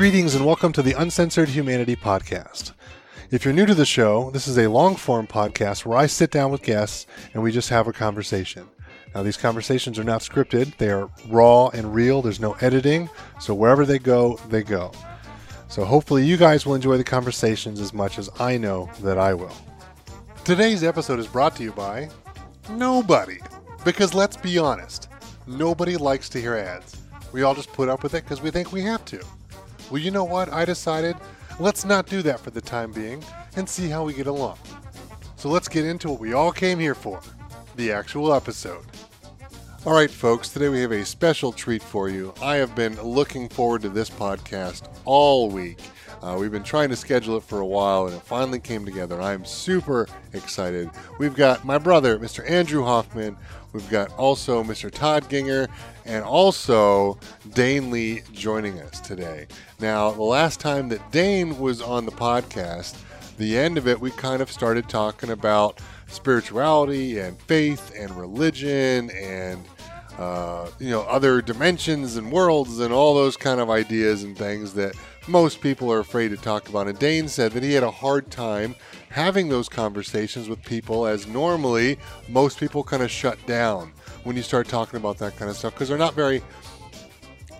Greetings and welcome to the Uncensored Humanity Podcast. If you're new to the show, this is a long form podcast where I sit down with guests and we just have a conversation. Now, these conversations are not scripted, they are raw and real. There's no editing, so wherever they go, they go. So, hopefully, you guys will enjoy the conversations as much as I know that I will. Today's episode is brought to you by nobody. Because let's be honest, nobody likes to hear ads. We all just put up with it because we think we have to. Well, you know what? I decided let's not do that for the time being and see how we get along. So let's get into what we all came here for the actual episode. All right, folks, today we have a special treat for you. I have been looking forward to this podcast all week. Uh, we've been trying to schedule it for a while and it finally came together. I'm super excited. We've got my brother, Mr. Andrew Hoffman. We've got also Mr. Todd Ginger and also Dane Lee joining us today. Now, the last time that Dane was on the podcast, the end of it, we kind of started talking about spirituality and faith and religion and uh, you know other dimensions and worlds and all those kind of ideas and things that most people are afraid to talk about. And Dane said that he had a hard time having those conversations with people, as normally most people kind of shut down when you start talking about that kind of stuff because they're not very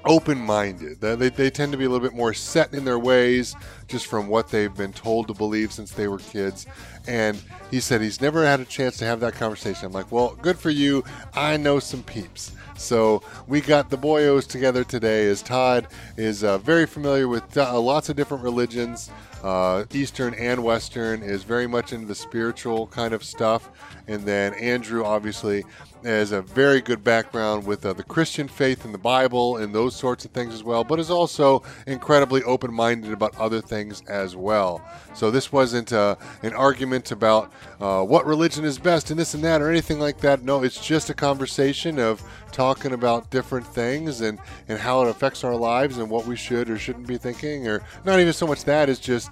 open minded. They, they tend to be a little bit more set in their ways just from what they've been told to believe since they were kids. And he said he's never had a chance to have that conversation. I'm like, well, good for you. I know some peeps. So we got the boyos together today as Todd is uh, very familiar with uh, lots of different religions. Uh, Eastern and Western is very much into the spiritual kind of stuff. And then Andrew, obviously, has a very good background with uh, the Christian faith and the Bible and those sorts of things as well, but is also incredibly open minded about other things as well. So this wasn't uh, an argument about uh, what religion is best and this and that or anything like that. No, it's just a conversation of talking about different things and, and how it affects our lives and what we should or shouldn't be thinking, or not even so much that, it's just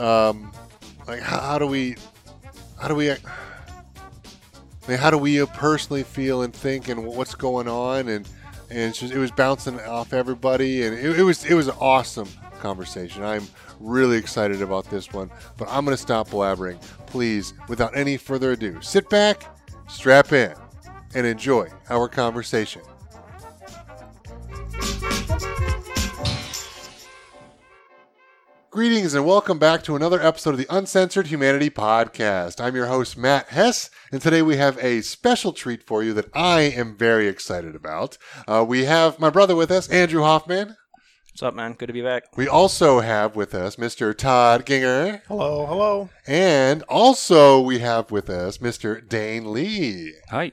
um, like how, how do we, how do we, I mean, how do we personally feel and think and what's going on and and just, it was bouncing off everybody and it, it, was it was an awesome conversation. I'm really excited about this one, but I'm going to stop blabbering. Please, without any further ado, sit back, strap in, and enjoy our conversation. Greetings and welcome back to another episode of the Uncensored Humanity Podcast. I'm your host, Matt Hess, and today we have a special treat for you that I am very excited about. Uh, we have my brother with us, Andrew Hoffman. What's up, man? Good to be back. We also have with us Mr. Todd Ginger. Hello, hello. And also we have with us Mr. Dane Lee. Hi.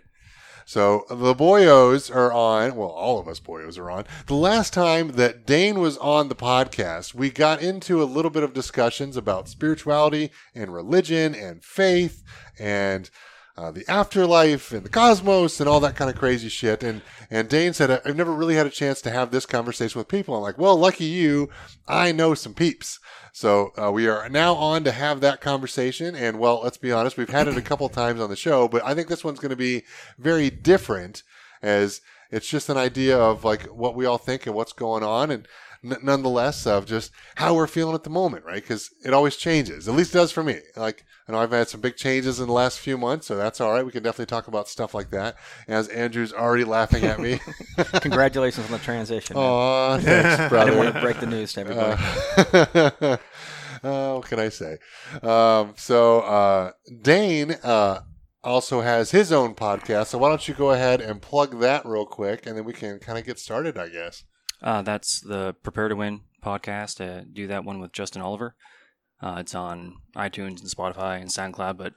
So the boyos are on. Well, all of us boyos are on. The last time that Dane was on the podcast, we got into a little bit of discussions about spirituality and religion and faith and uh, the afterlife and the cosmos and all that kind of crazy shit. And and Dane said, I've never really had a chance to have this conversation with people. I'm like, well, lucky you, I know some peeps. So uh, we are now on to have that conversation. And well, let's be honest, we've had it a couple times on the show, but I think this one's going to be very different as it's just an idea of like what we all think and what's going on. And n- nonetheless of just how we're feeling at the moment, right? Because it always changes. At least it does for me. Like I know I've had some big changes in the last few months, so that's all right. We can definitely talk about stuff like that. As Andrew's already laughing at me. Congratulations on the transition. Oh, thanks, brother. I didn't want to break the news to everybody. Uh, uh, what can I say? Um, so uh, Dane uh, also has his own podcast. So why don't you go ahead and plug that real quick, and then we can kind of get started, I guess. Uh, that's the Prepare to Win podcast. I do that one with Justin Oliver. Uh, it's on iTunes and Spotify and SoundCloud, but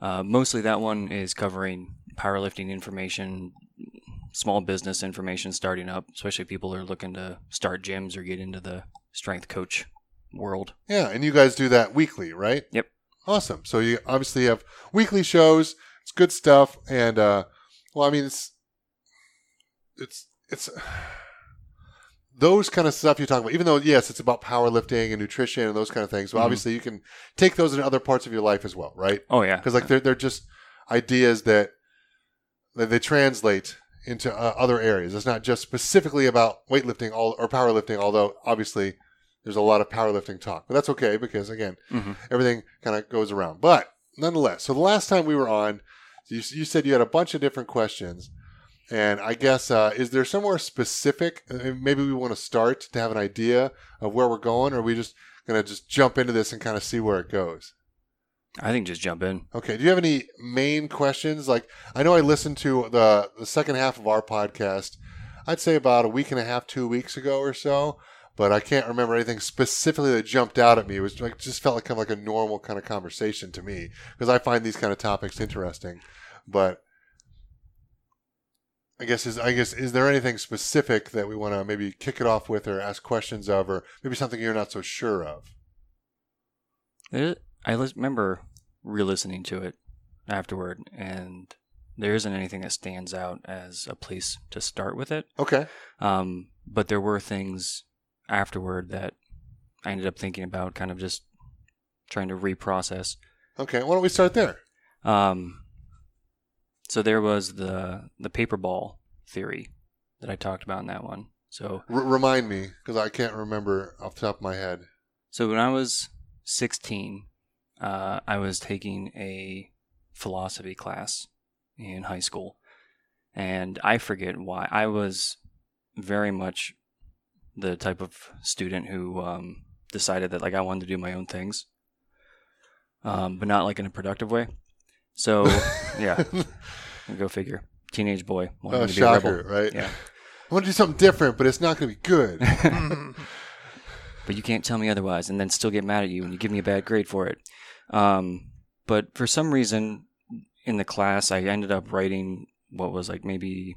uh, mostly that one is covering powerlifting information, small business information starting up, especially people who are looking to start gyms or get into the strength coach world. Yeah, and you guys do that weekly, right? Yep. Awesome. So you obviously have weekly shows. It's good stuff, and uh, well, I mean, it's it's it's those kind of stuff you talk about, even though yes, it's about powerlifting and nutrition and those kind of things. But Mhm. obviously, you can take those in other parts of your life as well, right? Oh yeah, Because like they're they're just ideas that that they translate into uh, other areas. It's not just specifically about weightlifting all or powerlifting, although obviously there's a lot of powerlifting talk, but that's okay because again, hmm everything kind of goes around. But nonetheless, so the last time we were on, you, you said you had a bunch of different questions. And I guess, uh, is there somewhere specific? uh, Maybe we want to start to have an idea of where we're going, or are we just going to just jump into this and kind of see where it goes? I think just jump in. Okay. Do you have any main questions? Like, I know I listened to the the second half of our podcast. I'd say about a week and a half, two weeks ago or so, but I can't remember anything specifically that jumped out at me. It was like just felt like kind of like a normal kind of conversation to me because I find these kind of topics interesting. But I guess is I guess is there anything specific that we want to maybe kick it off with or ask questions of, or maybe something you're not so sure of? There, I remember re-listening to it afterward, and there isn't anything that stands out as a place to start with it. Okay. Um, but there were things afterward that I ended up thinking about, kind of just trying to reprocess. Okay. Why don't we start there? Um, so there was the the paper ball theory that I talked about in that one. So R- remind me because I can't remember off the top of my head. so when I was 16, uh, I was taking a philosophy class in high school, and I forget why I was very much the type of student who um, decided that like I wanted to do my own things, um, but not like in a productive way. So yeah, go figure. Teenage boy wanting Oh, to be a rebel. shocker, right? Yeah. I want to do something different, but it's not going to be good. but you can't tell me otherwise and then still get mad at you and you give me a bad grade for it. Um, but for some reason in the class, I ended up writing what was like maybe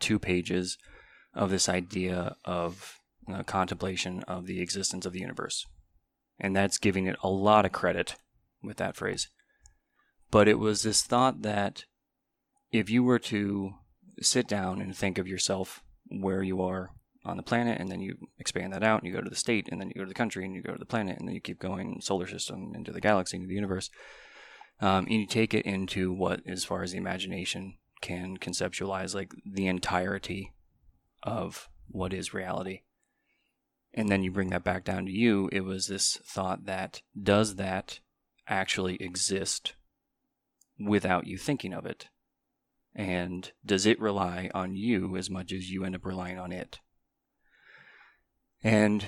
two pages of this idea of uh, contemplation of the existence of the universe. And that's giving it a lot of credit with that phrase. But it was this thought that if you were to sit down and think of yourself where you are on the planet, and then you expand that out, and you go to the state, and then you go to the country, and you go to the planet, and then you keep going solar system into the galaxy, into the universe. Um, and you take it into what, as far as the imagination can conceptualize, like the entirety of what is reality. And then you bring that back down to you. It was this thought that does that actually exist without you thinking of it? And does it rely on you as much as you end up relying on it? And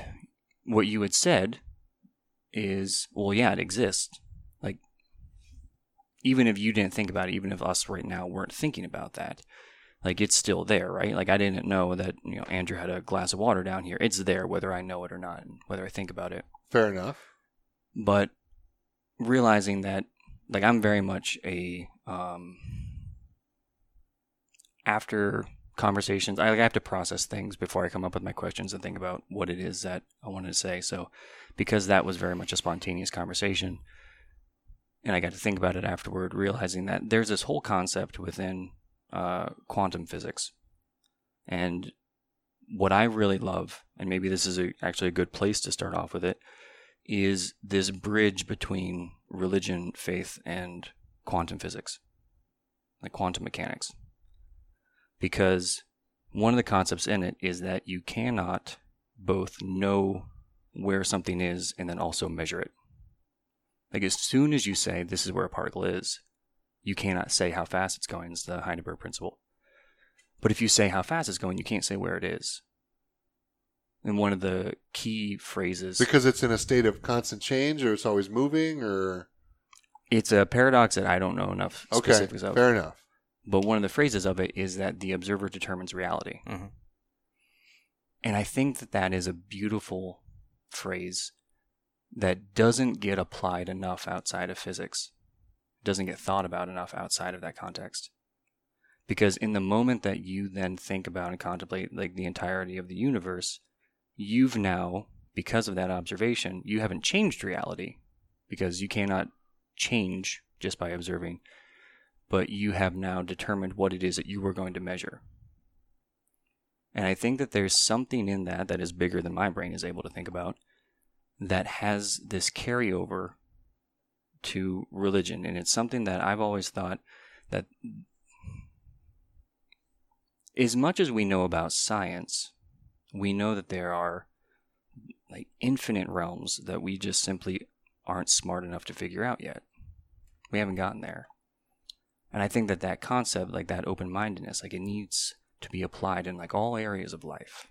what you had said is, well, yeah, it exists. Like, even if you didn't think about it, even if us right now weren't thinking about that, like it's still there, right? Like I didn't know that you know Andrew had a glass of water down here. It's there, whether I know it or not, whether I think about it. Fair enough. But realizing that, like, I'm very much a um, after conversations, I like I have to process things before I come up with my questions and think about what it is that I wanted to say. So, because that was very much a spontaneous conversation, and I got to think about it afterward, realizing that there's this whole concept within uh, quantum physics, and what I really love, and maybe this is a, actually a good place to start off with it, is this bridge between religion, faith, and quantum physics, like quantum mechanics because one of the concepts in it is that you cannot both know where something is and then also measure it. Like as soon as you say this is where a particle is, you cannot say how fast it's going. It's the Heisenberg principle. But if you say how fast it's going, you can't say where it is. And one of the key phrases Because it's in a state of constant change, or it's always moving, or it's a paradox that I don't know enough okay, specifics of. fair enough. But one of the phrases of it is that the observer determines reality. Mhm. And I think that that is a beautiful phrase that doesn't get applied enough outside of physics, doesn't get thought about enough outside of that context. Because in the moment that you then think about and contemplate like the entirety of the universe, you've now, because of that observation, you haven't changed reality because you cannot change just by observing but you have now determined what it is that you were going to measure. And I think that there's something in that that is bigger than my brain is able to think about that has this carryover to religion. And it's something that I've always thought that as much as we know about science, we know that there are like infinite realms that we just simply aren't smart enough to figure out yet. We haven't gotten there. And I think that that concept, like that open mindedness, like it needs to be applied in like all areas of life.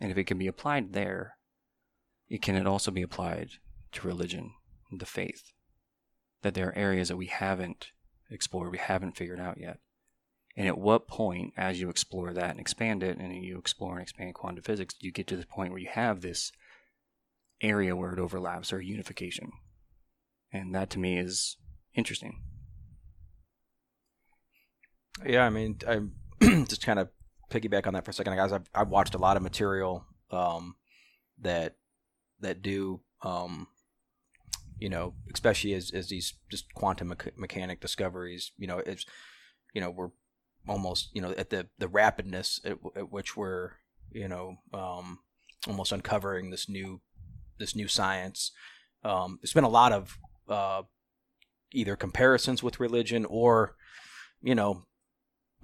And if it can be applied there, it can also be applied to religion to faith. That there are areas that we haven't explored, we haven't figured out yet. And at what point, as you explore that and expand it, and you explore and expand quantum physics, do you get to the point where you have this area where it overlaps or unification? And that to me is interesting. Yeah, I mean, I just kind of piggyback on that for a second, guys. I've, I've watched a lot of material um, that that do, um, you know, especially as, as these just quantum me- mechanic discoveries. You know, it's you know we're almost you know at the the rapidness at, at which we're you know um, almost uncovering this new this new science. Um, there's been a lot of uh, either comparisons with religion or you know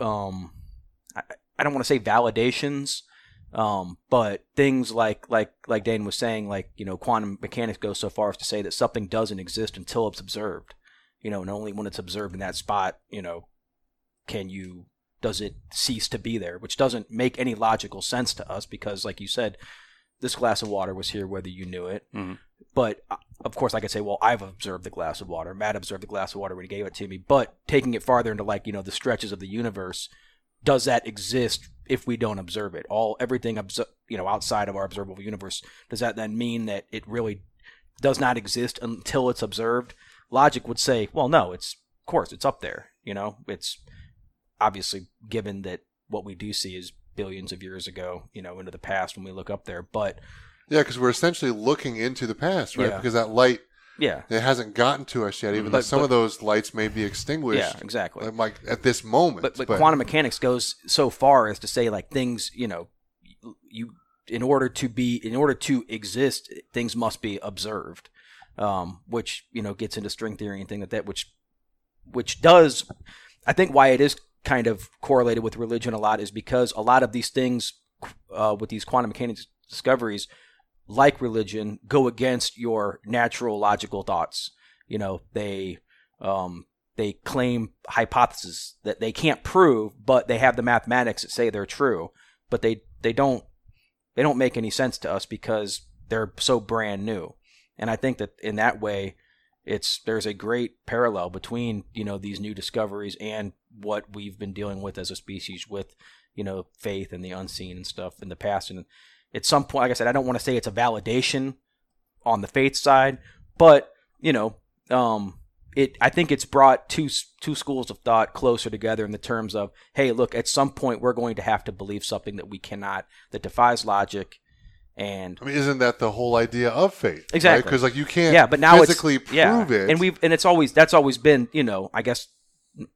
um, I, I don't want to say validations, um, but things like like like Dane was saying, like you know, quantum mechanics goes so far as to say that something doesn't exist until it's observed. You know, and only when it's observed in that spot, you know, can you does it cease to be there, which doesn't make any logical sense to us because, like you said, this glass of water was here whether you knew it. Mm-hmm. But uh, of course, I could say, well, I've observed the glass of water. Matt observed the glass of water when he gave it to me. But taking it farther into like you know the stretches of the universe, does that exist if we don't observe it? All everything you know outside of our observable universe does that then mean that it really does not exist until it's observed? Logic would say, well, no, it's of course it's up there. You know, it's obviously given that what we do see is billions of years ago, you know, into the past when we look up there, but Yeah, because we're essentially looking into the past, right? Yeah. Because that light yeah, it hasn't gotten to us yet, even But- though some but- of those lights may be extinguished. yeah, exactly. Like at this moment, but, but quantum mechanics goes so far as to say like things you know you in order to be in order to exist things must be observed um, which you know gets into string theory and thing like that which which does i think why it is kind of correlated with religion a lot is because a lot of these things uh, with these quantum mechanics discoveries like religion go against your natural logical thoughts you know they um, they claim hypotheses that they can't prove, but they have the mathematics that say they're true. But they they don't they don't make any sense to us because they're so brand new. And I think that in that way, it's there's a great parallel between you know these new discoveries and what we've been dealing with as a species with you know faith and the unseen and stuff in the past. And at some point, like I said, I don't want to say it's a validation on the faith side, but you know, um, it I think it's brought two two schools of thought closer together in the terms of hey look at some point we're going to have to believe something that we cannot that defies logic and I mean, isn't that the whole idea of faith? Exactly. Because like you can't yeah but now physically it's prove yeah it. and we've and it's always that's always been you know I guess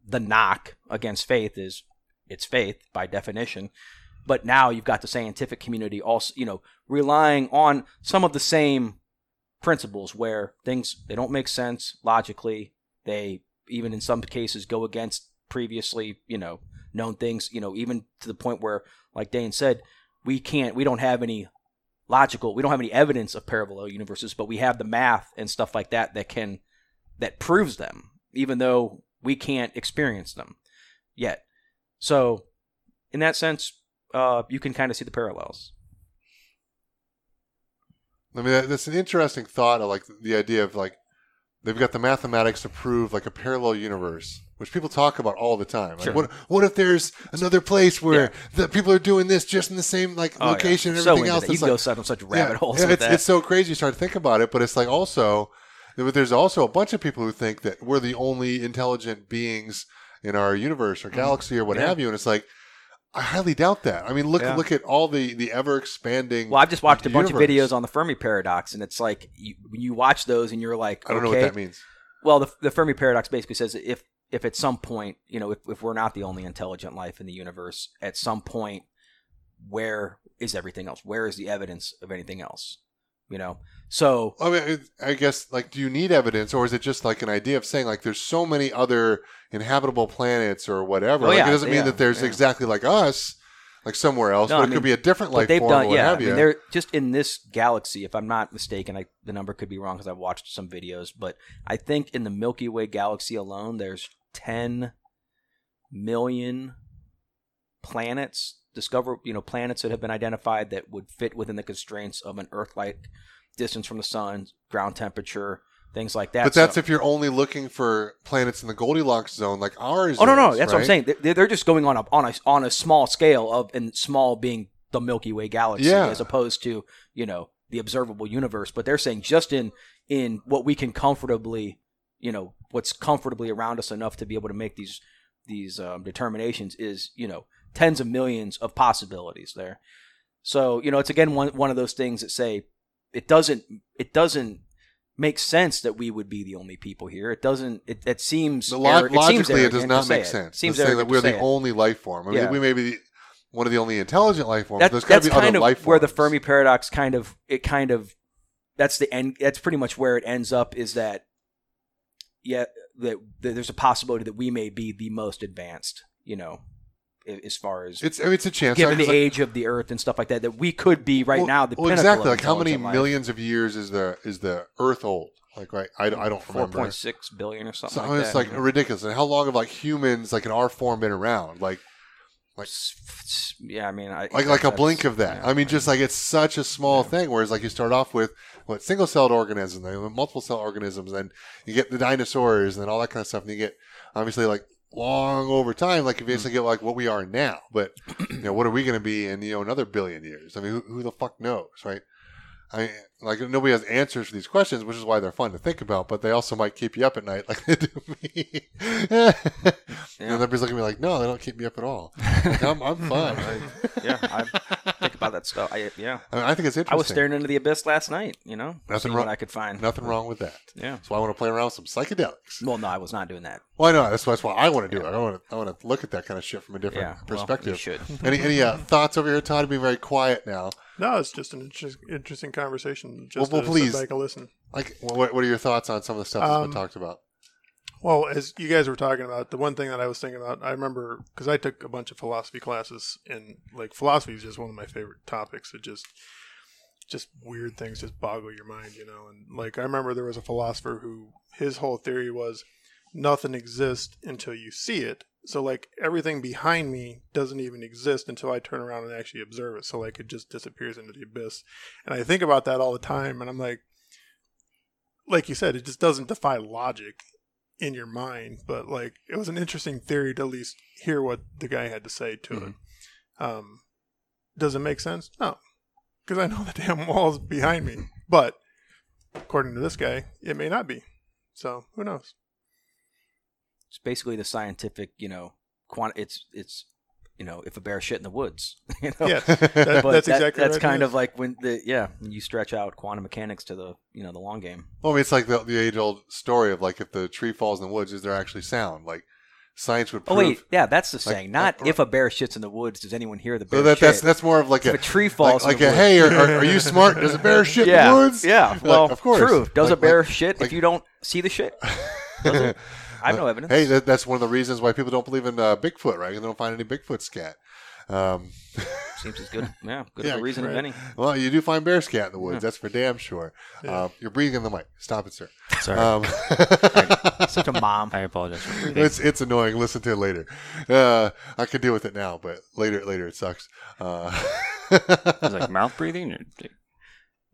the knock against faith is it's faith by definition but now you've got the scientific community also you know relying on some of the same principles where things they don't make sense logically they even in some cases go against previously you know known things you know even to the point where like dane said we can't we don't have any logical. We don't have any evidence of parallel universes but we have the math and stuff like that that can that proves them even though we can't experience them yet. So in that sense uh, you can kind of see the parallels. I mean, that, that's an interesting thought. Of like the idea of like they've got the mathematics to prove like a parallel universe, which people talk about all the time. Like, Sure. what what if there's another place where Yeah. the people are doing this just in the same like Oh, yeah. location and everything into else? that. you It's can go like, such, rabbit yeah, holes yeah, with it's, that it's so crazy. You start to think about it, but it's like also, but there's also a bunch of people who think that we're the only intelligent beings in our universe or mm. galaxy or what. Yeah. have you, and it's like. I highly doubt that. I mean, look Yeah. look at all the the ever expanding. well i've just watched a bunch universe. of videos on the fermi paradox and it's like you, when you watch those and you're like I don't know okay, what that means. Well, the, the Fermi paradox basically says if if at some point, you know, if, if we're not the only intelligent life in the universe, at some point, where is everything else? Where is the evidence of anything else? You know, so I mean, I guess like, do you need evidence, or is it just like an idea of saying like there's so many other inhabitable planets or whatever? Oh, like, yeah, it doesn't mean that there's yeah. exactly like us. like somewhere else, No, but I it mean, could be a different life they've form done, yeah. I mean, they're just in this galaxy. If I'm not mistaken, I, the number could be wrong because I've watched some videos, but I think in the Milky Way galaxy alone, there's 10 million planets discover you know planets that have been identified that would fit within the constraints of an Earth-like distance from the sun, ground temperature, things like that. but that's So- if you're only looking for planets in the Goldilocks zone, like ours. Oh no, no, is, that's what I'm saying. They- They're just going on a on a on a small scale of and small being the Milky Way galaxy Yeah. as opposed to you know the observable universe. But they're saying just in in what we can comfortably you know what's comfortably around us enough to be able to make these these um, determinations is you know tens of millions of possibilities there. So you know it's again one one of those things that say it doesn't it doesn't make sense that we would be the only people here. It doesn't. It, it seems The lo- it seems logically, it does not make sense. It seems to say that we're the only life form. I mean, Yeah. we may be the, one of the only intelligent life forms. That's, There's got to that's be other kind of life forms. where the Fermi paradox kind of it kind of that's the end. That's pretty much where it ends up. Is that yeah that, that there's a possibility that we may be the most advanced. You know, as far as It's I mean, it's a chance. given like- the age of the Earth and stuff like that, that we could be right well, now the well, pinnacle exactly. of Like how many life. millions of years is the is the Earth old? Like right, I, I don't Four remember. point six billion or something So like it's that. like ridiculous. And how long have like humans like in our form been around? Like like yeah, I mean, I, like like a blink of that. yeah, I mean, just like it's such a small thing. Whereas like you start off with what single celled organisms, then multiple cell organisms, and you get the dinosaurs and all that kind of stuff, and you get obviously like long over time, like you hmm. basically get like what we are now. But you know, what are we going to be in you know another billion years? I mean, who, who the fuck knows, right? I like nobody has answers for these questions, which is why they're fun to think about. But they also might keep you up at night, like they do me. And everybody's looking at me like, no, they don't keep me up at all. Like, I'm, I'm fine. yeah, I think about that stuff. I, yeah, I, mean, I think it's interesting. I was staring into the abyss last night. You know, Nothing wrong- I could find. Nothing wrong with that. Yeah. So I want to play around with some psychedelics. Well, no, I was not doing that. Why not? That's, that's why I want to do it. I want to. I want to look at that kind of shit from a different Yeah, well, perspective. you should. any any uh, thoughts over here, Todd? Be very quiet now. No, it's just an inter- interesting conversation. Just Well, well, please. back and listen. Like, what, what are your thoughts on some of the stuff that's Um, been talked about? Well, as you guys were talking about, the one thing that I was thinking about, I remember because I took a bunch of philosophy classes, and like philosophy is just one of my favorite topics. It just, just weird things just boggle your mind, you know. And like I remember there was a philosopher who his whole theory was nothing exists until you see it. So like everything behind me doesn't even exist until I turn around and actually observe it. So like it just disappears into the abyss. And I think about that all the time, and I'm like, like you said, it just doesn't defy logic in your mind, but like it was an interesting theory to at least hear what the guy had to say to it. Um, does it make sense? No, because I know the damn wall's behind me. But according to this guy, it may not be. So who knows? It's basically the scientific, you know, quant. It's it's you know, if a bear shit in the woods, you know. Yeah, that, that's that- exactly that's it kind of like when the yeah you stretch out quantum mechanics to the you know the long game. Well, I mean, it's like the, the age old story of like if the tree falls in the woods, is there actually sound? Like science would prove. Oh wait, yeah, that's the Like, saying. Not uh, if a bear shits in the woods, does anyone hear the bear So that, that's shit? that's more of like If a, a tree like, falls in like the a woods. hey, are, are, are you smart? Does a bear shit yeah, in the woods? yeah. Like, Well, of course. true. Does Like- a bear like- shit like- if you don't see the shit? Does it? I have no evidence. Hey, that, that's one of the reasons why people don't believe in uh, Bigfoot, right? They don't find any Bigfoot scat. Um, Seems as good. Yeah, good Yeah, of a reason as right. any. well, you do find bear scat in the woods. Yeah. That's for damn sure. Yeah. Uh, you're breathing in the mic. Stop it, sir. Sorry, Um, Such a mom. I apologize for it's it's annoying. Listen to it later. Uh, I can deal with it now, but later later it sucks. Uh, Is it like mouth breathing? Or,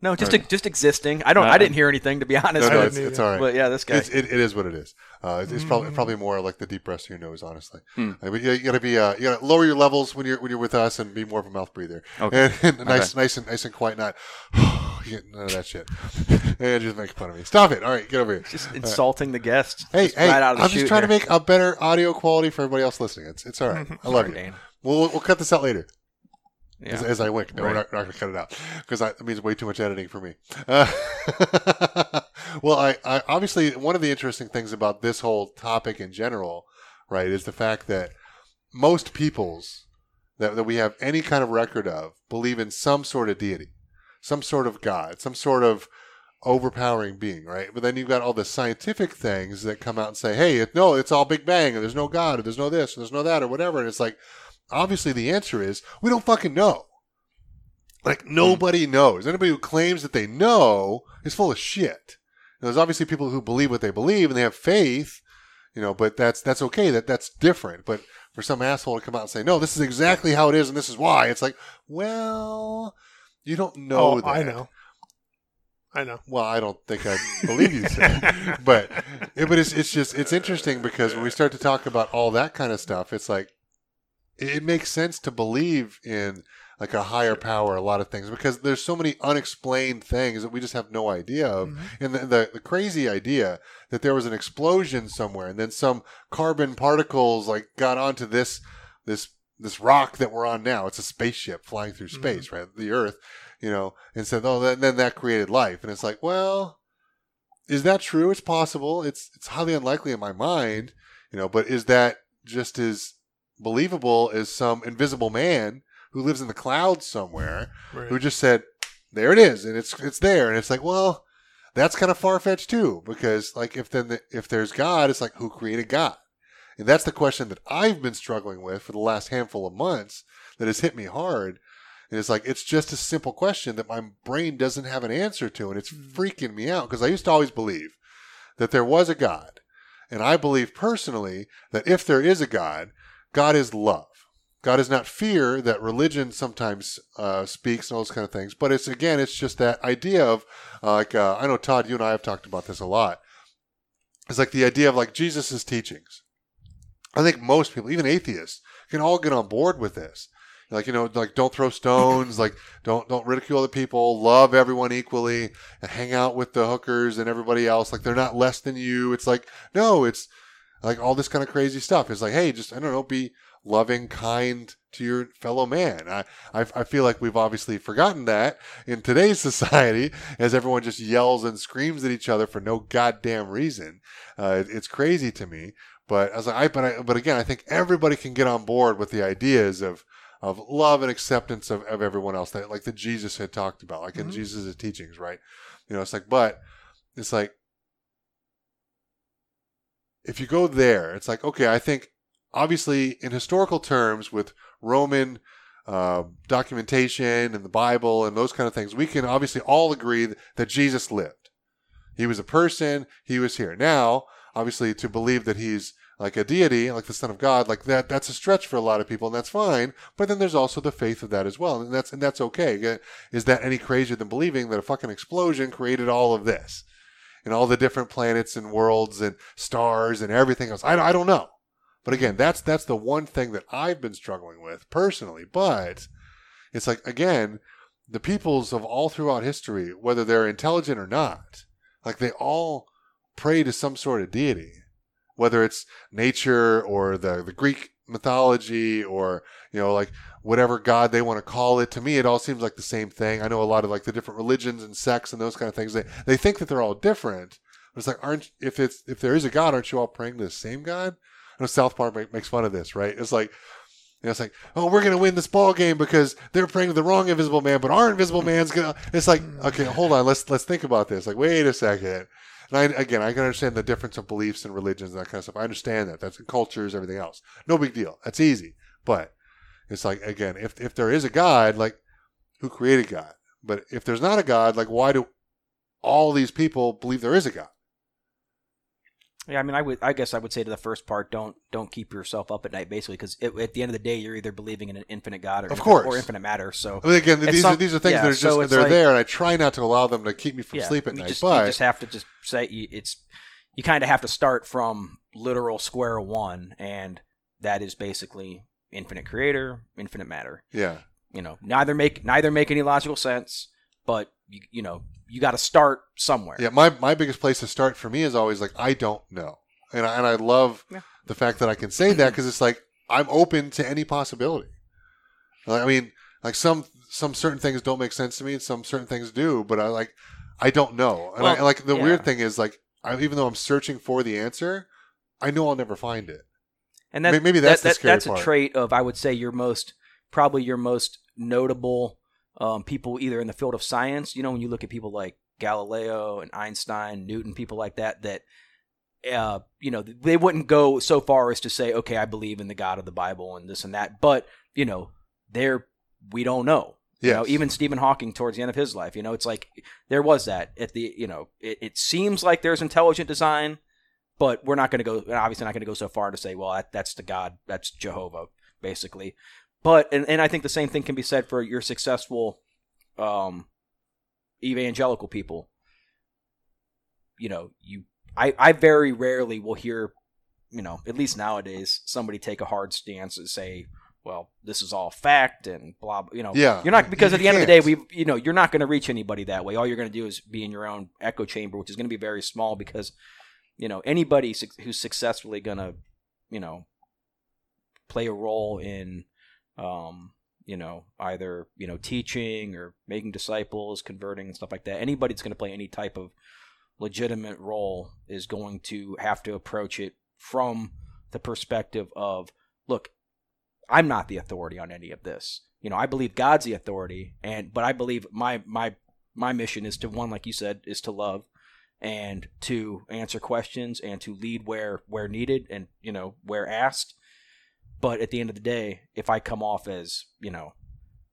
No, just just existing. I don't. Uh, I didn't hear anything to be honest. no, no, it's, it's all right. But yeah, this guy. It's, it, it is what it is. Uh, it's, it's probably probably more like the deep breaths to your nose, honestly. Hmm. I mean, you, you gotta be uh, you gotta lower your levels when you're when you're with us and be more of a mouth breather. Okay. And, and nice Okay. nice and nice and quiet, not none of that shit. and just make fun of me. Stop it. All right, get over here. just insulting the guests. Hey, just hey! right out of the I'm just trying to make a better audio quality for everybody else listening. It's it's all right. I love Sorry, you. Dane. We'll we'll cut this out later. Yeah. As, as I wink. No, Right. we're not, not going to cut it out because that means way too much editing for me. Uh, well, I, I obviously one of the interesting things about this whole topic in general, right, is the fact that most peoples that, that we have any kind of record of believe in some sort of deity, some sort of God, some sort of overpowering being, right? But then you've got all the scientific things that come out and say, hey, it, no, it's all Big Bang, and there's no God, or there's no this, or there's no that, or whatever. And it's like, obviously the answer is we don't fucking know. Like hmm. nobody knows. Anybody who claims that they know is full of shit. There's obviously people who believe what they believe and they have faith, you know, but that's that's okay. That that's different. But for some asshole to come out and say, "No, this is exactly how it is and this is why," it's like, well, you don't know oh, that. I know. I know. Well, I don't think I believe you said, but but it's it's just it's interesting because when we start to talk about all that kind of stuff, it's like it, makes sense to believe in like a higher power, a lot of things because there's so many unexplained things that we just have no idea of, mm-hmm. and the, the the crazy idea that there was an explosion somewhere and then some carbon particles like got onto this this this rock that we're on now. It's a spaceship flying through mm-hmm. space, right? The Earth, you know, and said, oh, then, then that created life. And it's like, well, is that true? It's possible. It's it's highly unlikely in my mind, you know, but is that just as believable as some invisible man who lives in the clouds somewhere Right. who just said, "There it is," and it's it's there, and it's like, well, that's kind of far fetched too, because like if then the, if there's God, it's like who created God, and that's the question that I've been struggling with for the last handful of months that has hit me hard. And it's like it's just a simple question that my brain doesn't have an answer to, and it's mm. freaking me out because I used to always believe that there was a God, and I believe personally that if there is a God, God is love. God is not fear that religion sometimes uh, speaks and all those kind of things. But it's again, it's just that idea of uh, like uh, I know Todd, you and I have talked about this a lot. It's like the idea of like Jesus's teachings. I think most people, even atheists, can all get on board with this. Like you know, like don't throw stones, like don't don't ridicule other people, love everyone equally, and hang out with the hookers and everybody else. Like they're not less than you. It's like no, it's like all this kind of crazy stuff. It's like hey, just I don't know, be loving, kind to your fellow man. I, I, I feel like we've obviously forgotten that in today's society as everyone just yells and screams at each other for no goddamn reason. Uh, it- it's crazy to me. But I was like, I, but I, but again, I think everybody can get on board with the ideas of, of love and acceptance of, of everyone else that like that Jesus had talked about, like in Mhm. Jesus' teachings, right? You know, it's like, but it's like, if you go there, it's like, okay, I think obviously in historical terms with Roman uh, documentation and the Bible and those kind of things, we can obviously all agree that Jesus lived. He was a person. He was here. Now, obviously, to believe that he's like a deity, like the Son of God, like that, that's a stretch for a lot of people, and that's fine. But then there's also the faith of that as well, and that's and that's okay. Is that any crazier than believing that a fucking explosion created all of this, and all the different planets and worlds and stars and everything else? I, I don't know. But again, that's that's the one thing that I've been struggling with personally. But it's like again, the peoples of all throughout history, whether they're intelligent or not, like they all pray to some sort of deity, whether it's nature or the the Greek mythology or you know like whatever god they want to call it. To me, it all seems like the same thing. I know a lot of like the different religions and sects and those kind of things. They they think that they're all different. But it's like, aren't if it's if there is a god, aren't you all praying to the same god? I know South Park make, makes fun of this, right? It's like, you know, it's like, oh, we're gonna win this ball game because they're praying to the wrong Invisible Man, but our Invisible Man's gonna. It's like, okay, hold on, let's let's think about this. Like, wait a second. And I, again, I can understand the difference of beliefs and religions and that kind of stuff. I understand that. That's in cultures, everything else. No big deal. That's easy. But it's like, again, if if there is a God, like, who created God? But if there's not a God, like, why do all these people believe there is a God? Yeah, I mean, I would, I guess, I would say to the first part, don't don't keep yourself up at night, basically, because at the end of the day, you're either believing in an infinite God or Of infinite- course. or infinite matter. So I mean, again, these some- are these are things yeah, that are just so they're like- there, and I try not to allow them to keep me from yeah, sleep at you night. just, but you just have to just say you- it's you kind of have to start from literal square one, and that is basically infinite creator, infinite matter. yeah, You know, neither make neither make any logical sense, but you you know you got to start somewhere. yeah. My my biggest place to start for me is always like I don't know, and I, and I love Yeah. the fact that I can say that because it's like I'm open to any possibility. Like, I mean, like some some certain things don't make sense to me, and some certain things do, but I like I don't know, and I like the yeah. weird thing is like I, even though I'm searching for the answer, I know I'll never find it. And that, maybe that's that, the that- scary that's part. a trait of I would say your most probably your most notable um, people either in the field of science. You know, when you look at people like Galileo and Einstein, Newton, people like that, that uh, you know, they wouldn't go so far as to say, okay, I believe in the God of the Bible and this and that. But you know, there we don't know. You know, even Stephen Hawking towards the end of his life, you know, it's like there was that at the, you know, it, it seems like there's intelligent design, but we're not going to go, obviously not going to go so far to say, well, that, that's the God, that's Jehovah, basically. But, and, and I think the same thing can be said for your successful um, evangelical people. You know, you, I, I very rarely will hear, you know, at least nowadays, somebody take a hard stance and say, well, this is all fact and blah, blah you know. Yeah. You're not, because You at the end of the day, we, you know, you're not going to reach anybody that way. All you're going to do is be in your own echo chamber, which is going to be very small because, you know, anybody who's successfully going to, you know, play a role in, um, you know, either, you know, teaching or making disciples, converting and stuff like that. Anybody that's going to play any type of legitimate role is going to have to approach it from the perspective of, look, I'm not the authority on any of this. You know, I believe God's the authority, and but I believe my my my mission is to one, like you said, is to love and to answer questions and to lead where where needed and you know where asked. But at the end of the day, if I come off as you know,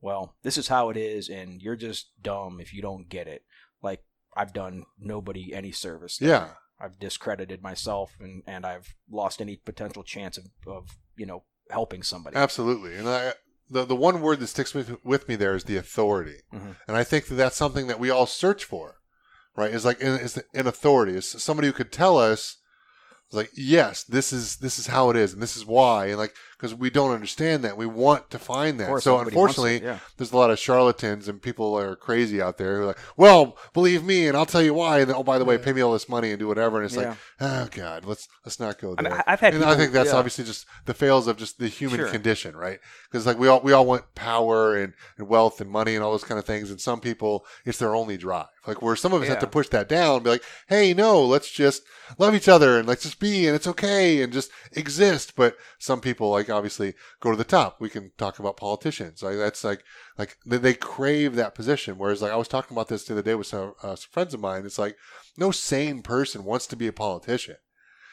well, this is how it is, and you're just dumb if you don't get it, like I've done nobody any service. there. Yeah. I've discredited myself and, and I've lost any potential chance of, of you know helping somebody. Absolutely. And I, the the one word that sticks with with me there is the authority, Mhm. and I think that that's something that we all search for, right? Is like is an authority, It's somebody who could tell us, like, yes, this is this is how it is, and this is why, and like because we don't understand that, we want to find that. course, So wants it, unfortunately, yeah. there's a lot of charlatans and people are crazy out there who are like, well, believe me, and I'll tell you why. And then, oh, by the way, pay me all this money and do whatever. And it's Yeah. like, oh god, let's let's not go I there. mean, I- I've had and I think that's yeah. obviously just the fails of just the human Sure. condition, right? Because like we all we all want power and, and wealth and money and all those kind of things, and some people it's their only drive. Like where some of us have to push that down, and be like, hey, no, let's just love each other and let's just be and it's okay and just exist. But some people like obviously go to the top. We can talk about politicians. Like that's like like they, they crave that position. Whereas like I was talking about this the other day with some, uh, some friends of mine. It's like no sane person wants to be a politician.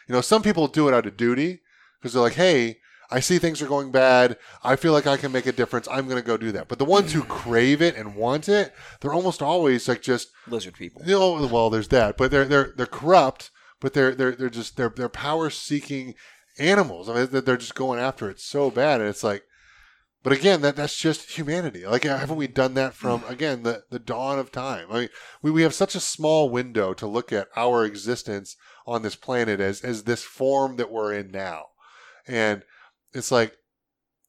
You know, some people do it out of duty because they're like, hey, I see things are going bad. I feel like I can make a difference. I'm going to go do that. But the ones who crave it and want it, they're almost always like just, Lizard people. you know, well, there's that, but they're they're they're corrupt, but they're they're they're just they're they're power seeking animals. I mean, they're- just going after it so bad, and it's like, but again, that that's just humanity. Like, haven't we done that from mm. again the the dawn of time? I mean, we we have such a small window to look at our existence on this planet as as this form that we're in now, and it's like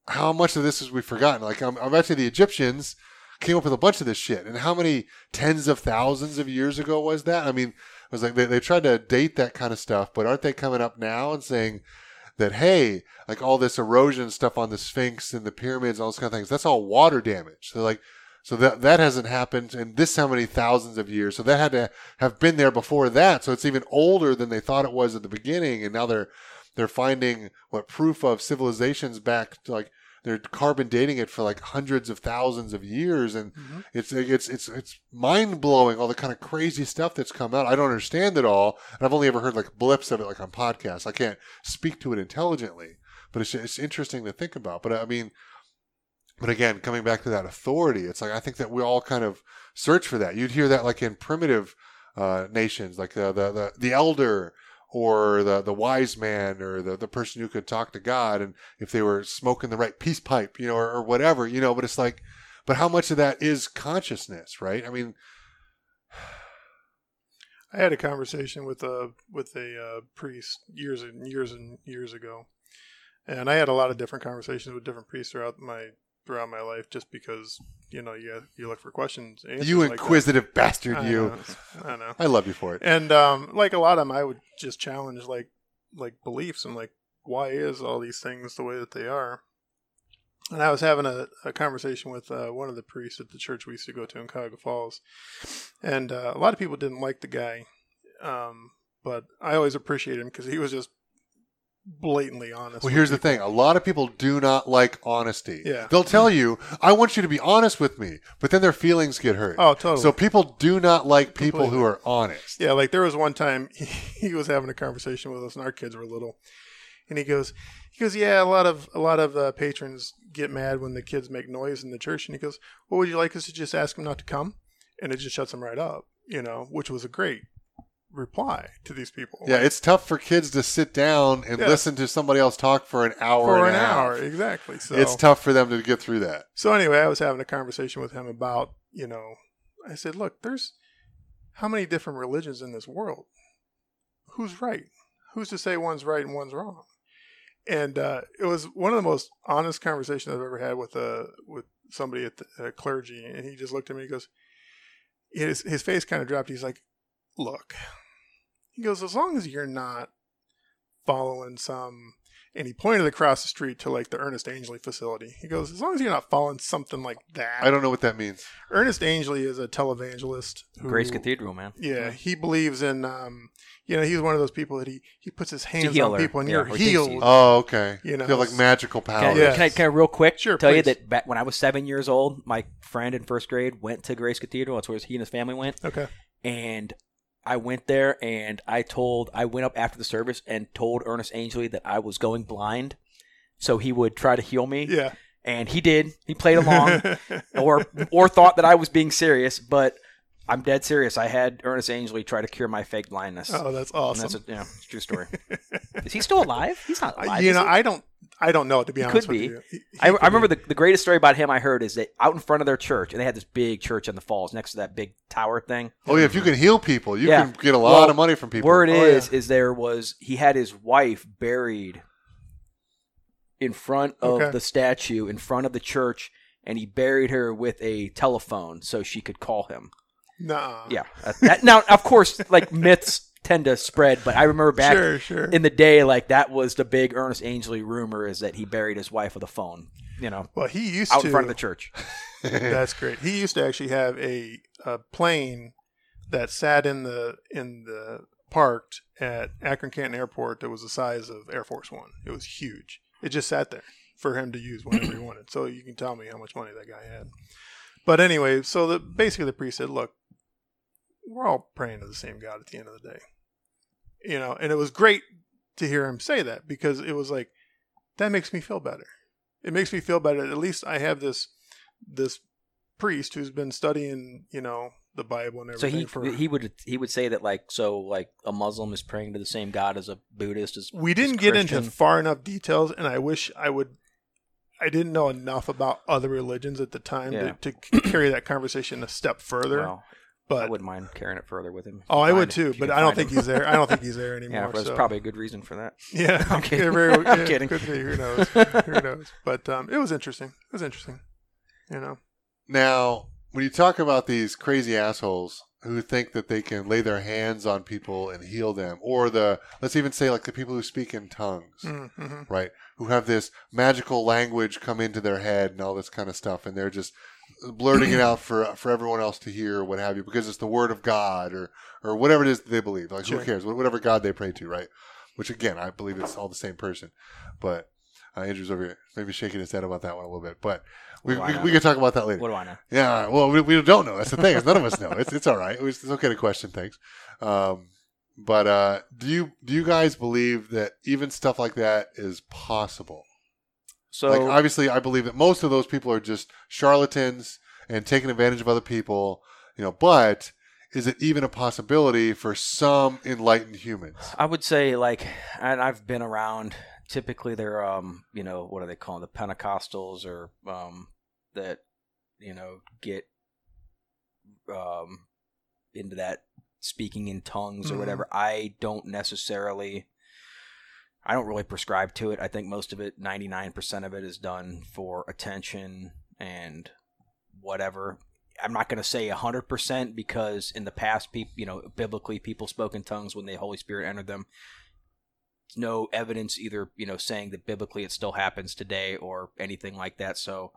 how much of this has we forgotten? Like, I'm, I bet you the Egyptians came up with a bunch of this shit, and how many tens of thousands of years ago was that? I mean, it was like they, they tried to date that kind of stuff, but aren't they coming up now and saying that hey, like all this erosion stuff on the Sphinx and the pyramids, all those kind of things, that's all water damage. So like, so that that hasn't happened in this how many thousands of years. So that had to have been there before that. So it's even older than they thought it was at the beginning, and now they're they're finding what proof of civilizations back to like they're carbon dating it for like hundreds of thousands of years and mm-hmm. it's it's it's it's mind blowing all the kind of crazy stuff that's come out. I don't understand it all, and I've only ever heard like blips of it, like on podcasts. I can't speak to it intelligently, but it's it's interesting to think about. But uh, I mean, but again, coming back to that authority, it's like I think that we all kind of search for that. You'd hear that like in primitive uh, nations, like the, the the the elder or the the wise man or the the person who could talk to God, and if they were smoking the right peace pipe, you know, or, or whatever, you know. But it's like, but how much of that is consciousness, right? I mean, I had a conversation with a with a uh, priest years and years and years ago, and I had a lot of different conversations with different priests throughout my throughout my life, just because you know you you look for questions. you like that. inquisitive bastard, I you. know, I know. I love you for it. And um, like a lot of them, I would just challenge like like beliefs and like why is all these things the way that they are. And I was having a, a conversation with uh, one of the priests at the church we used to go to in Cuyahoga Falls, and uh, a lot of people didn't like the guy, um, but I always appreciated him because he was just blatantly honest. Well, here's the thing. A lot of people do not like honesty. Yeah. They'll tell you, I want you to be honest with me, but then their feelings get hurt. Oh, totally. So people do not like people Completely. who are honest. Yeah, like there was one time he, he was having a conversation with us, and our kids were little, and he goes, he goes, yeah, a lot of a lot of uh, patrons get mad when the kids make noise in the church, and he goes, well, would you like us to just ask them not to come? And it just shuts them right up, you know, which was a great reply to these people. Yeah, it's tough for kids to sit down and Yeah. listen to somebody else talk for an hour for and an a hour, exactly. So It's tough for them to get through that. So anyway, I was having a conversation with him about, you know, I said, look, there's how many different religions in this world? Who's right? Who's to say one's right and one's wrong? And uh, it was one of the most honest conversations I've ever had with uh, with somebody at the uh, clergy, and he just looked at me. He goes, his his face kind of dropped. He's like, look, he goes, as long as you're not following some and he pointed across the street to like the Ernest Angley facility. He goes, as long as you're not following something like that. I don't know what that means. Ernest Angley is a televangelist. Who, Grace Cathedral, man. Yeah, he believes in. Um, you know, he's one of those people that he he puts his hands on people and Yeah, you're or he healed. is. Oh, okay. You know, Feel like magical Can I. Yes. can, I, can I real quick Sure, tell you that back when I was seven years old, my friend in first grade went to Grace Cathedral. That's where he and his family went. Okay. And I went there and I told, I went up after the service and told Ernest Angley that I was going blind. So he would try to heal me. Yeah. And he did. He played along or or thought that I was being serious, but I'm dead serious. I had Ernest Angley try to cure my fake blindness. oh, that's And awesome. that's a yeah, it's a true story. is he still alive? He's not alive. you know? I don't. I don't know. To be He honest could with be. you, He- he I, could I remember be. the, the greatest story about him I heard is that out in front of their church, and they had this big church in the falls next to that big tower thing. Oh yeah, if you can heal people, you Yeah. can get a lot Well, of money from people. Word Oh, is, yeah. is there was he had his wife buried in front of Okay. the statue, in front of the church, and he buried her with a telephone so she could call him. Nah. Yeah, that, that, now of course, like myths tend to spread, but I remember back Sure. Sure. in the day, like that was the big Ernest Angley rumor is that he buried his wife with a phone. You know, well, he used out to. in front of the church. That's great. He used to actually have a, a plane that sat in the in the parked at Akron Canton Airport that was the size of Air Force One. It was huge. It just sat there for him to use whenever he wanted. So you can tell me how much money that guy had. But anyway, so the basically the priest said, "Look, we're all praying to the same God at the end of the day." You know, and it was great to hear him say that because it was like that makes me feel better. It makes me feel better. At least I have this this priest who's been studying, you know, the Bible and everything. So he for he would he would say that like so like a Muslim is praying to the same God as a Buddhist is. we didn't as get into far enough details and I wish I would I didn't know enough about other religions at the time Yeah. to, to carry that conversation a step further. Well, I wouldn't mind carrying it further with him. oh, I would too, but I don't think him. he's there. I don't think he's there anymore. Yeah, there's so. probably a good reason for that. Yeah, I'm kidding. very- I'm kidding. Could be. Who knows? Who knows? But um, it was interesting. It was interesting. You know. Now, when you talk about these crazy assholes who think that they can lay their hands on people and heal them, or the let's even say like the people who speak in tongues, Mm-hmm. right? Who have this magical language come into their head and all this kind of stuff, and they're just blurting it out for for everyone else to hear or what have you, because it's the word of God or or whatever it is that they believe. Like Sure. who cares? Whatever God they pray to, right? Which again, I believe it's all the same person, but. Uh, Andrew's over here, maybe shaking his head about that one a little bit, but we, What do I we, we can talk about that later. What do I know? Yeah, well, we, we don't know. That's the thing. is None of us know. It's it's all right. It's, it's okay to question things. Um, but uh, do you do you guys believe that even stuff like that is possible? So like, obviously, I believe that most of those people are just charlatans and taking advantage of other people. You know, but is it even a possibility for some enlightened humans? I would say like, and I've been around. Typically, they're um, you know, what are they calling the Pentecostals or um, that you know get um into that speaking in tongues or Mhm. whatever. I don't necessarily. I don't really prescribe to it. I think most of it, ninety nine percent of it, is done for attention and whatever. I'm not going to say 100% because in the past, people, you know, biblically, people spoke in tongues when the Holy Spirit entered them. No evidence either, you know, saying that biblically it still happens today or anything like that. So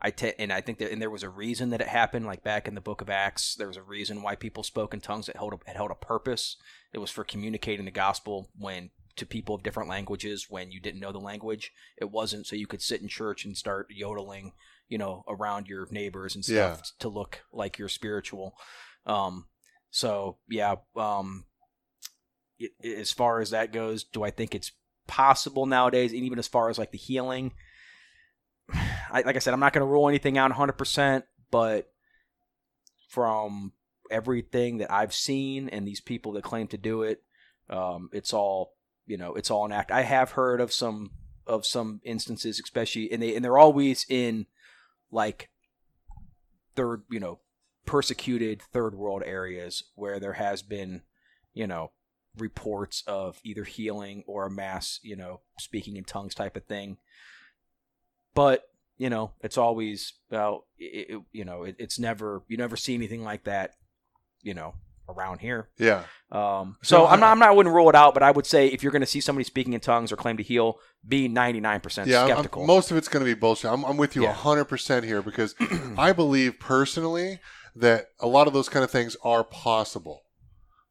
I te- and I think that and there was a reason that it happened. Like back in the Book of Acts, there was a reason why people spoke in tongues. It held a, it held a purpose. It was for communicating the gospel when to people of different languages when you didn't know the language. It wasn't so you could sit in church and start yodeling, you know, around your neighbors and stuff Yeah. to look like you're spiritual. Um, so yeah, um, it, it- as far as that goes, do I think it's possible nowadays? And even as far as like the healing, I, like I said, I'm not going to rule anything out 100, percent but from everything that I've seen and these people that claim to do it, um, it's all you know, it's all an act. I have heard of some of some instances, especially and they and they're always in like third, you know, persecuted third world areas where there has been, you know, reports of either healing or a mass, you know, speaking in tongues type of thing. But you know, it's always well, it, you know, it, it's never you never see anything like that, you know, around here. Yeah. Um, So so I'm not, I'm not, I wouldn't rule it out, but I would say if you're going to see somebody speaking in tongues or claim to heal, be 99% Yeah, I'm- I'm- skeptical. most of it's going to be bullshit. I'm, I'm with you Yeah. 100% here because I believe personally that a lot of those kind of things are possible.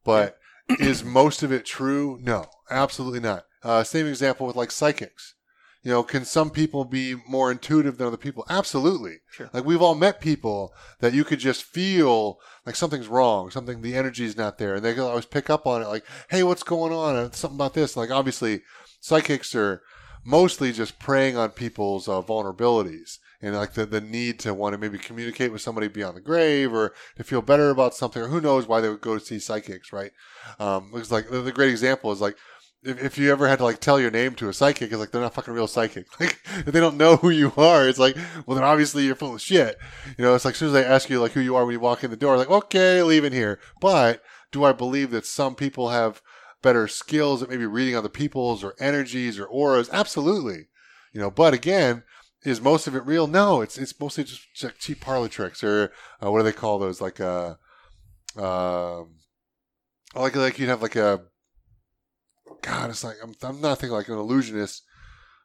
But is most of it true? No, absolutely not. Uh, same example with like psychics. You know, can some people be more intuitive than other people? Absolutely. Sure. Like we've all met people that you could just feel like something's wrong, something the energy's not there, and they can always pick up on it. Like, hey, what's going on? Uh, Something about this. Like, obviously, psychics are mostly just preying on people's uh, vulnerabilities and like the, the need to want to maybe communicate with somebody beyond the grave or to feel better about something or who knows why they would go to see psychics right um because like the, the great example is like if, if you ever had to like tell your name to a psychic it's like they're not fucking real psychic. Like if they don't know who you are it's like well then obviously you're full of shit. You know it's like as soon as they ask you like who you are when you walk in the door like okay leave in here. But do i believe that some people have better skills at maybe reading other people's or energies or auras? Absolutely. You know but again is most of it real? No it's it's mostly just ch- cheap parlor tricks or uh, what do they call those? Like uh um like like you'd have like a god it's like i'm, I'm not thinking like an illusionist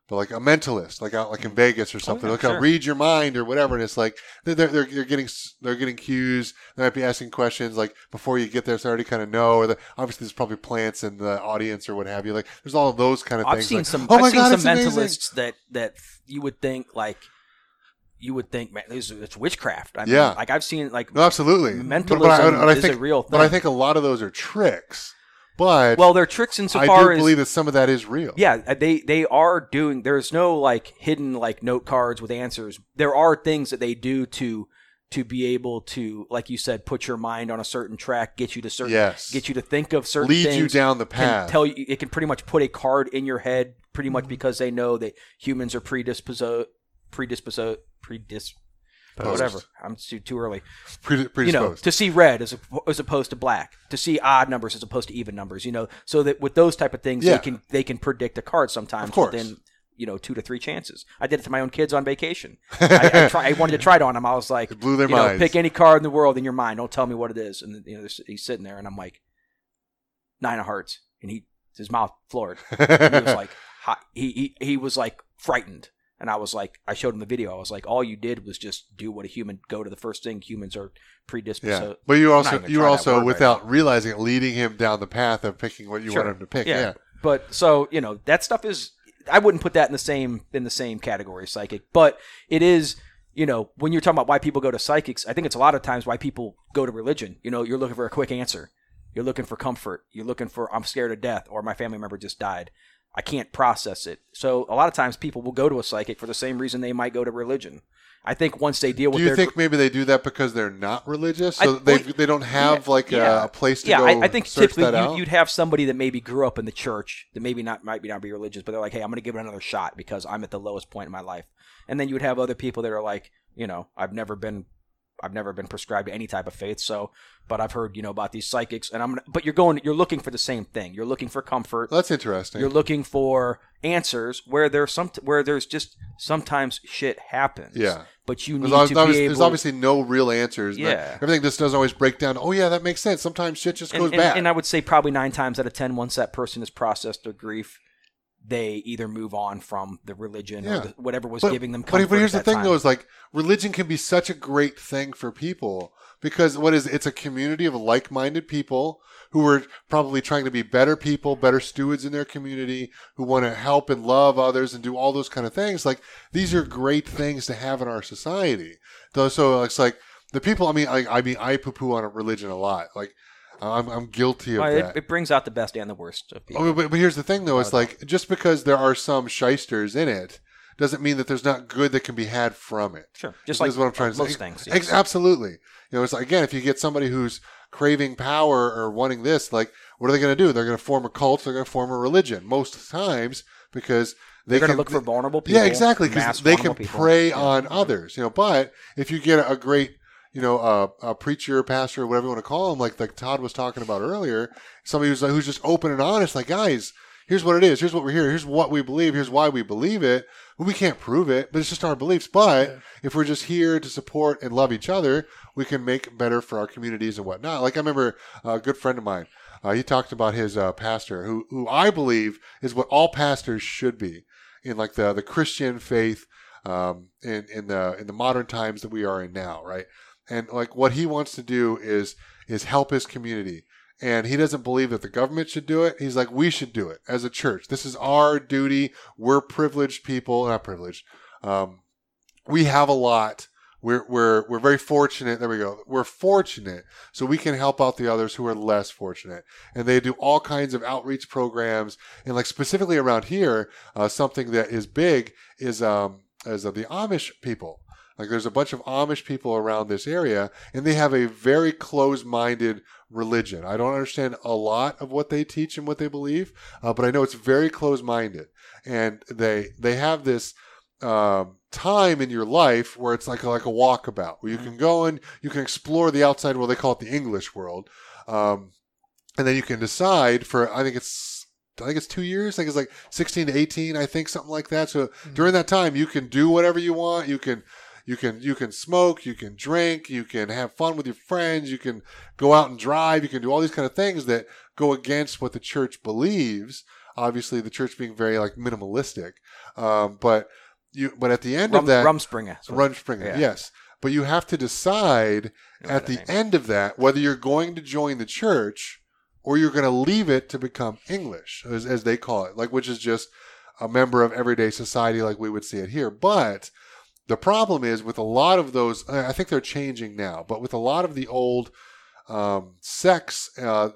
but like a mentalist like out like in mm. vegas or oh, something yeah, like I'll sure. read your mind or whatever and it's like they're, they're, they're getting they're getting cues they might be asking questions like before you get there so they already kind of know or the, obviously there's probably plants in the audience or what have you like there's all of those kind of I've things seen like, some, oh I've my seen god some it's amazing. mentalists that, that you would think like, you would think, man, this it's witchcraft. I mean, Yeah. like I've seen like, No, absolutely. Mentalism but I, is a think, real But I think a lot of those are tricks. But well, they're tricks I insofar do as believe that some of that is real. Yeah, uh, they they are doing. There's no like hidden like note cards with answers. There are things that they do to to be able to, like you said, put your mind on a certain track, get you to certain, Yes. get you to think of certain Lead things. you down the Can path. tell you, it can pretty much put a card in your head, pretty Mm-hmm. much because they know that humans are predisposed, predisposed, whatever. I'm too too early Predi- you know, to see red as, as opposed to black, to see odd numbers as opposed to even numbers, you know, so that with those type of things, Yeah. they can they can predict a card sometimes Of course. within you know two to three chances. I did it to my own kids on vacation. I, I, try, I wanted to try it on them. I was like, It blew their you know, pick any card in the world in your mind. Don't tell me what it is. And you know, he's sitting there, and I'm like, nine of hearts, and he his mouth floored. He was like, hot. He, he he was like frightened. And I was like, I showed him the video. I was like, all you did was just do what a human go to the first thing humans are predisposed. yeah. But you also you also word right without realizing it, leading him down the path of picking what you Sure. wanted him to pick. Yeah. Yeah. But so you know that stuff is I wouldn't put that in the same in the same category psychic, but it is you know when you're talking about why people go to psychics, I think it's a lot of times why people go to religion. You know, you're looking for a quick answer, you're looking for comfort, you're looking for I'm scared of death or my family member just died. I can't process it. So a lot of times people will go to a psychic for the same reason they might go to religion. I think once they deal with Do you their think maybe they do that because they're not religious, I- so they they don't have yeah, like yeah. a, place to yeah, go? I, I think search typically that out? you, you'd have somebody that maybe grew up in the church that maybe not might be not be religious, but they're like, hey, I'm going to give it another shot because I'm at the lowest point in my life. And then you would have other people that are like, you know, I've never been, I've never been prescribed any type of faith, so, but I've heard, you know, about these psychics, and I'm, gonna, but you're going, you're looking for the same thing. You're looking for comfort. That's interesting. You're looking for answers where there's some where there's just sometimes shit happens. Yeah. But you need There's, to be there's obviously no real answers. Yeah. everything just doesn't always break down. Oh yeah, that makes sense. Sometimes shit just and, goes and- bad. and I would say probably nine times out of ten, once that person has processed their grief, they either move on from the religion Yeah. or the, whatever was but, giving them but, comfort. but here's the thing, time. though, is like religion can be such a great thing for people, because what is it's a community of like-minded people who are probably trying to be better people, better stewards in their community, who want to help and love others and do all those kind of things. Like these are great things to have in our society. Though, so it's like the people. I mean, I, I mean, I poo-poo on religion a lot. Like I'm, I'm guilty of Well, that. it, it brings out the best and the worst of people. Oh, but, but here's the thing, though. It's like just because there are some shysters in it doesn't mean that there's not good that can be had from it. Sure. This Just like is what I'm trying to say. most things. Yes. absolutely. You know, it's like, again, if you get somebody who's craving power or wanting this, like, what are they going to do? They're going to form a cult. They're going to form a religion most times because they They're going can to look for vulnerable people. yeah, exactly, because they can people. prey Yeah. on others. You know, but if you get a great, you know, uh, a preacher, pastor, whatever you want to call him, like like Todd was talking about earlier, somebody who's who's just open and honest, like guys, here's what it is, here's what we're here, here's what we believe, here's why we believe it. Well, we can't prove it, but it's just our beliefs. But if we're just here to support and love each other, we can make better for our communities and whatnot. Like I remember a good friend of mine. Uh, he talked about his uh, pastor, who who I believe is what all pastors should be in like the the Christian faith um, in in the in the modern times that we are in now, right? And like what he wants to do is is help his community. And he doesn't believe that the government should do it. He's like, we should do it as a church. This is our duty. We're privileged people, not privileged. Um, we have a lot. We're, we're, we're very fortunate. There we go. We're fortunate so we can help out the others who are less fortunate. And they do all kinds of outreach programs. And like specifically around here, uh, something that is big is, um, is uh, the Amish people. Like there's a bunch of Amish people around this area and they have a very close-minded religion. I don't understand a lot of what they teach and what they believe, uh, but I know it's very close-minded. And they, they have this, um, time in your life where it's like a, like a walkabout where you can go and you can explore the outside world. They call it the English world, um, and then you can decide for I think it's I think it's two years. I think it's like sixteen to eighteen. I think something like that. So during that time, you can do whatever you want. You can you can you can smoke, you can drink, you can have fun with your friends, you can go out and drive, you can do all these kind of things that go against what the church believes. Obviously, the church being very like minimalistic, um, but you but at the end Rum, of that, Rumspringa. So- Rumspringa, Yeah. yes. But you have to decide know at the I mean. end of that whether you're going to join the church or you're going to leave it to become English, as, as they call it, like which is just a member of everyday society, like we would see it here. But the problem is with a lot of those, I think they're changing now, but with a lot of the old um, sects uh,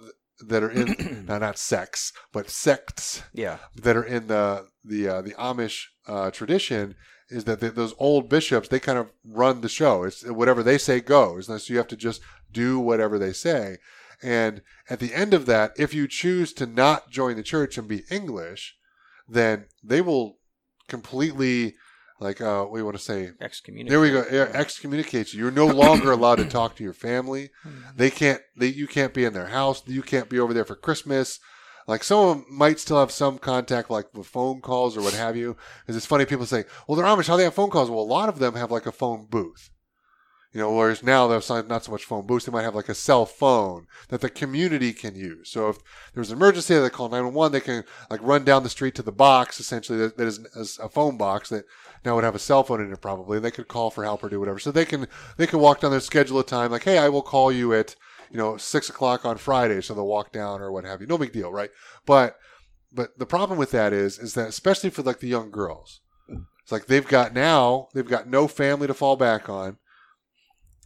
that are in, no, not sects, but sects Yeah. that are in the the uh, the Amish uh, tradition is that th those old bishops they kind of run the show. It's whatever they say goes, and so you have to just do whatever they say. And at the end of that, if you choose to not join the church and be English, then they will completely like uh, what do you want to say? Excommunicate. There we go. Yeah, excommunicate you. You're no longer allowed to talk to your family. They can't. They you can't be in their house. You can't be over there for Christmas. Like some of them might still have some contact, like with phone calls or what have you. Because it's funny, people say, "Well, they're Amish. How they have phone calls?" Well, a lot of them have like a phone booth. You know, whereas now there's not not so much phone booths. They might have like a cell phone that the community can use. So if there's an emergency, they call 911. They can like run down the street to the box, essentially that, that is a phone box that now would have a cell phone in it probably. They could call for help or do whatever. So they can they can walk down there, schedule a time, like, hey, I will call you at you know six o'clock on Friday. So they'll walk down or what have you. No big deal, right? But but the problem with that is is that especially for like the young girls, it's like they've got now they've got no family to fall back on.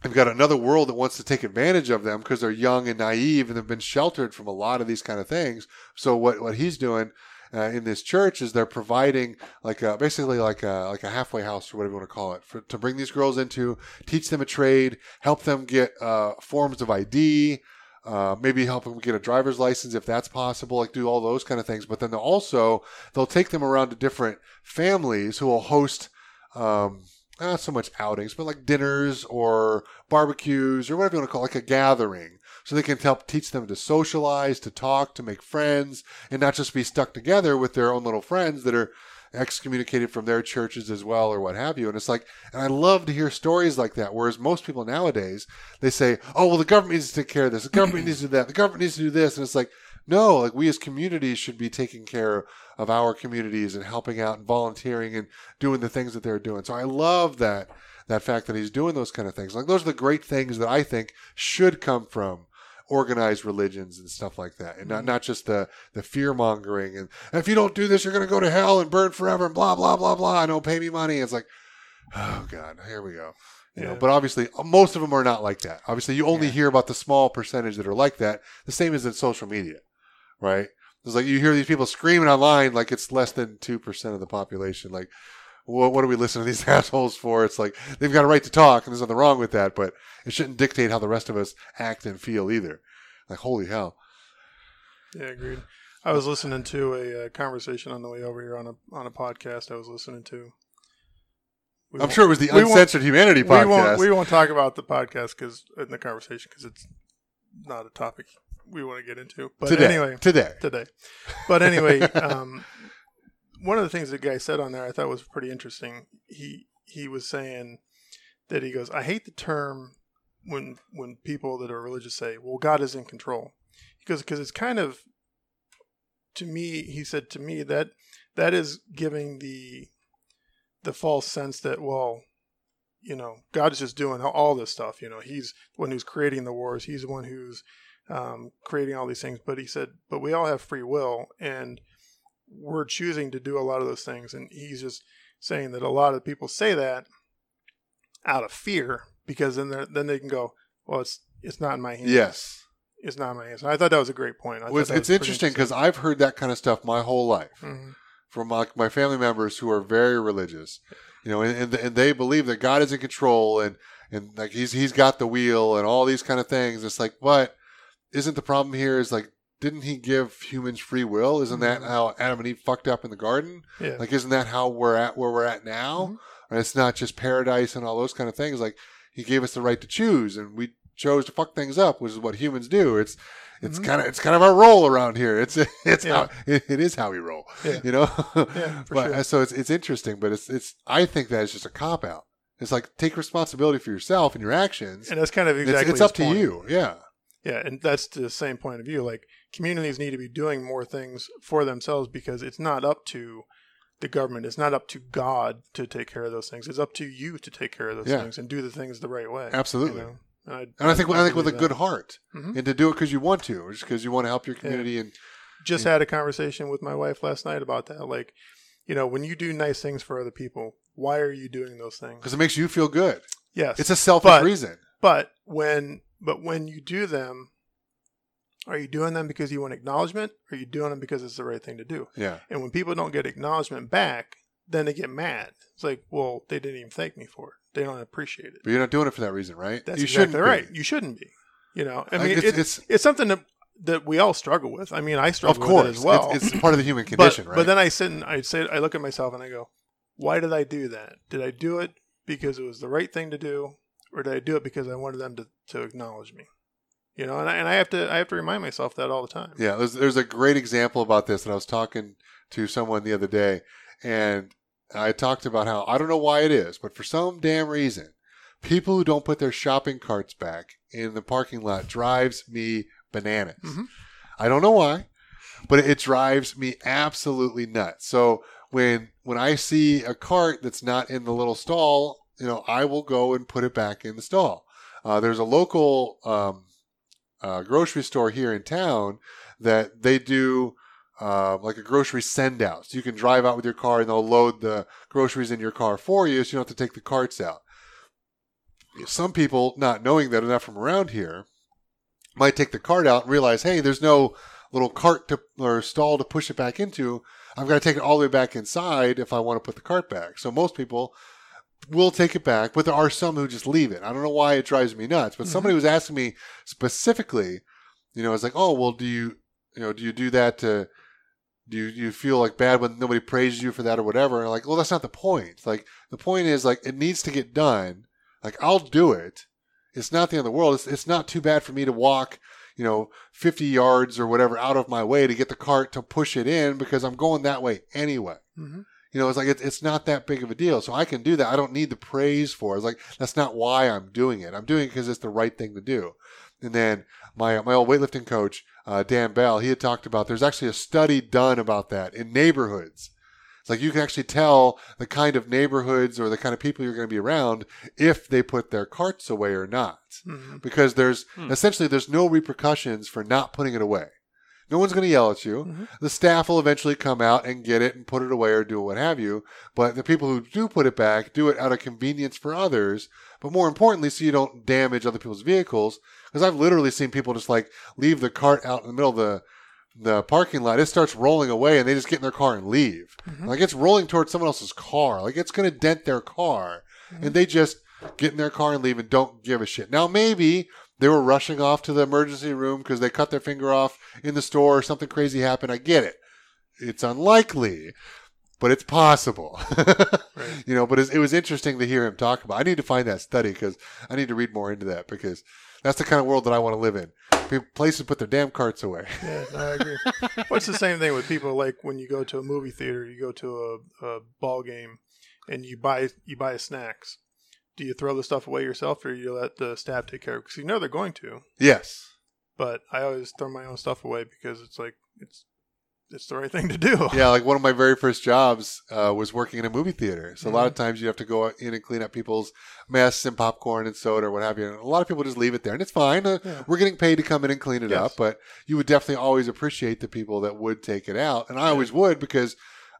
They've got another world that wants to take advantage of them because they're young and naive and they've been sheltered from a lot of these kind of things. So what what he's doing uh, in this church is they're providing like a, basically like a like a halfway house or whatever you want to call it for, to bring these girls into, teach them a trade, help them get uh, forms of ID, uh, maybe help them get a driver's license if that's possible, like do all those kind of things. But then they'll also they'll take them around to different families who will host. Um, not so much outings, but like dinners or barbecues or whatever you want to call it, like a gathering. So they can help teach them to socialize, to talk, to make friends, and not just be stuck together with their own little friends that are excommunicated from their churches as well or what have you. And it's like, and I love to hear stories like that. Whereas most people nowadays, they say, oh, well, the government needs to take care of this. The government needs to do that. The government needs to do this. And it's like, no, like we as communities should be taking care of our communities and helping out and volunteering and doing the things that they're doing. So I love that that fact that he's doing those kind of things. Like those are the great things that I think should come from organized religions and stuff like that, and not mm-hmm. not just the the fear mongering and if you don't do this, you're going to go to hell and burn forever and blah blah blah blah. And don't pay me money. It's like, oh god, here we go. You know, Yeah. but obviously, uh, most of them are not like that. Obviously, you only Yeah. hear about the small percentage that are like that. The same as in social media, right? It's like you hear these people screaming online like it's less than two percent of the population. Like, what, what are we listening to these assholes for? It's like they've got a right to talk, and there's nothing wrong with that, but it shouldn't dictate how the rest of us act and feel either. Like, holy hell! Yeah, agreed. I was listening to a uh, conversation on the way over here on a on a podcast. I was listening to. We I'm sure it was the Uncensored Humanity We podcast. won't, we won't talk about the podcast because in the conversation because it's not a topic we want to get into. But today, anyway, today, today. But anyway, um, one of the things the guy said on there I thought was pretty interesting. He he was saying that he goes, I hate the term when when people that are religious say, "Well, God is in control," he goes because it's kind of to me. He said to me that that is giving the the false sense that well you know god is just doing all this stuff you know he's the one who's creating the wars he's the one who's um, creating all these things but he said but we all have free will and we're choosing to do a lot of those things and he's just saying that a lot of people say that out of fear because then then they can go well it's it's not in my hands yes. it's not in my hands and i thought that was a great point I Well, it's thought that it's was interesting because I've heard that kind of stuff my whole life. Mhm. from my, my family members who are very religious, you know, and, and, and they believe that God is in control and, and like he's, he's got the wheel and all these kind of things. It's like, but isn't the problem here is like, didn't he give humans free will? Isn't that Mhm. how Adam and Eve fucked up in the garden? yeah Like, isn't that how we're at where we're at now? Mhm. And it's not just paradise and all those kind of things. Like he gave us the right to choose and we chose to fuck things up, which is what humans do. It's, it's Mhm. kind of, it's kind of our role around here. It's, it's Yeah. how, it, it is how we roll, Yeah. you know? Yeah, for but sure. uh, so it's, it's interesting, but it's, it's, I think that is just a cop out. It's like take responsibility for yourself and your actions. and that's kind of It's- exactly it's, up his to point. you. Yeah. Yeah, and that's the same point of view. Like communities need to be doing more things for themselves because it's not up to the government. It's not up to God to take care of those things. It's up to you to take care of those Yeah. things and do the things the right way. Absolutely. You know? and, I, And I think, I think with a good that. heart Mhm. and to do it because you want to, or just because you want to help your community. And Just had a conversation with my wife last night about that. Like, you know, when you do nice things for other people, why are you doing those things? because it makes you feel good. Yes, It's a selfish But- reason. But when but when you do them, are you doing them because you want acknowledgement? Or are you doing them because it's the right thing to do? Yeah. And when people don't get acknowledgement back, then they get mad. It's like, well, they didn't even thank me for it. They don't appreciate it. But you're not doing it for that reason, right? That's you exactly shouldn't be. right. You shouldn't be. You know, I mean, it's- it's, it's- it's something that that we all struggle with. I mean, I Of struggle with course. it as well. It's, it's part of the human but, condition, right? but then I sit and I say, I look at myself and I go, why did I do that? Did I do it because it was the right thing to do, or did I do it because I wanted them to, to acknowledge me? You know, and I, and I have to I have to remind myself that all the time. Yeah, there's, there's a great example about this that I was talking to someone the other day, and I talked about how I don't know why it is, but for some damn reason, people who don't put their shopping carts back in the parking lot drives me bananas. Mhm. I don't know why, but it drives me absolutely nuts. So when when I see a cart that's not in the little stall, you know, I will go and put it back in the stall. Uh, there's a local um, uh, grocery store here in town that they do uh, like a grocery send out. So you can drive out with your car and they'll load the groceries in your car for you so you don't have to take the carts out. Some people, not knowing that enough from around here, might take the cart out and realize, hey, there's no little cart to, or stall to push it back into. I've got to take it all the way back inside if I want to put the cart back. So most people will take it back, but there are some who just leave it. I don't know why it drives me nuts, but somebody was asking me specifically, you know, it's like, oh, well, do you, you know, do you do that to, do you, do you feel like bad when nobody praises you for that or whatever? And I'm like, well, that's not the point. Like, the point is, like, it needs to get done. Like, I'll do it. It's not the end of the world. It's, it's not too bad for me to walk, you know, 50 yards or whatever out of my way to get the cart to push it in because I'm going that way anyway. hmm You know, it's like, it, it's not that big of a deal. So I can do that. I don't need the praise for it. It's like, that's not why I'm doing it. I'm doing it because it's the right thing to do. And then my, my old weightlifting coach, uh, Dan Bell, he had talked about there's actually a study done about that in neighborhoods. It's like you can actually tell the kind of neighborhoods or the kind of people you're going to be around if they put their carts away or not. Mhm. Because there's Hmm. essentially there's no repercussions for not putting it away. No one's going to yell at you. Mhm. The staff will eventually come out and get it and put it away or do what have you. But the people who do put it back do it out of convenience for others, but more importantly, so you don't damage other people's vehicles. Because I've literally seen people just like leave the cart out in the middle of the the parking lot. It starts rolling away, and they just get in their car and leave. Mhm. Like it's rolling towards someone else's car. Like it's going to dent their car, and they just get in their car and leave and don't give a shit. Now maybe they were rushing off to the emergency room because they cut their finger off in the store or something crazy happened. I get it. It's unlikely, but it's possible. Right. You know, but it was interesting to hear him talk about. I need to find that study because I need to read more into that because that's the kind of world that I want to live in. Pe- Places put their damn carts away. Yeah, no, I agree. What's the same thing with people like when you go to a movie theater, you go to a, a ball game, and you buy you buy snacks. Do you throw the stuff away yourself, or you let the staff take care of? It? Because you know they're going to. yes. But I always throw my own stuff away because it's like it's it's the right thing to do. Yeah, like one of my very first jobs uh, was working in a movie theater. So a lot Mm-hmm. of times you have to go in and clean up people's mess and popcorn and soda or what have you. And a lot of people just leave it there, and it's fine. Uh, Yeah. We're getting paid to come in and clean it Yes. up, but you would definitely always appreciate the people that would take it out, and I always would because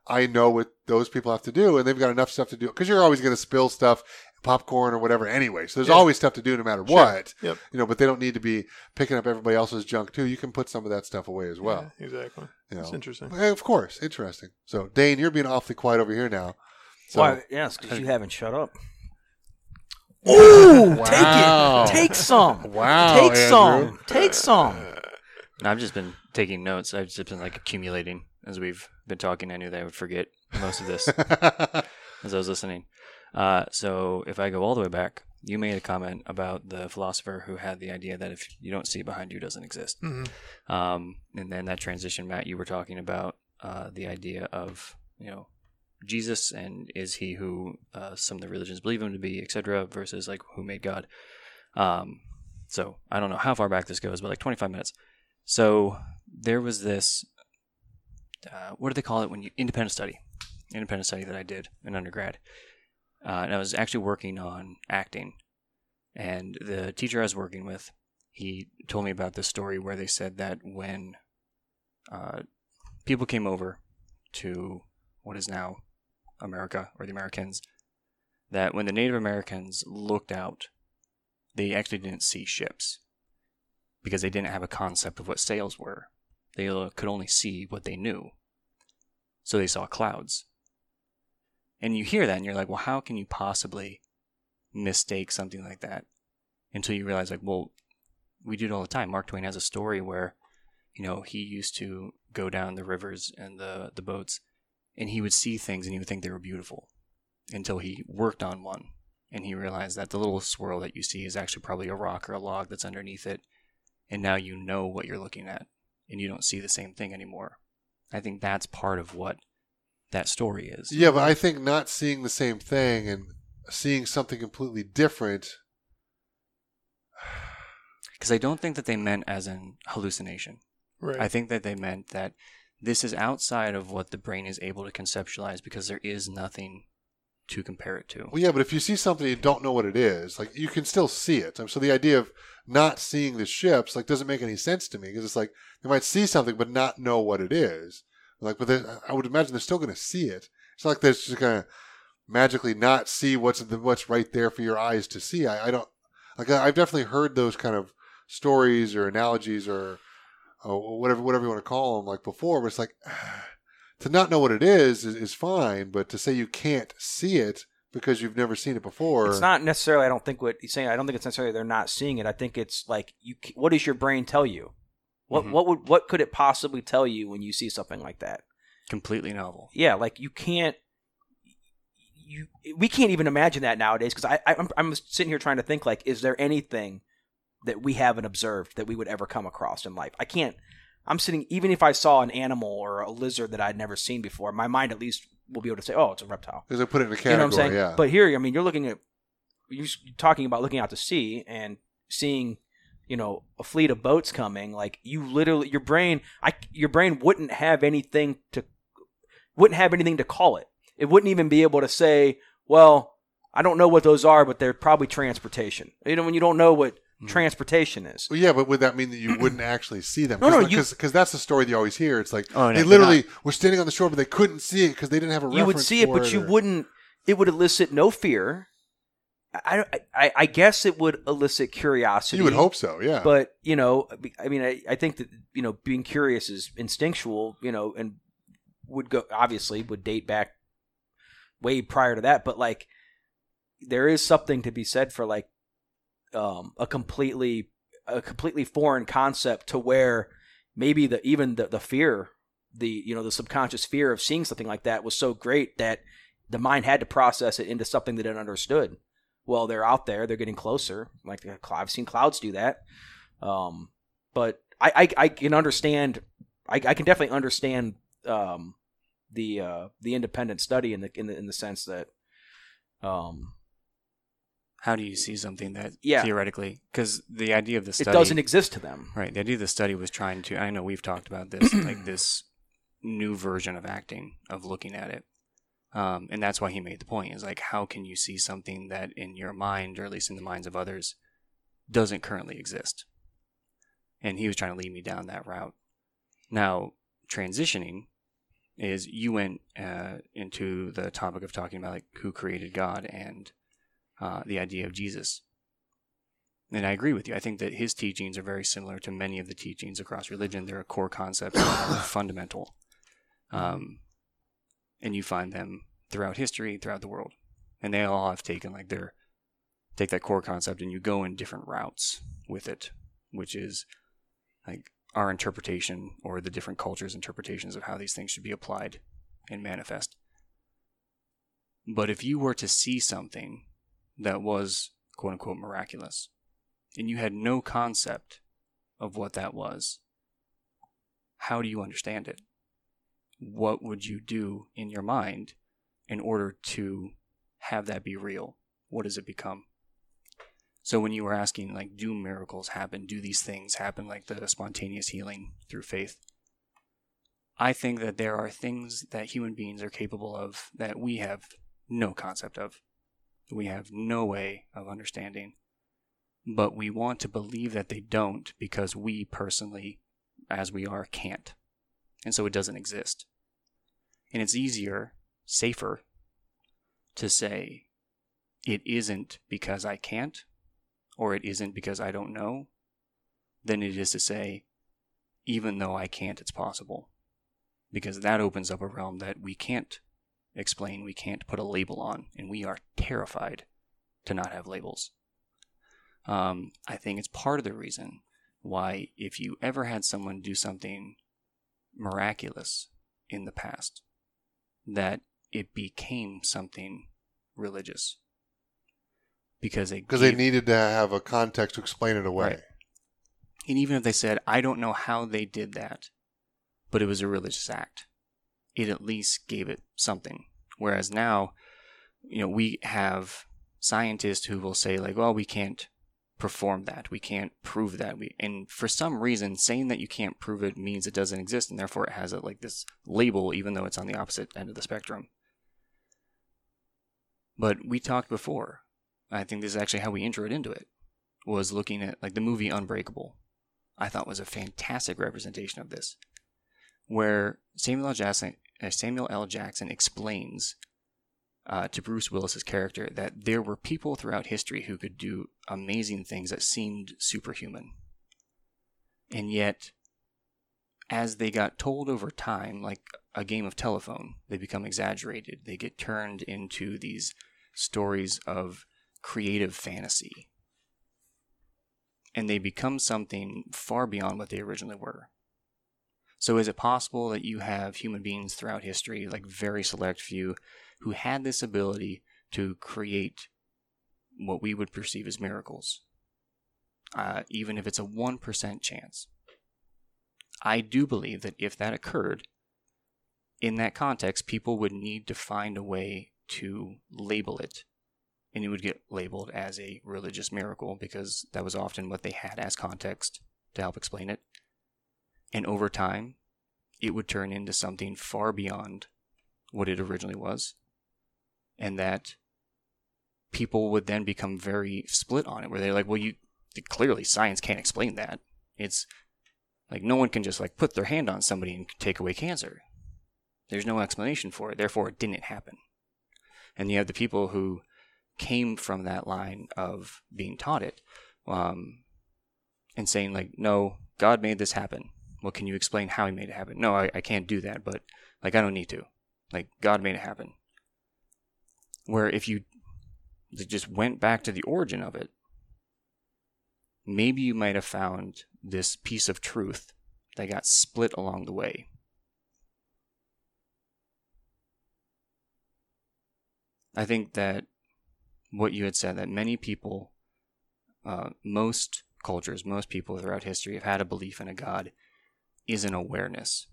I know what those people have to do, and they've got enough stuff to do. Because you're always going to spill stuff, popcorn or whatever, anyway. So there's Yeah. always stuff to do no matter Sure. what. Yep. You know, but they don't need to be picking up everybody else's junk too. You can put some of that stuff away as well. Yeah, exactly. You know. It's interesting. Eh, Of course, interesting. So, Dane, you're being awfully quiet over here now. So, Why? Yes, because you haven't shut up. Ooh, Wow. take it. Take some. Wow, Take Andrew. some. Take some. I've just been taking notes. I've just been like accumulating as we've been talking. I knew that I would forget most of this as I was listening. Uh, so if I go all the way back, you made a comment about the philosopher who had the idea that if you don't see behind you, it doesn't exist. hmm Um, and then that transition, Matt, you were talking about uh, the idea of you know Jesus and is he who uh, some of the religions believe him to be, etc., versus like who made God. Um, so I don't know how far back this goes, but like 25 minutes. So there was this. Uh, what do they call it when you independent study? Independent study that I did in undergrad, uh, and I was actually working on acting. And the teacher I was working with, he told me about this story where they said that when uh, people came over to what is now America or the Americans, that when the Native Americans looked out, they actually didn't see ships because they didn't have a concept of what sails were. They uh, could only see what they knew. So they saw clouds. And you hear that and you're like, well, how can you possibly mistake something like that until you realize, like, well, we do it all the time. Mark Twain has a story where, you know, he used to go down the rivers and the, the boats and he would see things and he would think they were beautiful until he worked on one and he realized that the little swirl that you see is actually probably a rock or a log that's underneath it. And now you know what you're looking at and you don't see the same thing anymore. I think that's part of what that story is. yeah, but I think not seeing the same thing and seeing something completely different. Because I don't think that they meant as an hallucination. Right. I think that they meant that this is outside of what the brain is able to conceptualize because there is nothing to compare it to. Well, yeah, but if you see something you don't know what it is, like you can still see it. So the idea of not seeing the ships like doesn't make any sense to me because it's like they might see something but not know what it is. Like, but I would imagine they're still going to see it. It's not like they're just going to magically not see what's the, what's right there for your eyes to see. I, I don't like. I- I've definitely heard those kind of stories or analogies or, or whatever whatever you want to call them like before. But it's like to not know what it is, is is fine, but to say you can't see it because you've never seen it before. It's not necessarily. I don't think what he's saying. I don't think it's necessarily they're not seeing it. I think it's like you. What does your brain tell you? What Mhm. what would what could it possibly tell you when you see something like that? Completely novel. Yeah, like you can't. You we can't even imagine that nowadays because I, I I'm, I'm sitting here trying to think like, is there anything that we haven't observed that we would ever come across in life? I can't. I'm sitting even if I saw an animal or a lizard that I'd never seen before, my mind at least will be able to say, oh, it's a reptile. because they put it in a You category. know what I'm saying? Yeah, But here, I mean, you're looking at you're talking about looking out to sea and seeing, you know, a fleet of boats coming. Like you literally, your brain, I your brain wouldn't have anything to. wouldn't have anything to call it. It wouldn't even be able to say, well, I don't know what those are, but they're probably transportation. You know, when you don't know what Hmm. transportation is. Well, yeah, but would that mean that you wouldn't actually see them? No, no, you- because that's the story that you always hear. It's like Oh, no, they they're literally were standing on the shore, but they couldn't see it because they didn't have a. You would reference see it, but you or- wouldn't. It would elicit no fear. I, I, I guess it would elicit curiosity. You would hope so, yeah. but you know, I mean, I, I think that you know, being curious is instinctual. You know, and would go obviously would date back way prior to that. But like, there is something to be said for like um, a completely a completely foreign concept to where maybe the even the, the fear the you know the subconscious fear of seeing something like that was so great that the mind had to process it into something that it understood well they're out there they're getting closer like uh, i've seen clouds do that um, but I, I i can understand i, I can definitely understand um, the uh, the independent study in the in the in the sense that um, How do you see something that Yeah. theoretically? Because the idea of the it study doesn't exist to them Right. The idea of the study was trying to, I know we've talked about this, like this new version of acting, of looking at it. Um, and that's why he made the point is like, how can you see something that in your mind, or at least in the minds of others, doesn't currently exist? And he was trying to lead me down that route. Now, transitioning is you went uh, into the topic of talking about like who created God and uh, the idea of Jesus. And I agree with you. I think that his teachings are very similar to many of the teachings across religion. They're a core concept, fundamental. Um, and you find them throughout history, throughout the world. And they all have taken like their take that core concept and you go in different routes with it, which is like our interpretation or the different cultures' interpretations of how these things should be applied and manifest. But if you were to see something that was quote unquote miraculous, and you had no concept of what that was, how do you understand it? What would you do in your mind in order to have that be real? What does it become? So when you were asking, like, do miracles happen? Do these things happen, like the spontaneous healing through faith? I think that there are things that human beings are capable of that we have no concept of. We have no way of understanding. But we want to believe that they don't because we personally, as we are, can't. And so it doesn't exist. And it's easier, safer, to say it isn't because I can't or it isn't because I don't know than it is to say, even though I can't, it's possible. Because that opens up a realm that we can't explain, we can't put a label on, and we are terrified to not have labels. Um, I think it's part of the reason why, if you ever had someone do something miraculous in the past, that it became something religious. Because they, because they needed to have a context to explain it away. Right. and even if they said, I don't know how they did that, but it was a religious act, it at least gave it something. Whereas now, you know, we have scientists who will say, like, well, we can't perform that. We can't prove that. We and for some reason saying that you can't prove it means it doesn't exist and therefore it has a, like this label even though it's on the opposite end of the spectrum. But we talked before. I think this is actually how we introed into it. Was looking at like the movie Unbreakable. I thought was a fantastic representation of this, where Samuel L. Jackson, uh, Samuel L. Jackson explains uh, to Bruce Willis's character that there were people throughout history who could do amazing things that seemed superhuman, and yet, as they got told over time, like a game of telephone, they become exaggerated. They get turned into these stories of creative fantasy and they become something far beyond what they originally were. So, is it possible that you have human beings throughout history, like very select few, who had this ability to create what we would perceive as miracles, uh, even if it's a 1% chance? I do believe that if that occurred, in that context, people would need to find a way to label it and it would get labeled as a religious miracle because that was often what they had as context to help explain it. And over time, it would turn into something far beyond what it originally was, and that people would then become very split on it, where they're like, well, you clearly science can't explain that. It's like no one can just like put their hand on somebody and take away cancer. There's no explanation for it, therefore it didn't happen. And you have the people who came from that line of being taught it, um, and saying like, no, God made this happen. Well, can you explain how He made it happen? No, I, I can't do that, but like I don't need to. Like God made it happen. Where if you just went back to the origin of it, maybe you might have found this piece of truth that got split along the way. I think that what you had said that many people, uh, most cultures, most people throughout history have had a belief in a God is an awareness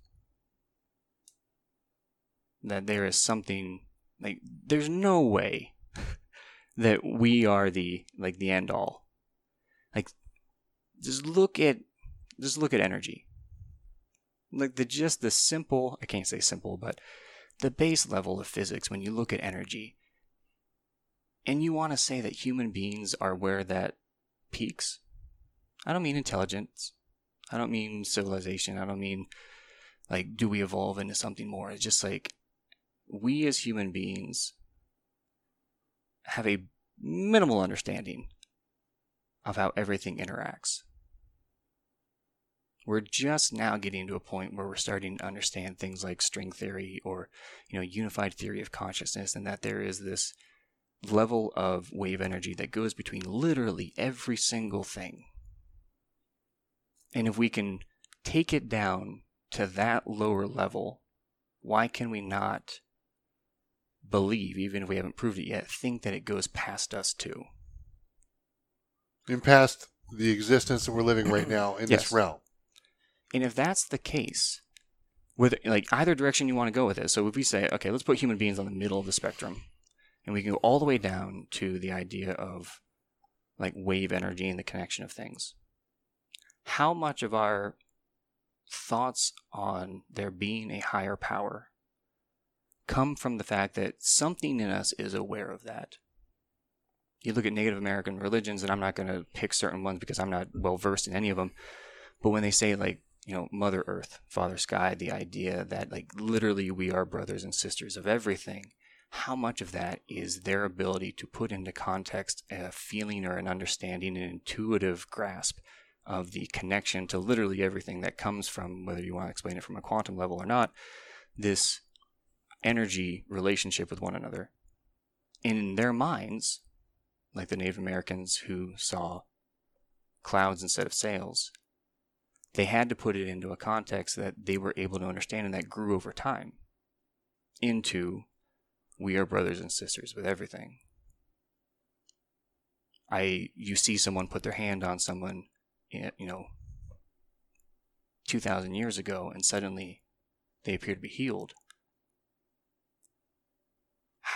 that there is something like there's no way that we are the like the end all. Like just look at just look at energy. Like the just the simple i can't say simple but the base level of physics when you look at energy and you want to say that human beings are where that peaks i don't mean intelligence. I don't mean civilization. I don't mean like do we evolve into something more? It's just like we as human beings have a minimal understanding of how everything interacts. We're just now getting to a point where we're starting to understand things like string theory or, you know, unified theory of consciousness and that there is this level of wave energy that goes between literally every single thing. And if we can take it down to that lower level, why can we not believe, even if we haven't proved it yet, think that it goes past us too. In past the existence that we're living right now in Yes. this realm. And if that's the case, with like either direction you want to go with it, so if we say, okay, let's put human beings on the middle of the spectrum, and we can go all the way down to the idea of like wave energy and the connection of things. How much of our thoughts on there being a higher power come from the fact that something in us is aware of that? You look at Native American religions, and I'm not going to pick certain ones because I'm not well versed in any of them. But when they say, like, you know, Mother Earth, Father Sky, the idea that, like, literally we are brothers and sisters of everything, how much of that is their ability to put into context a feeling or an understanding, an intuitive grasp of the connection to literally everything that comes from, whether you want to explain it from a quantum level or not, this energy relationship with one another. In their minds, like the Native Americans who saw clouds instead of sails, they had to put it into a context that they were able to understand and that grew over time into we are brothers and sisters with everything. I you see someone put their hand on someone, you know, 2000 years ago and suddenly they appear to be healed.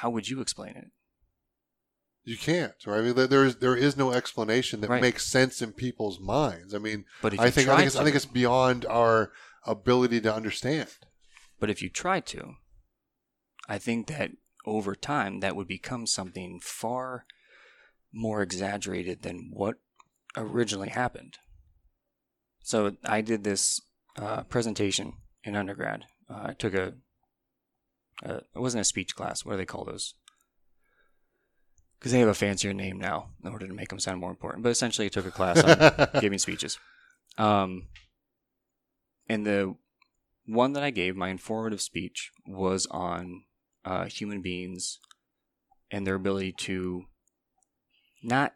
How would you explain it? You can't, right? I mean, there- is there is no explanation that Right. makes sense in people's minds. I mean, But I think I think, it's, I think it's beyond our ability to understand. But if you try to, I think that over time that would become something far more exaggerated than what originally happened. So I did this uh, presentation in undergrad. Uh, I took a, a, it wasn't a speech class. What do they call those? Because they have a fancier name now in order to make them sound more important. But essentially, I took a class on giving speeches. Um, and the one that I gave, my informative speech, was on uh, human beings and their ability to not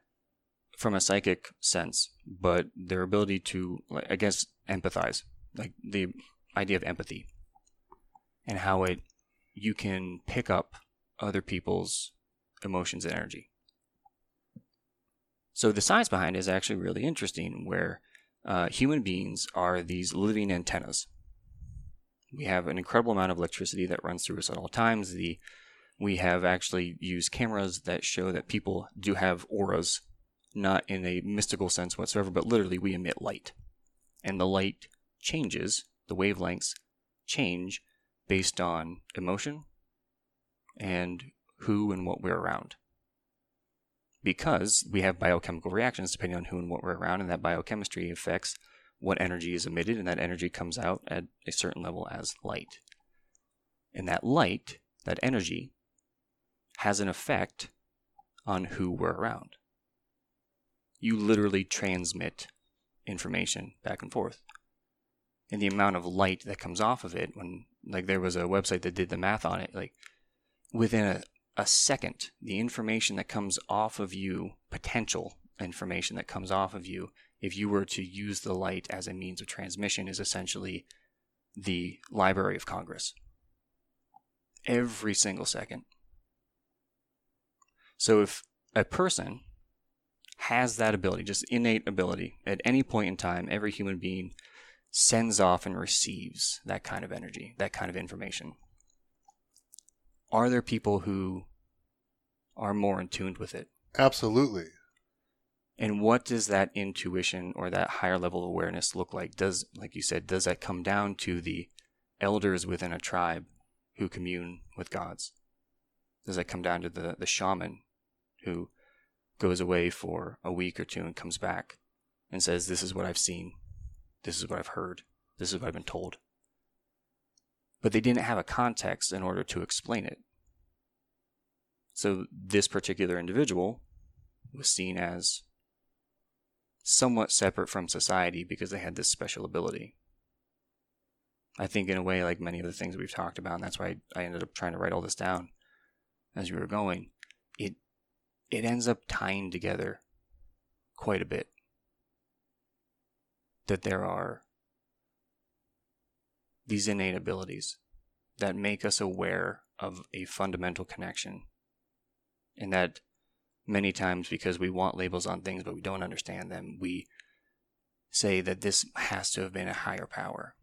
from a psychic sense, but their ability to, like, I guess, empathize, like the idea of empathy and how it you can pick up other people's emotions and energy. So the science behind it is actually really interesting, where uh, human beings are these living antennas. We have an incredible amount of electricity that runs through us at all times. The we have actually used cameras that show that people do have auras, not in a mystical sense whatsoever, but literally we emit light, and the light changes. The wavelengths change based on emotion, and who and what we're around. Because we have biochemical reactions depending on who and what we're around, and that biochemistry affects what energy is emitted, and that energy comes out at a certain level as light. And that light, that energy, has an effect on who we're around. You literally transmit information back and forth. And the amount of light that comes off of it, when, like, there was a website that did the math on it, like, within a, a second, the information that comes off of you, potential information that comes off of you, if you were to use the light as a means of transmission, is essentially the Library of Congress. Every single second. So if a person has that ability, just innate ability, at any point in time, every human being sends off and receives that kind of energy, that kind of information. Are there people who are more in tune with it? Absolutely. And what does that intuition or that higher level of awareness look like? Does, like you said, does that come down to the elders within a tribe who commune with gods? Does that come down to the, the shaman who goes away for a week or two and comes back and says, This is what I've seen. This is what I've heard. This is what I've been told. But they didn't have a context in order to explain it. So this particular individual was seen as somewhat separate from society because they had this special ability. I think, in a way, like many of the things we've talked about, and that's why I ended up trying to write all this down as we were going. It it ends up tying together quite a bit. That there are these innate abilities that make us aware of a fundamental connection. And that many times, because we want labels on things but we don't understand them, we say that this has to have been a higher power.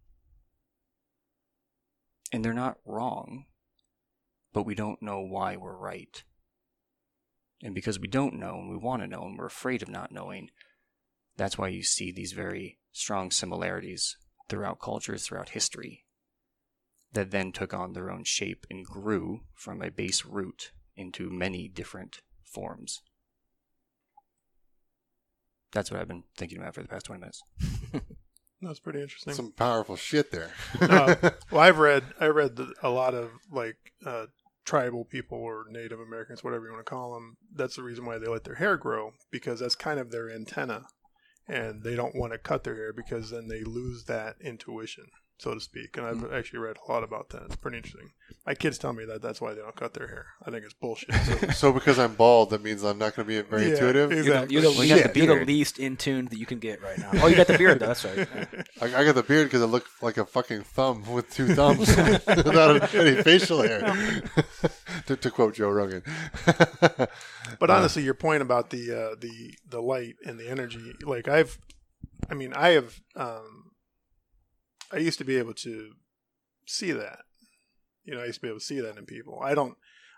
And they're not wrong, but we don't know why we're right. And because we don't know and we want to know and we're afraid of not knowing, that's why you see these very strong similarities throughout cultures, throughout history, that then took on their own shape and grew from a base root into many different forms. That's what I've been thinking about for the past 20 minutes. That's pretty interesting. Some powerful shit there. uh, well, I've read I read the, a lot of like uh, tribal people or Native Americans, whatever you want to call them. That's the reason why they let their hair grow because that's kind of their antenna, and they don't want to cut their hair because then they lose that intuition, so to speak. And I've hmm. actually read a lot about that. It's pretty interesting. My kids tell me that that's why they don't cut their hair. I think it's bullshit. So, so because I'm bald, that means I'm not going to be very Yeah, intuitive. exactly. You're the, Well, you got least, the you're the least in tune that you can get right now. Oh, you got the beard. though, That's right. Yeah. I, I got the beard because I look like a fucking thumb with two thumbs without any facial hair. to, to quote Joe Rogan. But honestly, your point about the uh, the the light and the energy, like I've, I mean, I have, um, I used to be able to see that. You know, I used to be able to see that in people. I don't,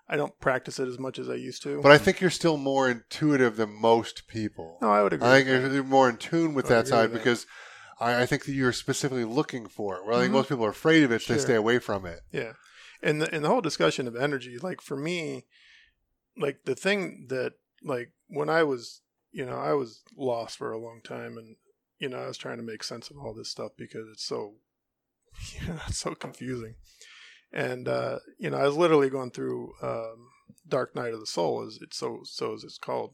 I don't practice it as much as I used to. but I think you're still more intuitive than most people. no, I would agree. I think you're more in tune with that side with that. because I, I think that you're specifically looking for it. Where I think Mhm. most people are afraid of it, so they stay away from it. Yeah, and the and the whole discussion of energy, like for me, like the thing that like when I was, you know, I was lost for a long time, and you know, I was trying to make sense of all this stuff because it's so, you know, it's so confusing, and uh, you know, I was literally going through um, Dark Night of the Soul, as it's so so as it's called.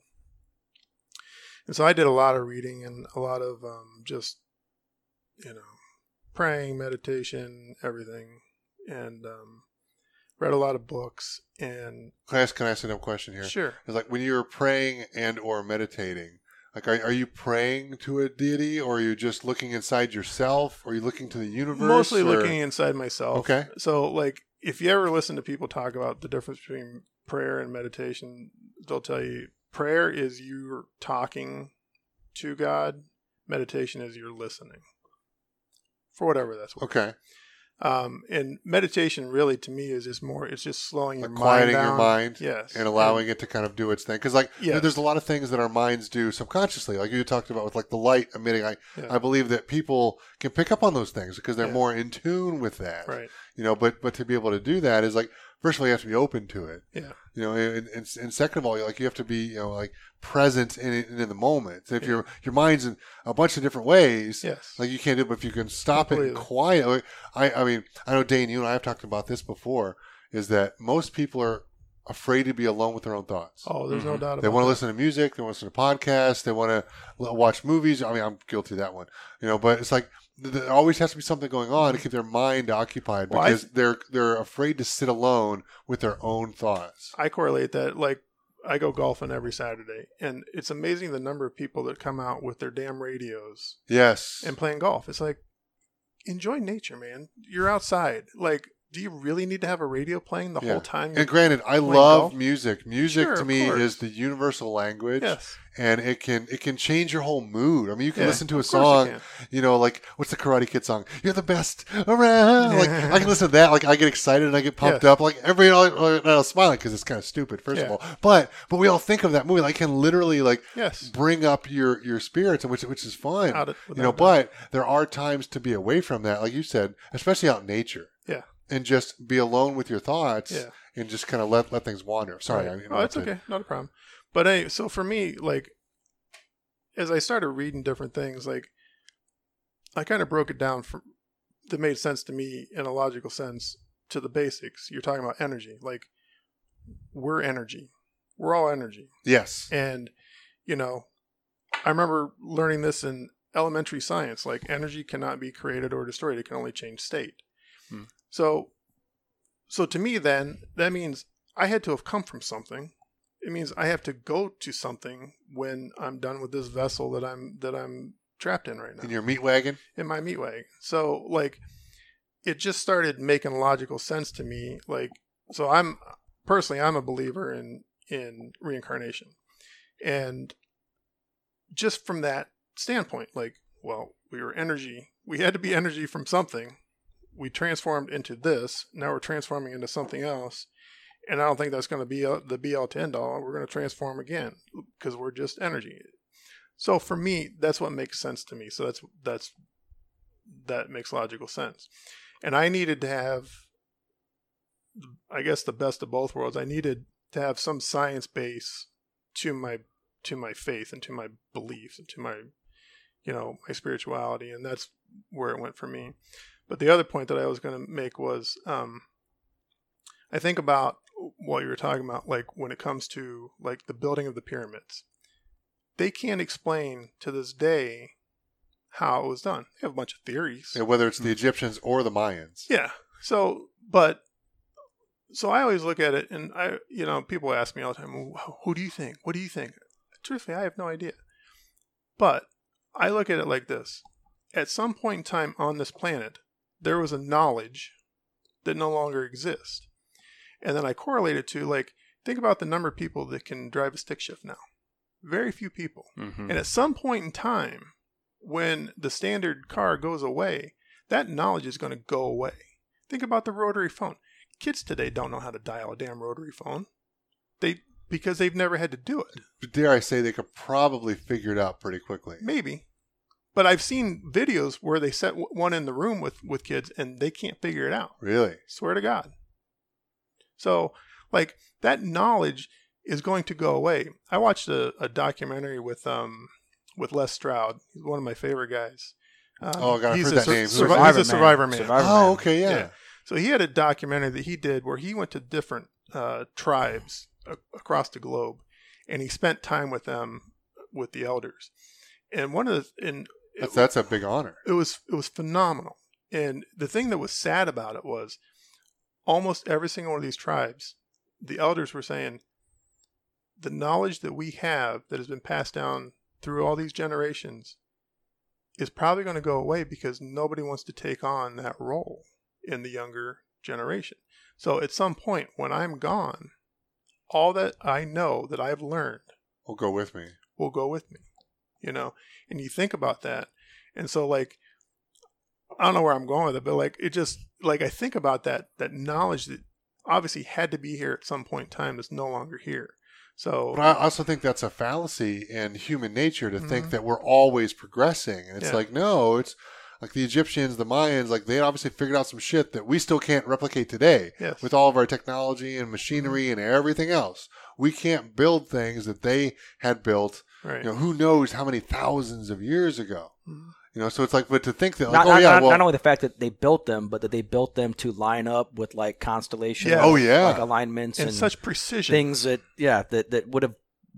And so I did a lot of reading and a lot of um, just, you know, praying, meditation, everything, and um, read a lot of books. And Can I ask, can I ask a dumb question here? sure, It's like when you're praying and or meditating, like are, are you praying to a deity or are you just looking inside yourself? Or are you looking to the universe? mostly or- looking inside myself. Okay. So, like, if you ever listen to people talk about the difference between prayer and meditation, they'll tell you prayer is you talking to God, meditation is you're listening. For whatever that's worth. Okay. Um, and meditation really to me is just more, it's just slowing your Like mind quieting down. your mind Yes. and allowing it to kind of do its thing. Because like Yeah. there's a lot of things that our minds do subconsciously, like you talked about with like the light emitting. I Yeah. I believe that people can pick up on those things because they're Yeah. more in tune with that. Right. You know, but but to be able to do that is like first of all, you have to be open to it. Yeah. You know, and, and, and second of all, like you have to be, you know, like present in it in the moment. If Yeah. your your mind's in a bunch of different ways, Yes. like you can't do it. But if you can stop it and quiet, I I mean, I know Dane, you and I have talked about this before. Is that most people are afraid to be alone with their own thoughts. oh, there's no Mhm. doubt about it. They want to that. listen to music. They want to listen to podcasts. They want to watch movies. I mean, I'm guilty of that one, you know. But it's like th- there always has to be something going on to keep their mind occupied Well, I- because they're they're afraid to sit alone with their own thoughts. I correlate that like I go golfing every Saturday, and it's amazing the number of people that come out with their damn radios Yes, and playing golf. It's like enjoy nature, man. You're outside. Like, do you really need to have a radio playing the Yeah. whole time? and granted, I love golf? music. Music Sure, to me course. is the universal language, yes, and it can it can change your whole mood. I mean, you can Yeah, listen to a course you song. you know, like what's the Karate Kid song? You're the best around. Like I can listen to that. Like I get excited and I get pumped Yes. up. Like everybody, I was smiling because it's kind of stupid, first of all. But but we all think of that movie. Like can literally like Yes. bring up your your spirits, which which is fun. Out of- you know, doubt. but there are times to be away from that, like you said, especially out in nature. Yeah. And just be alone with your thoughts. Yeah. And just kind of let let things wander. Sorry, I Right. Oh, it's okay. Not a problem. But anyway, so for me, like, as I started reading different things, like, I kind of broke it down from that made sense to me in a logical sense to the basics. You're talking about energy. Like, we're energy. We're all energy. Yes. And, you know, I remember learning this in elementary science like, energy cannot be created or destroyed, it can only change state. Hmm. So, so to me, then, that means I had to have come from something. It means I have to go to something when I'm done with this vessel that I'm that I'm trapped in right now In your meat wagon. in my meat wagon. So like it just started making logical sense to me. Like so I'm personally I'm a believer in in reincarnation. And just from that standpoint, like, well, we were energy. We had to be energy from something. We transformed into this. Now we're transforming into something else. And I don't think that's going to be uh, the be all to end all. We're going to transform again because we're just energy. So for me, that's what makes sense to me. So that's that's that makes logical sense. And I needed to have, I guess, the best of both worlds. I needed to have some science base to my to my faith and to my beliefs and to my, you know, my spirituality, and that's where it went for me. But the other point that I was going to make was, um, I think about what you were talking about, like when it comes to like the building of the pyramids they can't explain to this day how it was done. They have a bunch of theories. Yeah, whether it's the Egyptians or the Mayans. Yeah. So, but so I always look at it, and I, you know, people ask me all the time, "Who- "Who do you think? What do you think?" Truthfully, I have no idea. But I look at it like this: at some point in time on this planet, there was a knowledge that no longer exists, and then I correlate it to like think about the number of people that can drive a stick shift now. Very few people. Mm-hmm. And at some point in time, when the standard car goes away, that knowledge is going to go away. Think about the rotary phone. Kids today don't know how to dial a damn rotary phone. They because they've never had to do it. But dare I say they could probably figure it out pretty quickly. Maybe. But I've seen videos where they set one in the room with with kids and they can't figure it out. Really? Swear to God. So, like that knowledge is going to go away. I watched a, a documentary with um with Les Stroud. He's one of my favorite guys. Um, Oh, God, I've he's heard a that name. Who is survi- it? he's a Man. survivor man. Survivor oh, Man. okay, yeah. Yeah. So he had a documentary that he did where he went to different uh, tribes a- across the globe, and he spent time with them, with the elders. And one of the and it That's that's a big honor. it was it was phenomenal. And the thing that was sad about it was almost every single one of these tribes, the elders were saying the knowledge that we have that has been passed down through all these generations is probably going to go away because nobody wants to take on that role in the younger generation. So at some point when I'm gone, all that I know that I've learned Will go with me. will go with me you know and you think about that and so like i don't know where i'm going with it but like it just like i think about that that knowledge that obviously had to be here at some point in time is no longer here so But I also think that's a fallacy in human nature to think Mhm. that we're always progressing. And it's Yeah. like, no, it's like the Egyptians, the Mayans, like they obviously figured out some shit that we still can't replicate today Yes. with all of our technology and machinery and everything else. We can't build things that they had built. Right. You know, who knows how many thousands of years ago. Mhm. You know, so it's like, but to think that, like, Not, oh not, yeah, not, well, not only the fact that they built them, but that they built them to line up with like constellations, Yeah. Oh, yeah. like alignments and and, such precision. things that yeah that that would have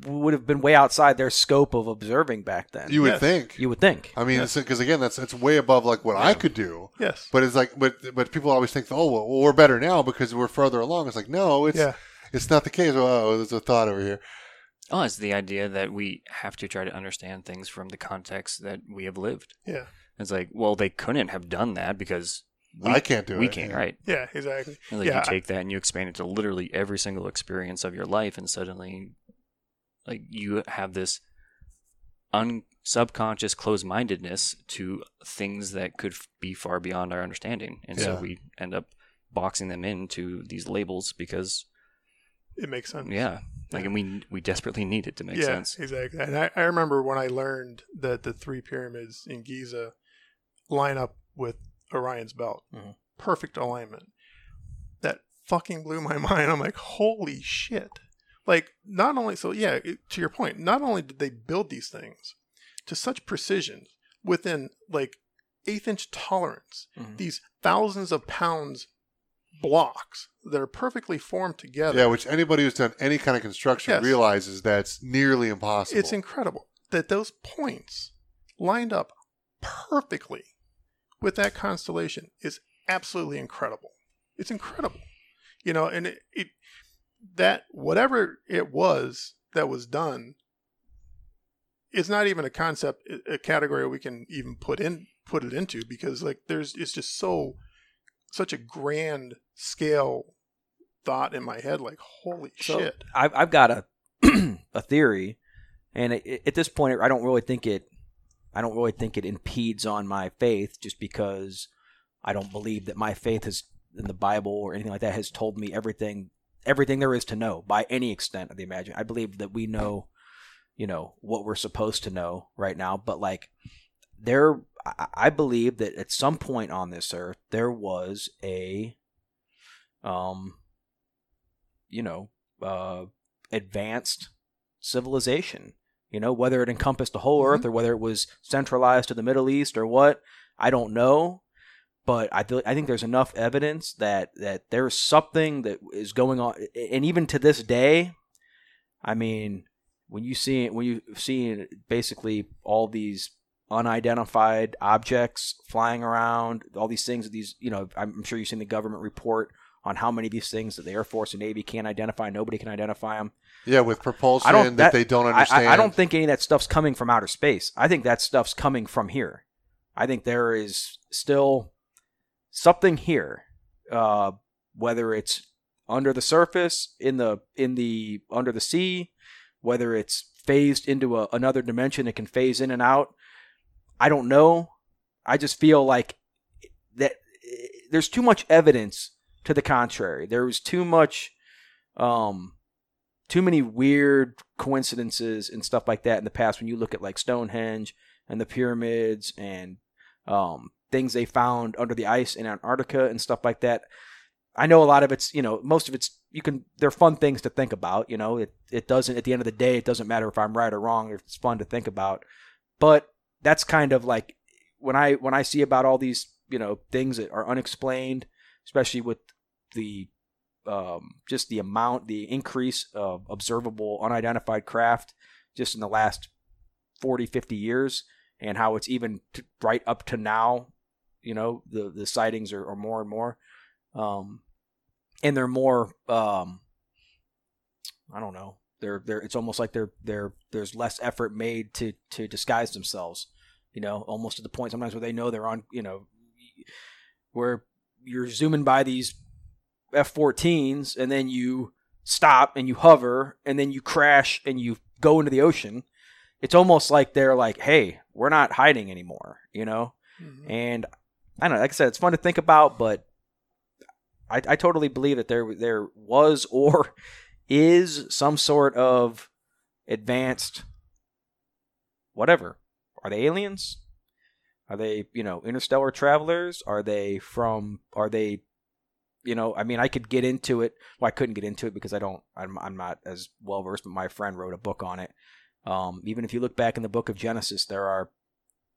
would have been way outside their scope of observing back then. you would Yes. think. You would think. I mean, because again, that's it's way above like what I could do. Yes. But it's like, but but people always think, oh, well, we're better now because we're further along. It's like, no, it's yeah. it's not the case. Oh, there's a thought over here. Oh, it's the idea that we have to try to understand things from the context that we have lived. Yeah. It's like, well, they couldn't have done that because we, I can't do we it. We can't, yeah. right? Yeah. Exactly. And like yeah. you take that and you expand it to literally every single experience of your life, and suddenly, like you have this un subconscious closed mindedness to things that could f- be far beyond our understanding, and so we end up boxing them into these labels because, it makes sense. yeah, like and we we desperately need it to make yeah, sense. exactly. And I, I remember when I learned that the three pyramids in Giza line up with Orion's belt, Mhm. perfect alignment. That fucking blew my mind. I'm like, holy shit! Like, not only so, yeah. it- To your point, not only did they build these things to such precision within like eighth inch tolerance, Mhm. these thousands of pounds blocks that are perfectly formed together. Yeah, which anybody who's done any kind of construction Yes. realizes that's nearly impossible. It's incredible that those points lined up perfectly with that constellation is absolutely incredible. It's incredible. You know, and it, it that whatever it was that was done is not even a concept a category we can even put in put it into because like there's it's just so such a grand scale thought in my head like holy So, shit. I've I've got a a theory, and it, it- at this point, I don't really think it. I don't really think it impedes on my faith, just because I don't believe that my faith is in the Bible or anything like that has told me everything everything there is to know by any extent of the imagine. I believe that we know, you know, what we're supposed to know right now, but like there I- believe that at some point on this earth there was a um you know, uh advanced civilization. You know, whether it encompassed the whole earth or whether it was centralized to the Middle East or what, I don't know. But I, th- I think there's enough evidence that, that there's something that is going on. And even to this day, I mean, when you see when you see basically all these unidentified objects flying around, all these things, these you know, I'm sure you've seen the government report on how many of these things that the Air Force and Navy can't identify. Nobody can identify them. yeah, with propulsion don't that, they don't understand. I, I don't think any of that stuff's coming from outer space. I think that stuff's coming from here. I think there is still something here, uh, whether it's under the surface, in the in the under the sea, whether it's phased into a, another dimension, it can phase in and out. I don't know. I just feel like that there's too much evidence to the contrary. There was too much, um, too many weird coincidences and stuff like that in the past. When you look at like Stonehenge and the pyramids and um, things they found under the ice in Antarctica and stuff like that. I know a lot of it's, you know, most of it's you can they're fun things to think about, you know. It it doesn't at the end of the day it doesn't matter if I'm right or wrong, it's fun to think about. But that's kind of like when I when I see about all these, you know, things that are unexplained, especially with the um, just the amount, the increase of observable unidentified craft just in the last 40, 50 years, and how it's even t- right up to now, you know, the, the sightings are, are more and more. Um, and they're more, um, I don't know, they're, they're, it's almost like they're, they're, there's less effort made to, to disguise themselves, you know, almost to the point sometimes where they know they're on, you know, where you're zooming by these F-14s and then you stop and you hover and then you crash and you go into the ocean. It's almost like they're like, "Hey, we're not hiding anymore," you know. Mhm. And I don't know. Like I said, it's fun to think about, but I, I totally believe that there there was or is some sort of advanced whatever. Are they aliens? Are they, you know, interstellar travelers? Are they from? Are they, you know? I mean, I could get into it. Well, I couldn't get into it because I don't. I'm, I'm not as well versed. But my friend wrote a book on it. Um, even if you look back in the book of Genesis, there are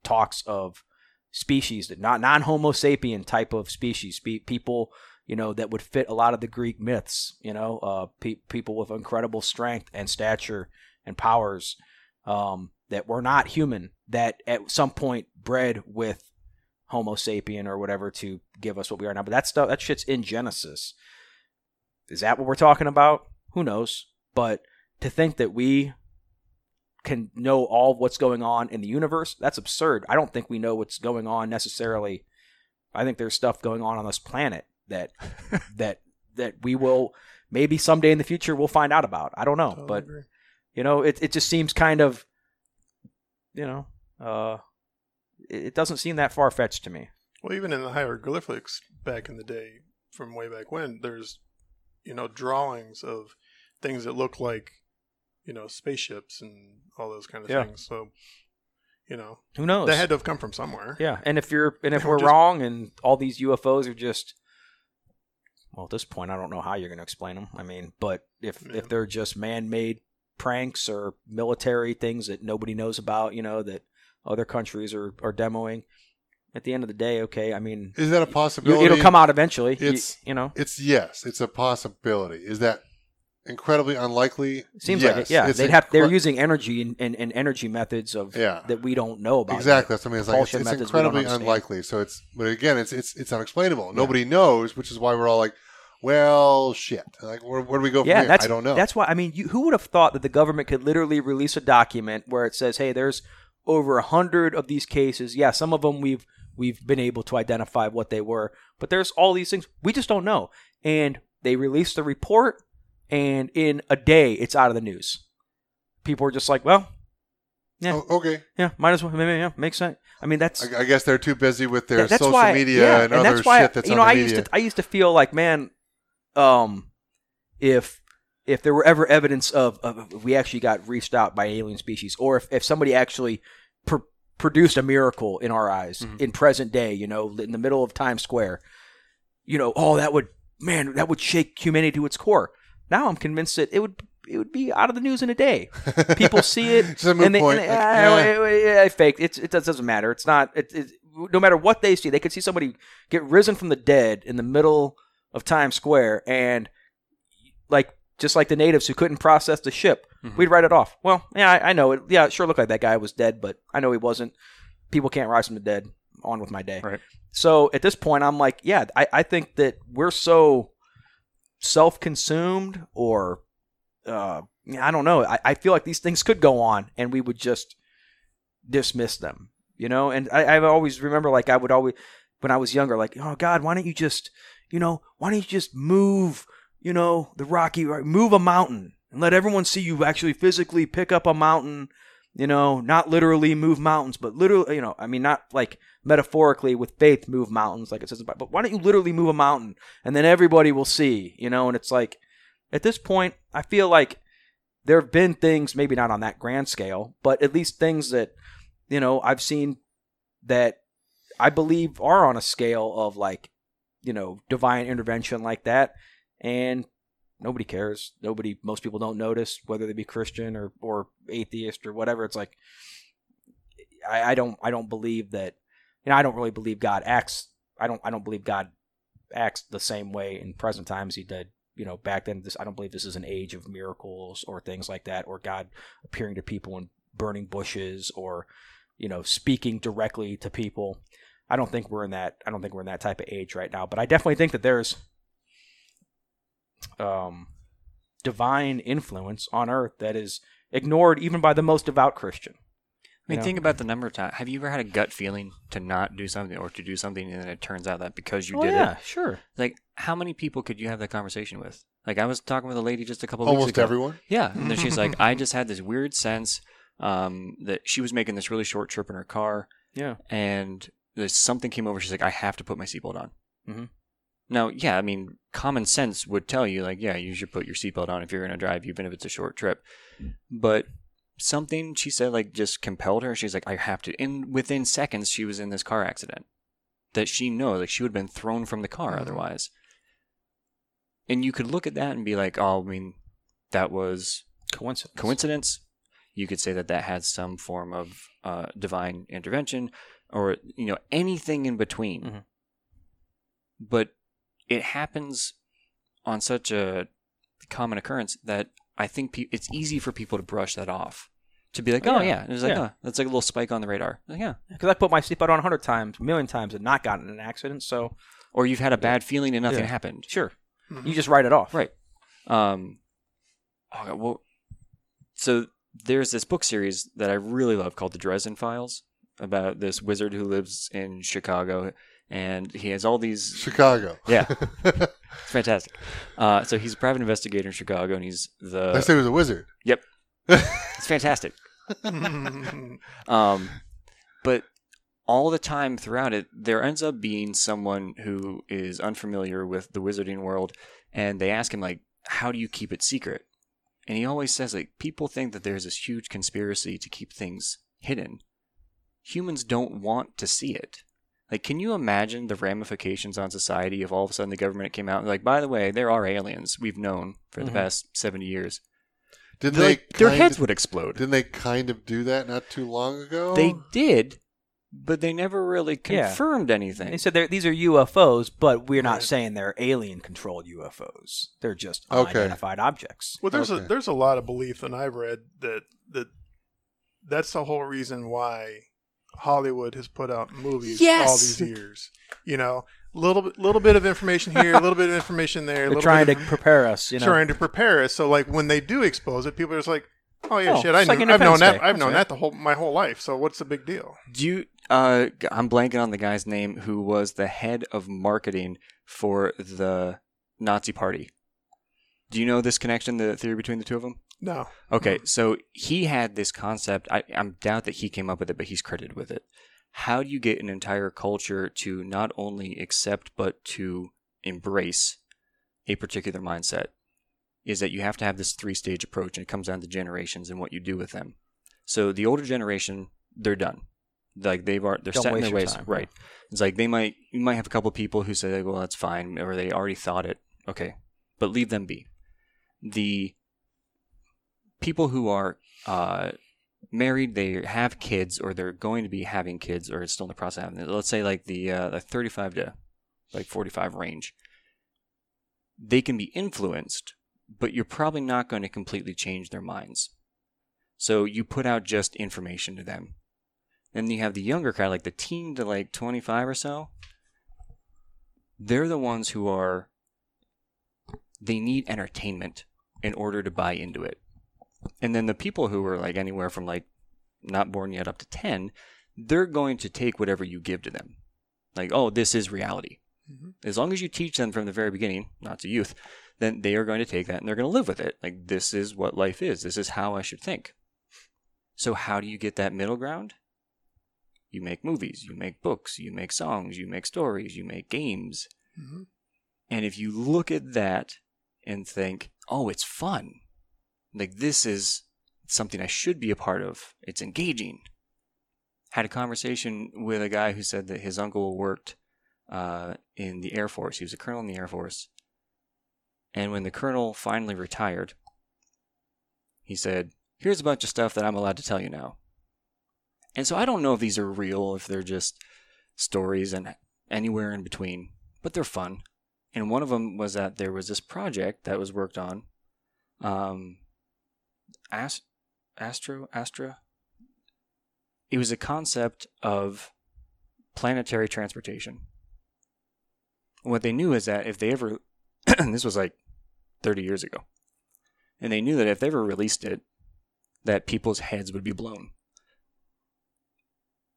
talks of species that not non Homo sapien type of species, Pe- people you know that would fit a lot of the Greek myths. You know, uh, pe- people with incredible strength and stature and powers um, that were not human that at some point bred with Homo sapien or whatever to give us what we are now. But that stuff that shit's in Genesis. Is that what we're talking about? Who knows? But to think that we can know all of what's going on in the universe, that's absurd. I don't think we know what's going on necessarily. I think there's stuff going on on this planet that that that we will maybe someday in the future we'll find out about. I don't know, Totally but agree. you know, it it just seems kind of you know, uh it, it doesn't seem that far fetched to me. Well, even in the hieroglyphics back in the day, from way back when, there's you know drawings of things that look like you know spaceships and all those kind of Yeah. things. So you know Who knows? they had to have come from somewhere. Yeah, and if you're and if we're were just- wrong and all these UFOs are just well, at this point, I don't know how you're going to explain them. I mean, but if Yeah. if they're just man-made pranks or military things that nobody knows about, you know, that other countries are are demoing, at the end of the day, okay, I mean, Is that a possibility? it'll come out eventually. You- It's- you, know, It's yes, it's a possibility. Is that incredibly unlikely? seems yes. like it. Yeah, they'd have they're incre- using energy and, and, and energy methods of Yeah. that we don't know about. Exactly. That's what I mean. It's, like, it's, it's incredibly unlikely. So it's, but again, it's it's it's unexplainable. Nobody knows, which is why we're all like, well, shit. Like, where, where do we go from Yeah, here? that's I don't know. That's why I mean, you, who would have thought that the government could literally release a document where it says, "Hey, there's over a hundred of these cases. Yeah, some of them we've we've been able to identify what they were, but there's all these things we just don't know." And they released the report, and in a day, it's out of the news. People are just like, "Well, yeah. Oh, okay. yeah, might as well, maybe, yeah, makes sense." I mean, that's I, I guess they're too busy with their social why, media yeah, and, other that's why, shit that's you know, on the I media. used to I used to feel like, man, um, if if there were ever evidence of, of if we actually got reached out by an alien species, or if, if somebody actually pr- produced a miracle in our eyes Mhm. in present day, you know, in the middle of Times Square, you know, oh, that would man, that would shake humanity to its core. Now I'm convinced that it would it would be out of the news in a day. People see it, It's a moot and they, point. and they, eh. ah, yeah, fake. It's, it does- doesn't matter. It's not. It, it, no matter what they see, they could see somebody get risen from the dead in the middle of Times Square, and like just like the natives who couldn't process the ship, Mhm. we'd write it off. Well, yeah, I, I know it. Yeah, it sure looked like that guy was dead, but I know he wasn't. People can't rise from the dead. On with my day. Right. So at this point, I'm like, yeah, I, I think that we're so self-consumed or uh, I don't know. I, I feel like these things could go on, and we would just dismiss them, you know. And I, I always remember, like, I would always, when I was younger, like, oh God, why don't you just, you know, why don't you just move, you know, the Rocky, move a mountain, and let everyone see you actually physically pick up a mountain, you know, not literally move mountains, but literally, you know, I mean, not like metaphorically with faith move mountains, like it says, but why don't you literally move a mountain, and then everybody will see, you know, and it's like at this point, I feel like there have been things, maybe not on that grand scale, but at least things that, you know, I've seen that I believe are on a scale of like, you know, divine intervention like that. And nobody cares. Nobody, most people don't notice whether they be Christian or, or atheist or whatever. It's like, I, I don't, I don't believe that, you know, I don't really believe God acts, I don't, I don't believe God acts the same way in present times he did you know back then this i don't believe this is an age of miracles or things like that or god appearing to people in burning bushes or you know speaking directly to people i don't think we're in that i don't think we're in that type of age right now but i definitely think that there's um divine influence on earth that is ignored even by the most devout christian I mean, Yeah. think about the number of times. Have you ever had a gut feeling to not do something or to do something, and then it turns out that because you oh, did yeah it, sure like how many people could you have that conversation with? Like I was talking with a lady just a couple of Almost weeks ago. everyone. Yeah, and then she's like, I just had this weird sense um, that she was making this really short trip in her car, yeah and something came over. She's like, I have to put my seatbelt on. Mm Mhm. Now, yeah, I mean, common sense would tell you, like, yeah, you should put your seatbelt on if you're going to drive, even if it's a short trip. But something she said like just compelled her. She's like, I have to. And within seconds, she was in this car accident that she knows like she would have been thrown from the car Mhm. otherwise. And you could look at that and be like, oh, I mean, that was Coincidence. coincidence. You could say that that had some form of uh, divine intervention, or you know anything in between. Mhm. But it happens on such a common occurrence that I think pe- it's easy for people to brush that off. To be like, Oh, oh, yeah. yeah, it's like, Yeah. oh, that's like a little spike on the radar. Like, yeah. Because I put my seatbelt on a hundred times, a million times, and not gotten in an accident. So Or you've had a bad feeling and nothing Yeah. happened. sure, Mhm. you just write it off. Right. Um, oh, God, well, so there's this book series that I really love called The Dresden Files about this wizard who lives in Chicago, and he has all these. Chicago. Yeah, it's fantastic. Uh, so he's a private investigator in Chicago, and he's the I the. say he was a wizard. Yep, it's fantastic. Um, but all the time throughout it, there ends up being someone who is unfamiliar with the wizarding world, and they ask him like, "How do you keep it secret?" And he always says like, "People think that there's this huge conspiracy to keep things hidden. Humans don't want to see it." Like, can you imagine the ramifications on society if all of a sudden the government came out and like, by the way, there are aliens we've known for the Mhm. past seventy years. Didn't They're like, their kind heads of- would explode. Didn't they kind of do that not too long ago? They did, but they never really Yeah. confirmed anything. They said these are UFOs, but we're not Right. saying they're alien-controlled UFOs. They're just Okay. unidentified objects. Well, there's Okay. a there's a lot of belief that I've read that that that's the whole reason why Hollywood has put out movies all these years. You know, little bit little bit of information here, a little bit of information there. They're trying to bit of, prepare us. You know, trying to prepare us. So like when they do expose it, people are just like, "Oh yeah, Oh, shit, I it's like knew, I've known Independence that. I've That's known right. that the whole my whole life. So what's the big deal?" Do you? Uh, g- I'm blanking on the guy's name who was the head of marketing for the Nazi Party. Do you know this connection, the theory between the two of them? No. Okay, so he had this concept. I, I doubt that he came up with it, but he's credited with it. How do you get an entire culture to not only accept but to embrace a particular mindset? Is that you have to have this three stage approach, and it comes down to generations and what you do with them. So the older generation, they're done. Like they've are they're Don't set in their ways, time. right? It's like they might you might have a couple people who say, "Well, that's fine," or they already thought it. Okay, but leave them be. The people who are uh, married, they have kids, or they're going to be having kids, or it's still in the process of having. Let's say like the uh, the 35 to like 45 range. They can be influenced, but you're probably not going to completely change their minds. So you put out just information to them. Then you have the younger crowd, like the teen to like 25 or so. They're the ones who are, they need entertainment in order to buy into it. And then the people who are like anywhere from like not born yet up to 10, they're going to take whatever you give to them. Like, oh, this is reality. Mhm. As long as you teach them from the very beginning, not to youth, then they are going to take that and they're going to live with it. Like, this is what life is. This is how I should think. So, how do you get that middle ground? You make movies, you make books, you make songs, you make stories, you make games. Mhm. And if you look at that and think, oh, it's fun, like this is something I should be a part of, it's engaging. Had a conversation with a guy who said that his uncle worked uh, in the Air Force. He was a colonel in the Air Force. And when the colonel finally retired, he said, Here's a bunch of stuff that I'm allowed to tell you now. And so I don't know if these are real, if they're just stories and anywhere in between, but they're fun. And one of them was that there was this project that was worked on. Um, Ast- Astro, Astra. It was a concept of planetary transportation. What they knew is that if they ever, this was like 30 years ago, and they knew that if they ever released it, that people's heads would be blown.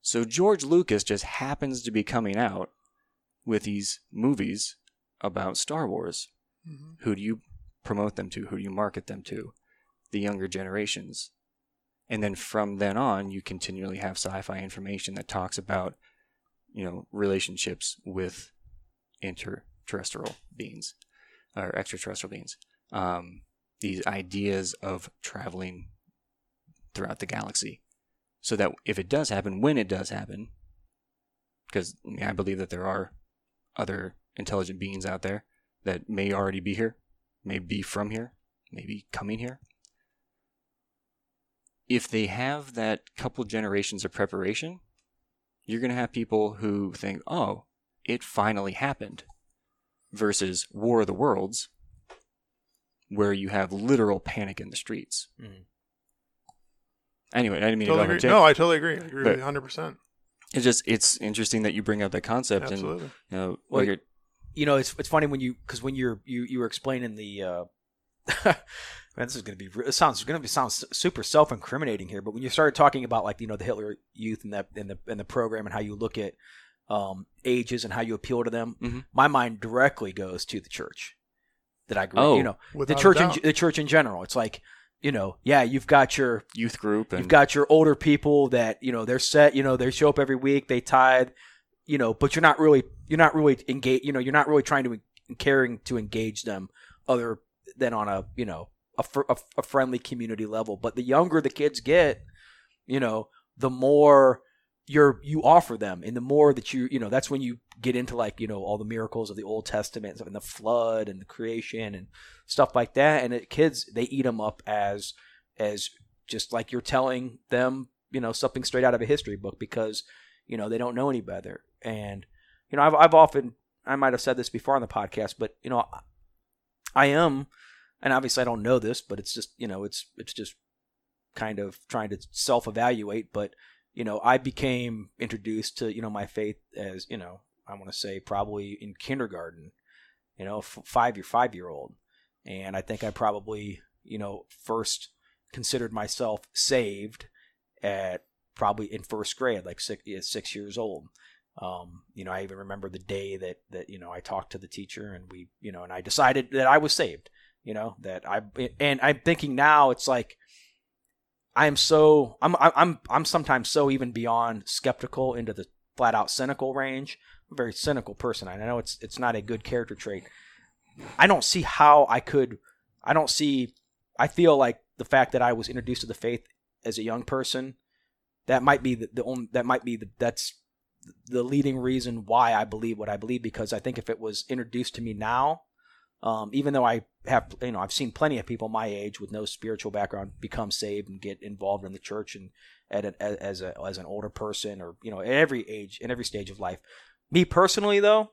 So George Lucas just happens to be coming out with these movies about Star Wars. Mhm. Who do you promote them to? Who do you market them to? The younger generations. And then from then on, you continually have sci-fi information that talks about, you know, relationships with interterrestrial beings or extraterrestrial beings. Um, these ideas of traveling throughout the galaxy. So that if it does happen, when it does happen, because I believe that there are other intelligent beings out there that may already be here, may be from here, may be coming here. If they have that couple generations of preparation, you're going to have people who think, oh, it finally happened, versus War of the Worlds, where you have literal panic in the streets. Mhm. Anyway, I didn't mean Totally to go on agree. No, I totally agree. I agree with you 100%. It's just it's interesting that you bring up that concept, Absolutely. and you know, Well, like you're- you know, it's it's funny when you because when you're you you were explaining the. Uh, Man, this is going to be. It sounds going to be sounds super self-incriminating here, but when you started talking about like you know the Hitler Youth and that and the and the program and how you look at um, ages and how you appeal to them, Mhm. my mind directly goes to the church that I grew. Oh. you know, the church in the church in general. It's like you know, yeah, you've got your youth group, and You've got your older people that you know they're set. You know they show up every week. They tithe. You know, but you're not really you're not really engage. You know, you're not really trying to caring to engage them other than on a you know a, fr- a, friendly community level. But the younger the kids get, you know, the more you're you offer them, and the more that you you know that's when you get into like you know all the miracles of the Old Testament and the flood and the creation and stuff like that. And it, kids they eat them up as as just like you're telling them, you know, something straight out of a history book because, you know, they don't know any better. And, you know, I've, I've often, I might have said this before on the podcast, but, you know, I am, and obviously I don't know this, but it's just, you know, it's, it's just kind of trying to self evaluate. But, you know, I became introduced to, you know, my faith as, you know, I want to say probably in kindergarten, you know, f- five year, five year old. And I think I probably, you know, first considered myself saved at probably in first grade, like six, six years old. Um, you know, I even remember the day that that you know I talked to the teacher and we, you know, and I decided that I was saved. You know that I and I'm thinking now it's like I am so I'm I'm I'm sometimes so even beyond skeptical into the flat out cynical range. I'm a very cynical person. I know it's it's not a good character trait. I don't see how I could. I don't see. I feel like the fact that I was introduced to the faith as a young person, that might be the, the only. That might be the. That's the leading reason why I believe what I believe. Because I think if it was introduced to me now, um, even though I have, you know, I've seen plenty of people my age with no spiritual background become saved and get involved in the church and at a, as a as an older person or you know at every age in every stage of life. Me personally, though,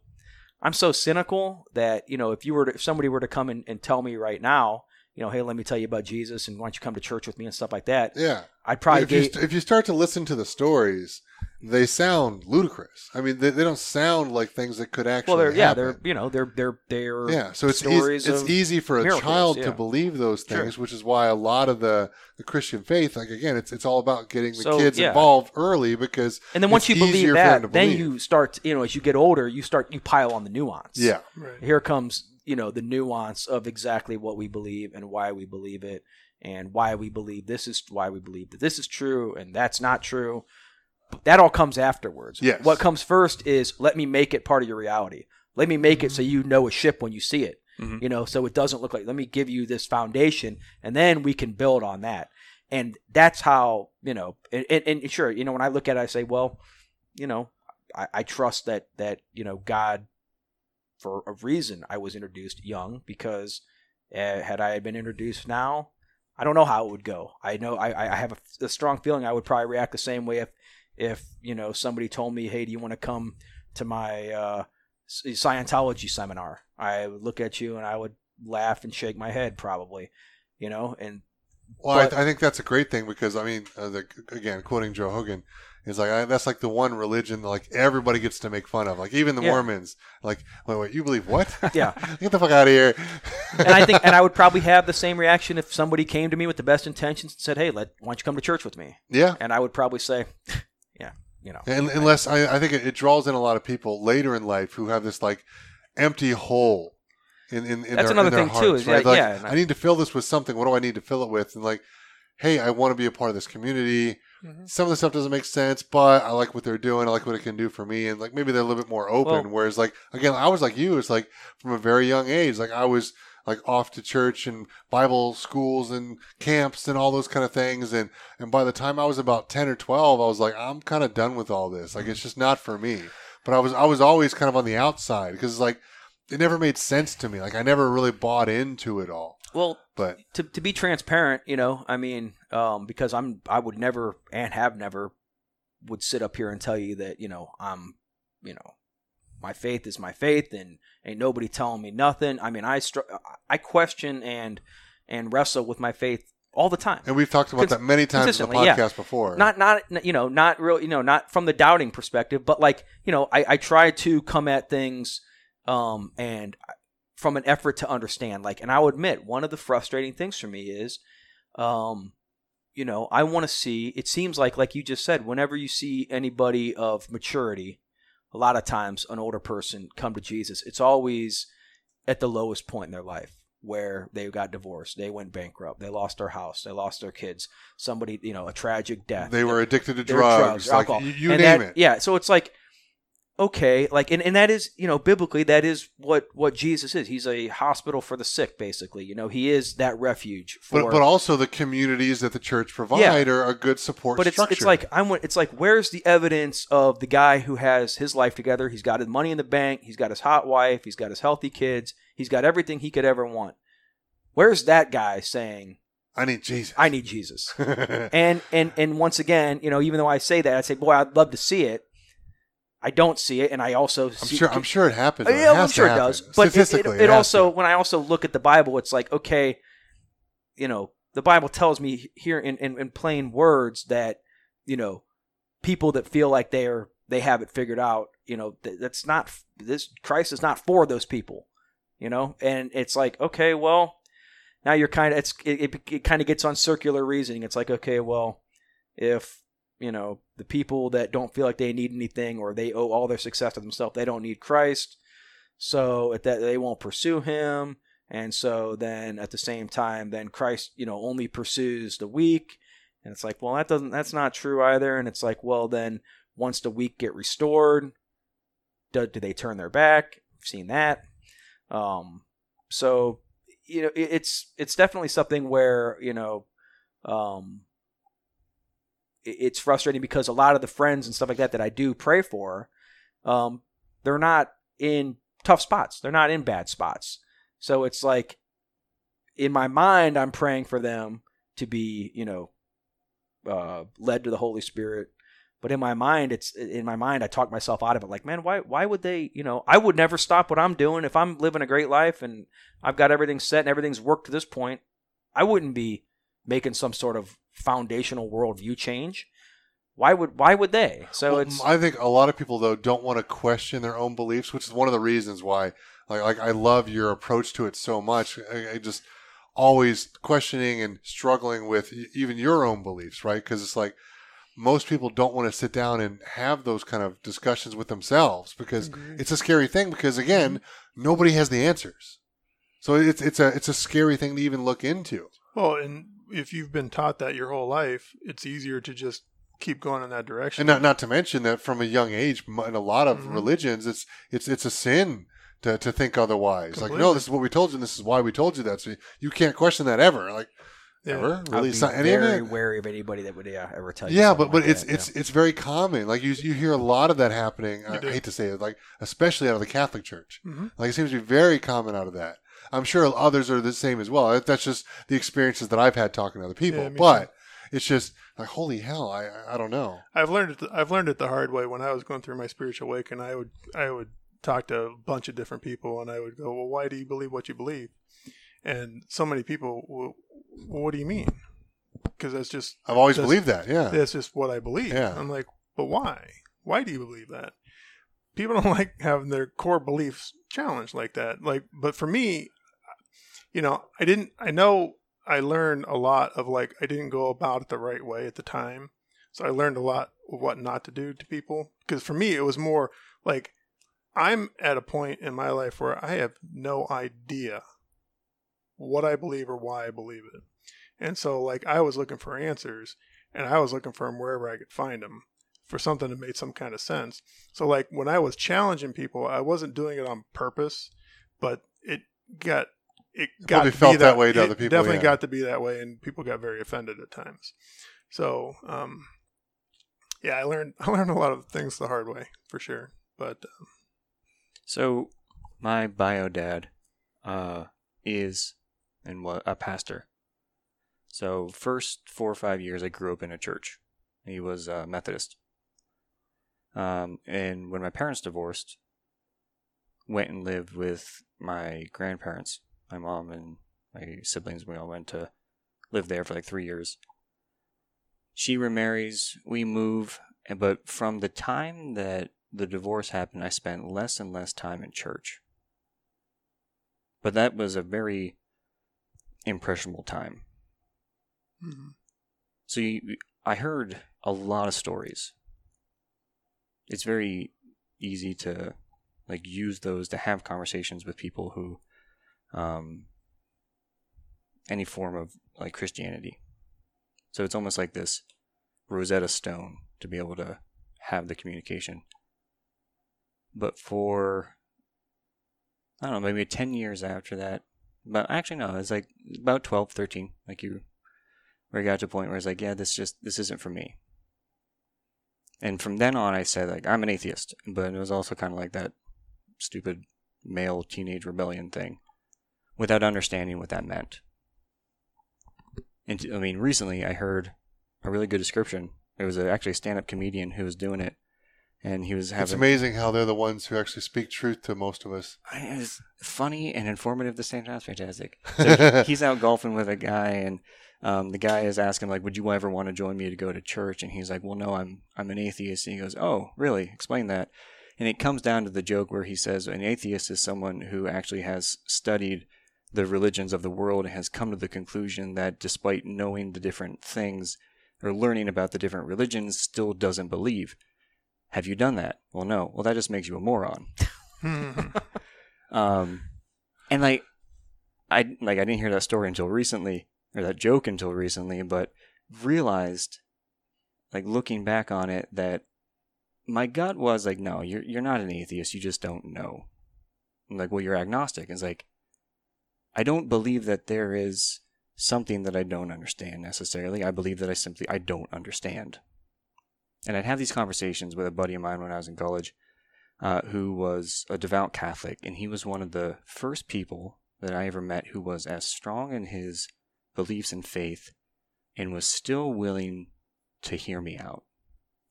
I'm so cynical that you know if you were to, if somebody were to come and, and tell me right now, you know, hey, let me tell you about Jesus and why don't you come to church with me and stuff like that, Yeah. I'd probably if, you, get st- if you start to listen to the stories, they sound ludicrous. I mean, they, they don't sound like things that could actually well, they're yeah, happen. they're you know they're they're they're yeah. So it's stories easy, it's easy for a miracles, child yeah. to believe those Sure. things, which is why a lot of the, the Christian faith, like again, it's it's all about getting the So, kids yeah. involved early because and then once it's you believe easier for that, to then believe. you start you know as you get older, you start you pile on the nuance. yeah Right. here comes you know the nuance of exactly what we believe and why we believe it and why we believe this is why we believe that this is true and that's not true but that all comes afterwards Yes. what comes first is let me make it part of your reality let me make it so you know a ship when you see it Mhm. you know so it doesn't look like let me give you this foundation and then we can build on that and that's how you know and, and, and sure you know when i look at it i say well you know I, I trust that that you know god for a reason I was introduced young because uh, had I been introduced now, I don't know how it would go. I know I, I have a, a strong feeling I would probably react the same way if if you know somebody told me, "Hey, do you want to come to my uh, Scientology seminar?" I would look at you and I would laugh and shake my head probably, you know, and Well, I, But- I think that's a great thing because I mean, uh, the, again, quoting Joe Rogan, is like I, that's like the one religion that, like everybody gets to make fun of, like even the Yeah. Mormons. Like, wait, wait, you believe what? Yeah. get the fuck out of here. and I think and I would probably have the same reaction if somebody came to me with the best intentions and said, "Hey, let why don't you come to church with me?" yeah, And I would probably say, "Yeah, you know." and, unless I, I think it, it draws in a lot of people later in life who have this like empty hole. In, in, in That's their, another in their thing, too, hearts, is right? like, Like, yeah, I- need to fill this with something. What do I need to fill it with? And like, hey, I want to be a part of this community. Mhm. Some of the stuff doesn't make sense, but I like what they're doing. I like what it can do for me, and like maybe they're a little bit more open. Well- whereas, like again, I was like you. It's like from a very young age, like I was like off to church and Bible schools and camps and all those kind of things. And, and by the time I was about 10 or 12, I was like, I'm kind of done with all this. Like, it's just not for me. But I was, I was always kind of on the outside because like, it never made sense to me. Like, I never really bought into it all. Well, But to to be transparent, you know, I mean, um, because I'm I would never and have never would sit up here and tell you that you know I'm you know my faith is my faith and ain't nobody telling me nothing. I mean, I str- I question and and wrestle with my faith all the time. and we've talked about Cons- that many times in the consistently, yeah. podcast before. Not not you know not real you know not from the doubting perspective, but like you know I I try to come at things um and from an effort to understand like and I'll admit one of the frustrating things for me is um you know I want to see it seems like like you just said whenever you see anybody of maturity a lot of times an older person come to Jesus it's always at the lowest point in their life where they got divorced they went bankrupt they lost their house they lost their kids somebody you know a tragic death they were addicted to were drugs, like alcohol. you, you name that- it. Yeah, so it's like okay, like and, and that is, you know, biblically that is what what Jesus is. He's a hospital for the sick basically. You know, he is that refuge for But, but also the communities that the church provide are a good support but it's structure. it's like I'm it's like where's the evidence of the guy who has his life together? He's got his money in the bank, he's got his hot wife, he's got his healthy kids, he's got everything he could ever want. Where's that guy saying, I need Jesus. "I need Jesus"? and and and once again, you know, even though I say that, I say, "Boy, I'd love to see it." I don't see it, and I also I'm see, sure. I'm sure it happens. Oh, yeah, it I'm sure it does. But it, it, statistically, it also, to. when I also look at the Bible, it's like, okay, you know, the Bible tells me here in, in, in plain words that, you know, people that feel like they are they have it figured out, you know, th- that's not this Christ is not for those people, you know, and it's like, okay, well, now you're kind of it's it, it, it kind of gets on circular reasoning. It's like, okay, well, if you know the people that don't feel like they need anything or they owe all their success to themselves they don't need christ. So at that they won't pursue him. And so then at the same time then christ you know only pursues the weak. And it's like well that doesn't that's not true either. And it's like well then once the weak get restored do, do they turn their back? I've seen that. Um so you know it, it's it's definitely something where you know um it's frustrating because a lot of the friends and stuff like that that I do pray for, um, they're not in tough spots. They're not in bad spots. So it's like, in my mind, I'm praying for them to be, you know, uh, led to the Holy Spirit. But in my mind, it's in my mind. I talk myself out of it. Like, man, why? Why would they? You know, I would never stop what I'm doing if I'm living a great life and I've got everything set and everything's worked to this point. I wouldn't be making some sort of foundational worldview change. Why would why would they? So Well, it's I think a lot of people though don't want to question their own beliefs, which is one of the reasons why. Like, like I love your approach to it so much. I, I just always questioning and struggling with even your own beliefs, right? Because it's like most people don't want to sit down and have those kind of discussions with themselves because mm-hmm. it's a scary thing. Because again, mm-hmm. nobody has the answers, so it's it's a it's a scary thing to even look into. Well, and if you've been taught that your whole life, it's easier to just keep going in that direction. And not not to mention that from a young age, in a lot of Mhm. religions, it's it's it's a sin to, to think otherwise. Like, no, this is what we told you, and this is why we told you that. So you can't question that ever. Like, Yeah. ever I'd really? be It's not any of very it. wary of anybody that would yeah ever tell you. Yeah, but but like it's that, it's it's very common. Like you you hear a lot of that happening. I. I hate to say it, like especially out of the Catholic Church. Mhm. Like it seems to be very common out of that. I'm sure others are the same as well. That's just the experiences that I've had talking to other people. Yeah, but it's just like holy hell, I I- don't know. I've learned it. I've learned it the hard way. When I was going through my spiritual awakening, I would I would talk to a bunch of different people, and I would go, "Well, why do you believe what you believe?" And so many people, well, what do you mean? Because that's just I've always believed that. Yeah. that's just what I believe. Yeah. I'm like, but why? Why do you believe that? People don't like having their core beliefs challenged like that. Like, but for me, you know, I didn't. I know I learned a lot of like I didn't go about it the right way at the time, so I learned a lot of what not to do to people. Because for me, it was more like I'm at a point in my life where I have no idea what I believe or why I believe it. And so, like, I was looking for answers, and I was looking for them wherever I could find them for something that made some kind of sense. So, like, when I was challenging people, I wasn't doing it on purpose, but it got it got Probably to be felt that way to it other people, Definitely yeah. got to be that way, and people got very offended at times. So, um, yeah, I learned I learned a lot of things the hard way for sure. But um, So, my bio dad uh, is and what a pastor. So, first four or five years, I grew up in a church. He was uh, Methodist. Um, and when my parents divorced, went and lived with my grandparents, my mom and my siblings. We all went to live there for like three years. She remarries, we move, and- but from the time that the divorce happened, I spent less and less time in church. But that was a very impressionable time. mhm. So you, I heard a lot of stories. It's very easy to like use those to have conversations with people who um any form of like Christianity. So it's almost like this Rosetta Stone to be able to have the communication. But for I don't know, maybe 10 years after that, but actually no, it's like about 12, 13, like you where I got to a point where I was like, yeah, this just this isn't for me. And from then on, I said like I'm an atheist, but it was also kind of like that stupid male teenage rebellion thing, without understanding what that meant. And I mean, recently I heard a really good description. It was a, actually a stand-up comedian who was doing it, and he was having. It's amazing how they're the ones who actually speak truth to most of us. It's funny and informative at the same time. It's fantastic. So he's out golfing with a guy, and um, the guy is asking like, "Would you ever want to join me to go to church?" And he's like, "Well, no, I'm I'm an atheist." And he goes, "Oh, really? Explain that." And it comes down to the joke where he says an atheist is someone who actually has studied the religions of the world has come to the conclusion that despite knowing the different things or learning about the different religions, still doesn't believe. Have you done that? Well, no. Well, that just makes you a moron. Um, and like, I like I didn't hear that story until recently, or that joke until recently, but realized, like looking back on it, that my gut was like, no, you're you're not an atheist. You just don't know. I'm like, well, you're agnostic. It's like, I don't believe that there is something that I don't understand necessarily. I believe that I simply I don't understand. And I'd have these conversations with a buddy of mine when I was in college uh, who was a devout Catholic, and he was one of the first people that I ever met who was as strong in his beliefs and faith and was still willing to hear me out.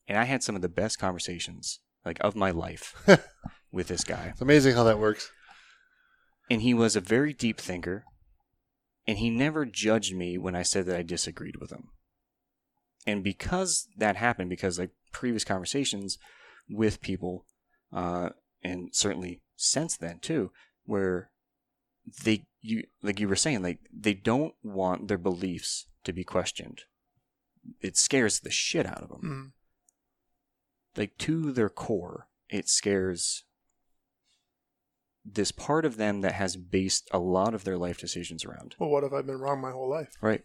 And I had some of the best conversations like of my life with this guy. It's amazing how that works. And he was a very deep thinker, and he never judged me when I said that I disagreed with him. And because that happened, because like previous conversations with people, uh, and certainly since then too, where they you like you were saying, like they don't want their beliefs to be questioned. It scares the shit out of them. Mhm. Like to their core, it scares this part of them that has based a lot of their life decisions around. Well, what if I've been wrong my whole life? Right.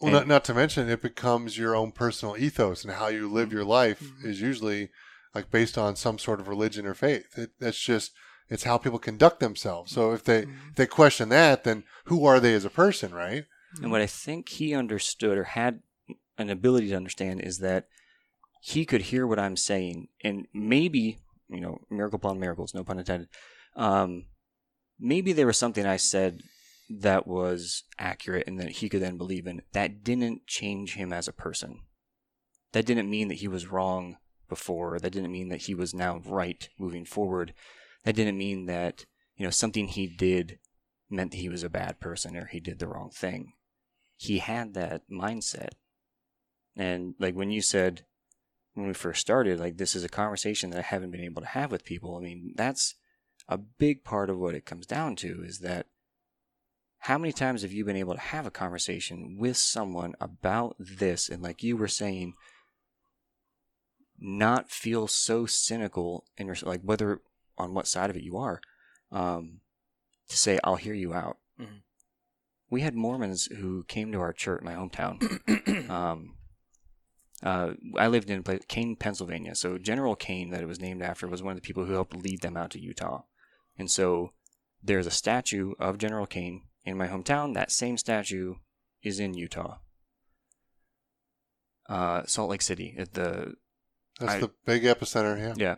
Well, And- not, not to mention, it becomes your own personal ethos, and how you live your life Mhm. is usually like based on some sort of religion or faith. It, that's just it's how people conduct themselves. So if they Mhm. if they question that, then who are they as a person, right? And what I think he understood or had an ability to understand is that he could hear what I'm saying and maybe, you know, miracle upon miracles, no pun intended. Um, maybe there was something I said that was accurate and that he could then believe in. That didn't change him as a person. That didn't mean that he was wrong before. That didn't mean that he was now right moving forward. That didn't mean that, you know, something he did meant that he was a bad person or he did the wrong thing. He had that mindset. And like when you said when we first started, like this is a conversation that I haven't been able to have with people. I mean, that's a big part of what it comes down to is that how many times have you been able to have a conversation with someone about this and like you were saying not feel so cynical in your like whether on what side of it you are um to say i'll hear you out Mhm. we had mormons who came to our church in my hometown um uh, I lived in place, Kane, Pennsylvania. So General Kane, that it was named after, was one of the people who helped lead them out to Utah. And so there's a statue of General Kane in my hometown, that same statue is in Utah. Uh, Salt Lake City, at the That's I- the big epicenter. Yeah. yeah.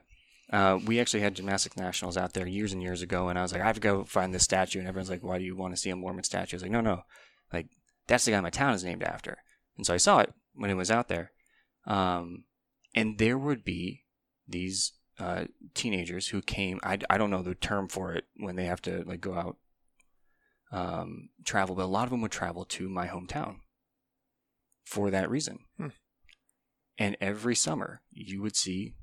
Uh, we actually had gymnastics nationals out there years and years ago, and I was like, I have to go find this statue, and everyone's like, Why do you want to see a Mormon statue? I was like, No, no, like that's the guy my town is named after, and so I saw it when it was out there, um, and there would be these uh, teenagers who came. I, I don't know the term for it when they have to like go out, um, travel, but a lot of them would travel to my hometown for that reason. Hmm. And every summer, you would see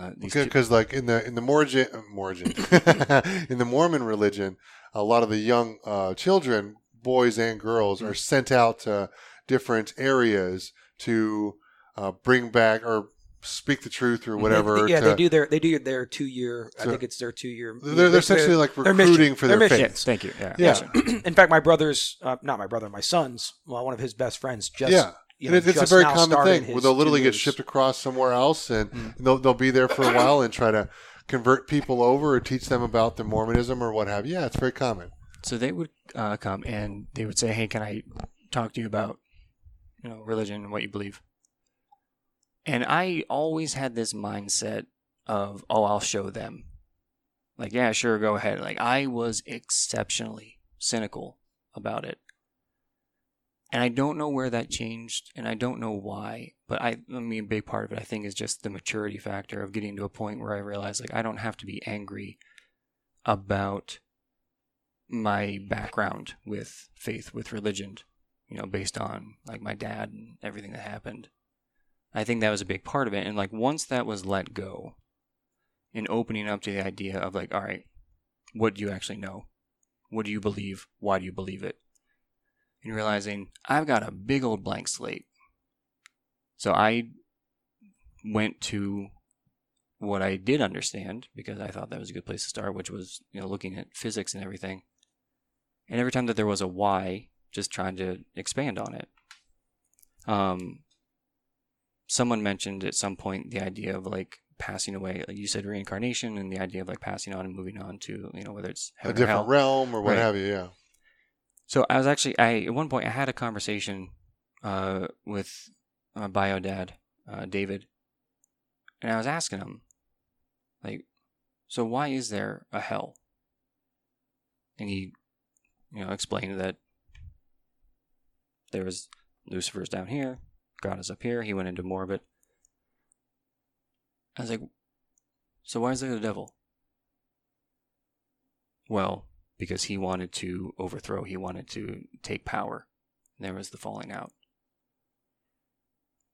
uh, Because like in the in the Mormon Mormon in the Mormon religion, a lot of the young uh, children, boys and girls, Mm. are sent out to different areas to uh, bring back or speak the truth or whatever. yeah, to- they do their they do their two year. I think it's their two year. They're, they're essentially like their recruiting for Their their mission. Yeah, faith. thank you. Yeah. Yeah. In fact, my brother's uh, not my brother, my son's. Well, one of his best friends just yeah. you And know, it- it's a very common thing where they'll literally get shipped across somewhere else and Mm. they'll, they'll be there for a while and try to convert people over or teach them about the Mormonism or what have you. Yeah, it's very common. So they would uh, come and they would say, "Hey, can I talk to you about, you know, religion and what you believe?" And I always had this mindset of, "Oh, I'll show them." Like, yeah, sure, go ahead. Like, I was exceptionally cynical about it, and I don't know where that changed, and I don't know why. But I, I mean, a big part of it, I think, is just the maturity factor of getting to a point where I realize, like, I don't have to be angry about my background with faith, with religion, you know, based on like my dad and everything that happened. I think that was a big part of it. And like once that was let go and opening up to the idea of like, all right, what do you actually know? What do you believe? Why do you believe it? And realizing I've got a big old blank slate. So I went to what I did understand because I thought that was a good place to start, which was, you know, looking at physics and everything. And every time that there was a why, just trying to expand on it. Um, someone mentioned at some point the idea of like passing away. Like you said, reincarnation, and the idea of like passing on and moving on to you know whether it's A or different hell. realm or what Right. have you. Yeah. So I was actually I at one point I had a conversation uh, with my bio dad, uh, David, and I was asking him, like, so why is there a hell? And he, you know, explained that there was Lucifer's down here, God is up here. He went into more of it. I was like, so why is there the devil? Well, because he wanted to overthrow, he wanted to take power. And there was the falling out.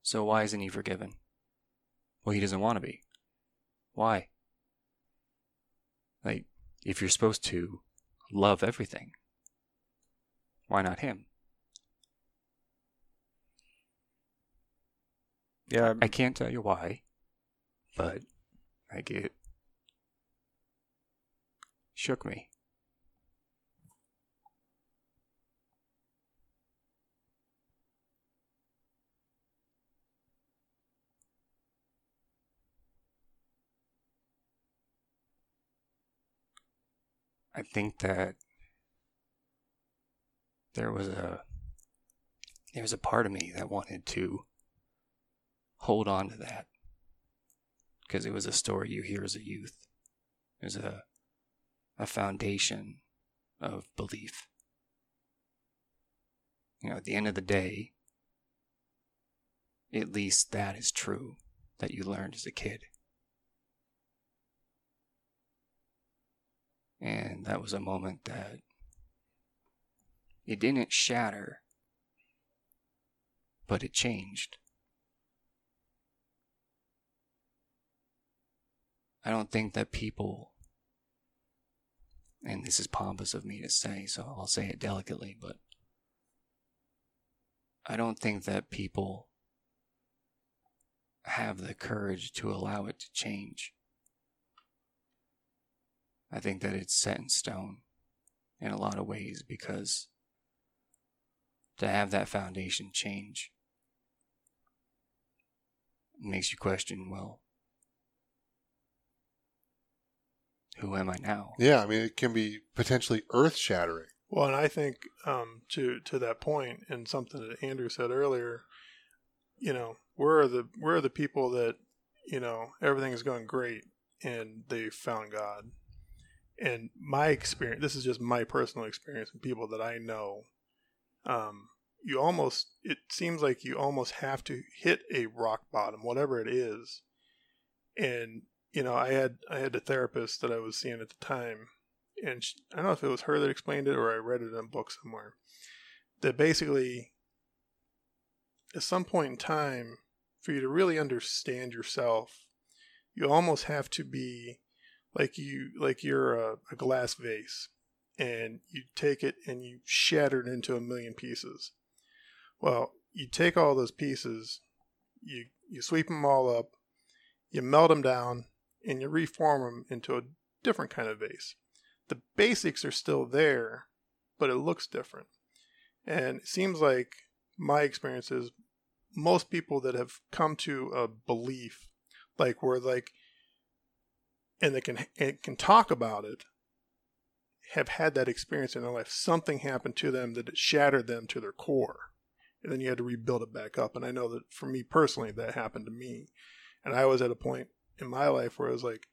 So why isn't he forgiven? Well, he doesn't want to be. Why? Like, if you're supposed to love everything, why not him? Yeah, I can't tell you why, but like it shook me. I think that there was a there was a part of me that wanted to hold on to that because it was a story you hear as a youth. It was a a foundation of belief. You know, at the end of the day, at least that is true that you learned as a kid. And that was a moment that it didn't shatter, but it changed. I don't think that people, and this is pompous of me to say, so I'll say it delicately, but I don't think that people have the courage to allow it to change. I think that it's set in stone in a lot of ways because to have that foundation change makes you question well, who am I now? Yeah. I mean, it can be potentially earth shattering. Well, and I think um, to to that point, and something that Andrew said earlier, you know, where are the where are the people that you know everything is going great and they found God? And my experience, this is just my personal experience, and people that I know, um, you almost it seems like you almost have to hit a rock bottom, whatever it is. And you know, I had I had a therapist that I was seeing at the time, and she, I don't know if it was her that explained it or I read it in a book somewhere. That basically, at some point in time, for you to really understand yourself, you almost have to be like you like you're a, a glass vase, and you take it and you shatter it into a million pieces. Well, you take all those pieces, you you sweep them all up, you melt them down, and you reform them into a different kind of vase. The basics are still there, but it looks different. And it seems like my experience is most people that have come to a belief, like where like, and they can and can talk about it, have had that experience in their life. Something happened to them that it shattered them to their core, and then you had to rebuild it back up. And I know that for me personally, that happened to me, and I was at a point in my life where I was like,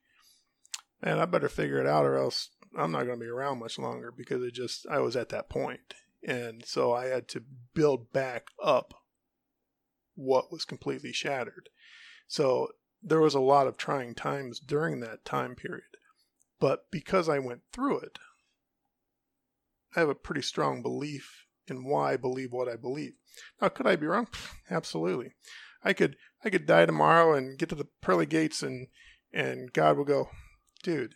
man, I better figure it out or else I'm not going to be around much longer because it just, I was at that point. And so I had to build back up what was completely shattered. So there was a lot of trying times during that time period. But because I went through it, I have a pretty strong belief in why I believe what I believe. Now, could I be wrong? Absolutely. I could I could die tomorrow and get to the pearly gates and and God will go, dude,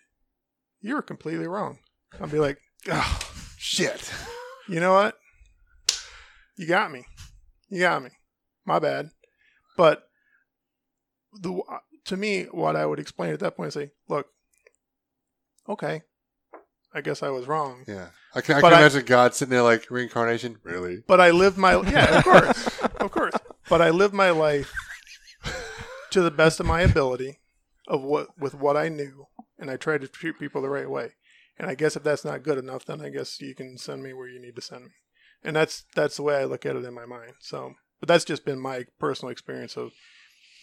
you were completely wrong. I'll be like, oh shit. You know what? You got me. You got me. My bad. But the uh, to me, what I would explain at that point is say, look, okay, I guess I was wrong. Yeah, I can, I can I- imagine God sitting there like reincarnation. Really? But I lived my yeah, of course, of course. But I lived my life to the best of my ability, of what with what I knew, and I tried to treat people the right way. And I guess if that's not good enough, then I guess you can send me where you need to send me. And that's that's the way I look at it in my mind. So, but that's just been my personal experience of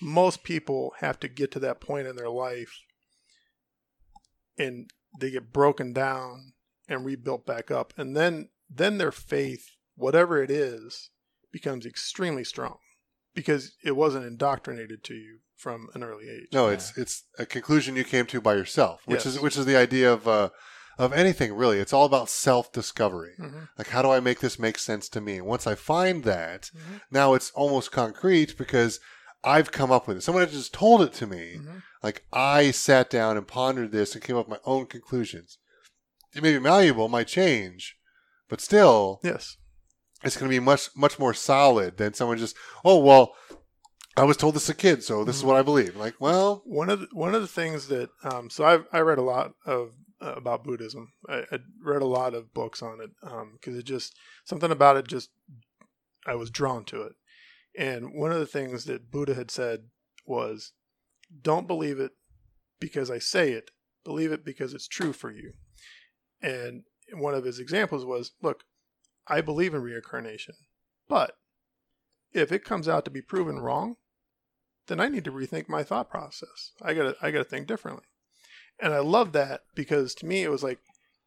most people have to get to that point in their life, and they get broken down and rebuilt back up, and then then their faith, whatever it is, becomes extremely strong because it wasn't indoctrinated to you from an early age. No, it's it's a conclusion you came to by yourself, which Yes. is which is the idea of uh, of anything really. It's all about self discovery. Mhm. Like, how do I make this make sense to me? Once I find that, Mhm. now it's almost concrete because I've come up with it. Someone had just told it to me. Mhm. Like I sat down and pondered this and came up with my own conclusions. It may be malleable, might change, but still, Yes. It's going to be much much more solid than someone just oh well i was told this as a kid so this is what i believe like well one of the, one of the things that um, so I I read a lot of uh, about Buddhism. I, I read a lot of books on it because it just something about it just I was drawn to it. And one of the things that Buddha had said was, "Don't believe it because I say it. Believe it because it's true for you." And one of his examples was, "Look, I believe in reincarnation, but if it comes out to be proven wrong." then I need to rethink my thought process. I gotta I gotta think differently. And I love that because to me it was like,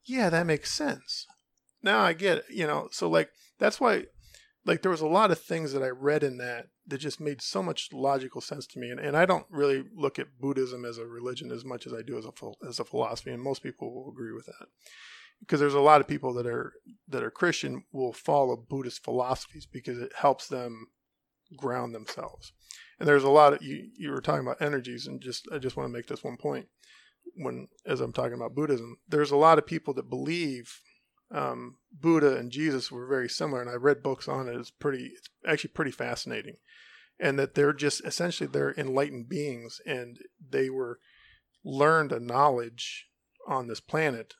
yeah, that makes sense. Now I get it, you know, so like that's why like there was a lot of things that I read in that that just made so much logical sense to me. And, and I don't really look at Buddhism as a religion as much as I do as a as a philosophy, and most people will agree with that. Because there's a lot of people that are that are Christian will follow Buddhist philosophies because it helps them ground themselves. And there's a lot of you you were talking about energies and just i just want to make this one point. When as i'm talking about buddhism there's a lot of people that believe um, buddha and jesus were very similar and i read books on it. It's pretty it's actually pretty fascinating. And that they're just essentially they're enlightened beings and they were learned a knowledge on this planet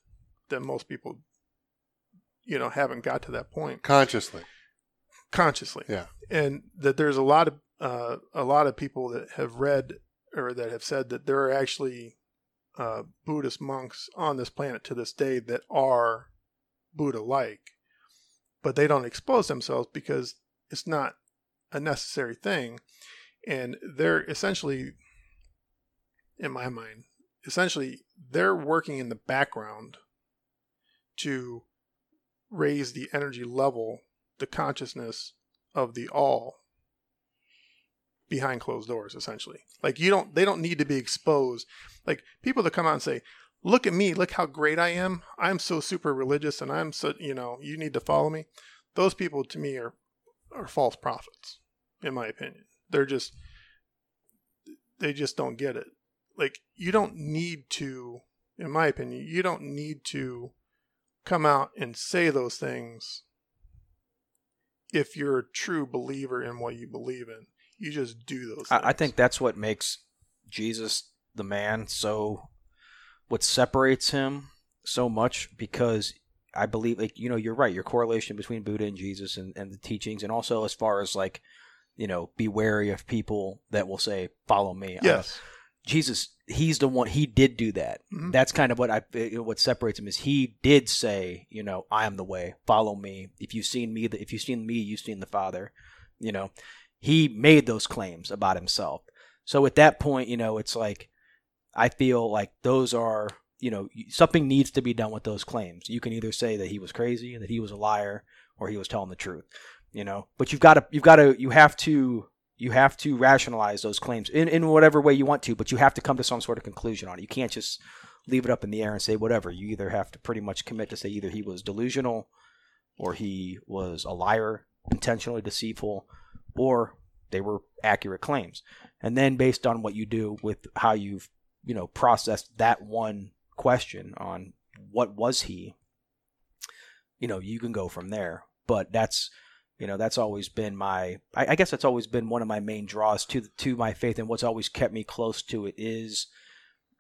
that most people you know haven't got to that point consciously consciously. Yeah. And that there's a lot of uh, a lot of people that have read or that have said that there are actually uh, Buddhist monks on this planet to this day that are Buddha like, but they don't expose themselves because it's not a necessary thing. And they're essentially, in my mind, essentially, they're working in the background to raise the energy level, the consciousness of the all behind closed doors essentially. Like you don't they don't need to be exposed. Like people that come out and say look at me look how great i am. I'm so super religious and i'm so you know you need to follow me. Those people to me are are false prophets in my opinion. They're just they just don't get it. Like you don't need to in my opinion you don't need to come out and say those things if you're a true believer in what you believe in you just do those. I, I think that's what makes Jesus the man so. What separates him so much because I believe, like you know, you're right. Your correlation between Buddha and Jesus and, and the teachings, and also as far as like, you know, be wary of people that will say, "Follow me." Yes. Uh, Jesus, he's the one. He did do that. Mhm. That's kind of what I what separates him is he did say, you know, I am the way. Follow me. If you've seen me, if you've seen me, you've seen the Father. You know, he made those claims about himself. So at that point, you know, it's like I feel like those are, you know, something needs to be done with those claims. You can either say that he was crazy, that he was a liar, or he was telling the truth. You know, but you've got to, you've got to, you have to you have to rationalize those claims in, in whatever way you want to, but you have to come to some sort of conclusion on it. You can't just leave it up in the air and say whatever. You either have to pretty much commit to say either he was delusional or he was a liar, intentionally deceitful, or they were accurate claims. And then based on what you do with how you've, you know, processed that one question on what was he, you know, you can go from there. But that's you know that's always been my I, I, guess that's always been one of my main draws to to my faith and what's always kept me close to it is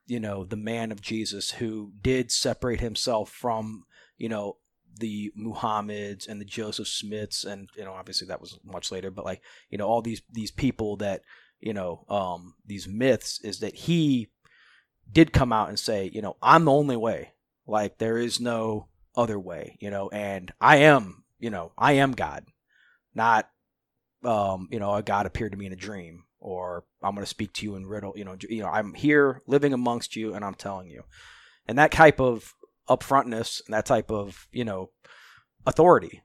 you know the man of jesus who did separate himself from you know the muhammads and the joseph smiths and you know obviously that was much later but like you know all these these people that you know um these myths is that he did come out and say you know i'm the only way. Like there is no other way you know and i am you know i am god not um, you know, a God appeared to me in a dream, or I'm going to speak to you in riddle. You know, you know, I'm here living amongst you, and I'm telling you, and that type of upfrontness and that type of you know authority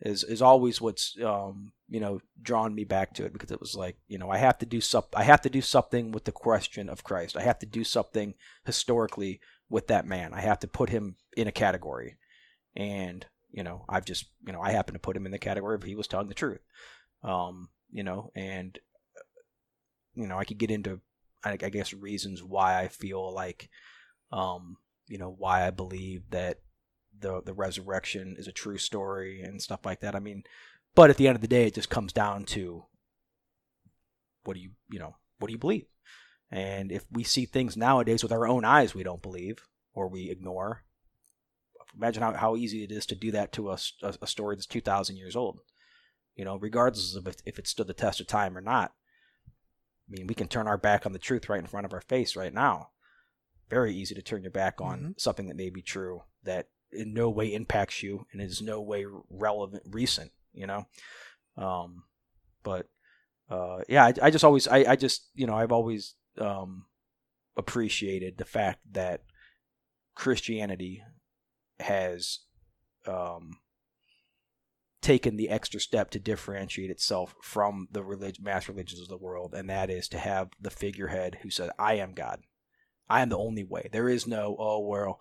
is is always what's um, you know drawn me back to it because it was like you know I have to do some I have to do something with the question of Christ. I have to do something historically with that man. I have to put him in a category, and you know, I've just, you know, I happen to put him in the category of he was telling the truth. Um, you know, and, you know, I could get into, I, I guess, reasons why I feel like, um, you know, why I believe that the the resurrection is a true story and stuff like that. I mean, but at the end of the day, it just comes down to what do you, you know, what do you believe? And if we see things nowadays with our own eyes we don't believe or we ignore, imagine how, how easy it is to do that to a, a story that's 2,000 years old. You know, regardless of if, if it stood the test of time or not. I mean, we can turn our back on the truth right in front of our face right now. Very easy to turn your back on Mhm. something that may be true that in no way impacts you and is no way relevant, recent. You know, um, but uh, yeah, I, I just always, I, I just, you know, I've always um, appreciated the fact that Christianity has um, taken the extra step to differentiate itself from the relig- mass religions of the world, and that is to have the figurehead who says, "I am God. I am the only way. There is no oh well."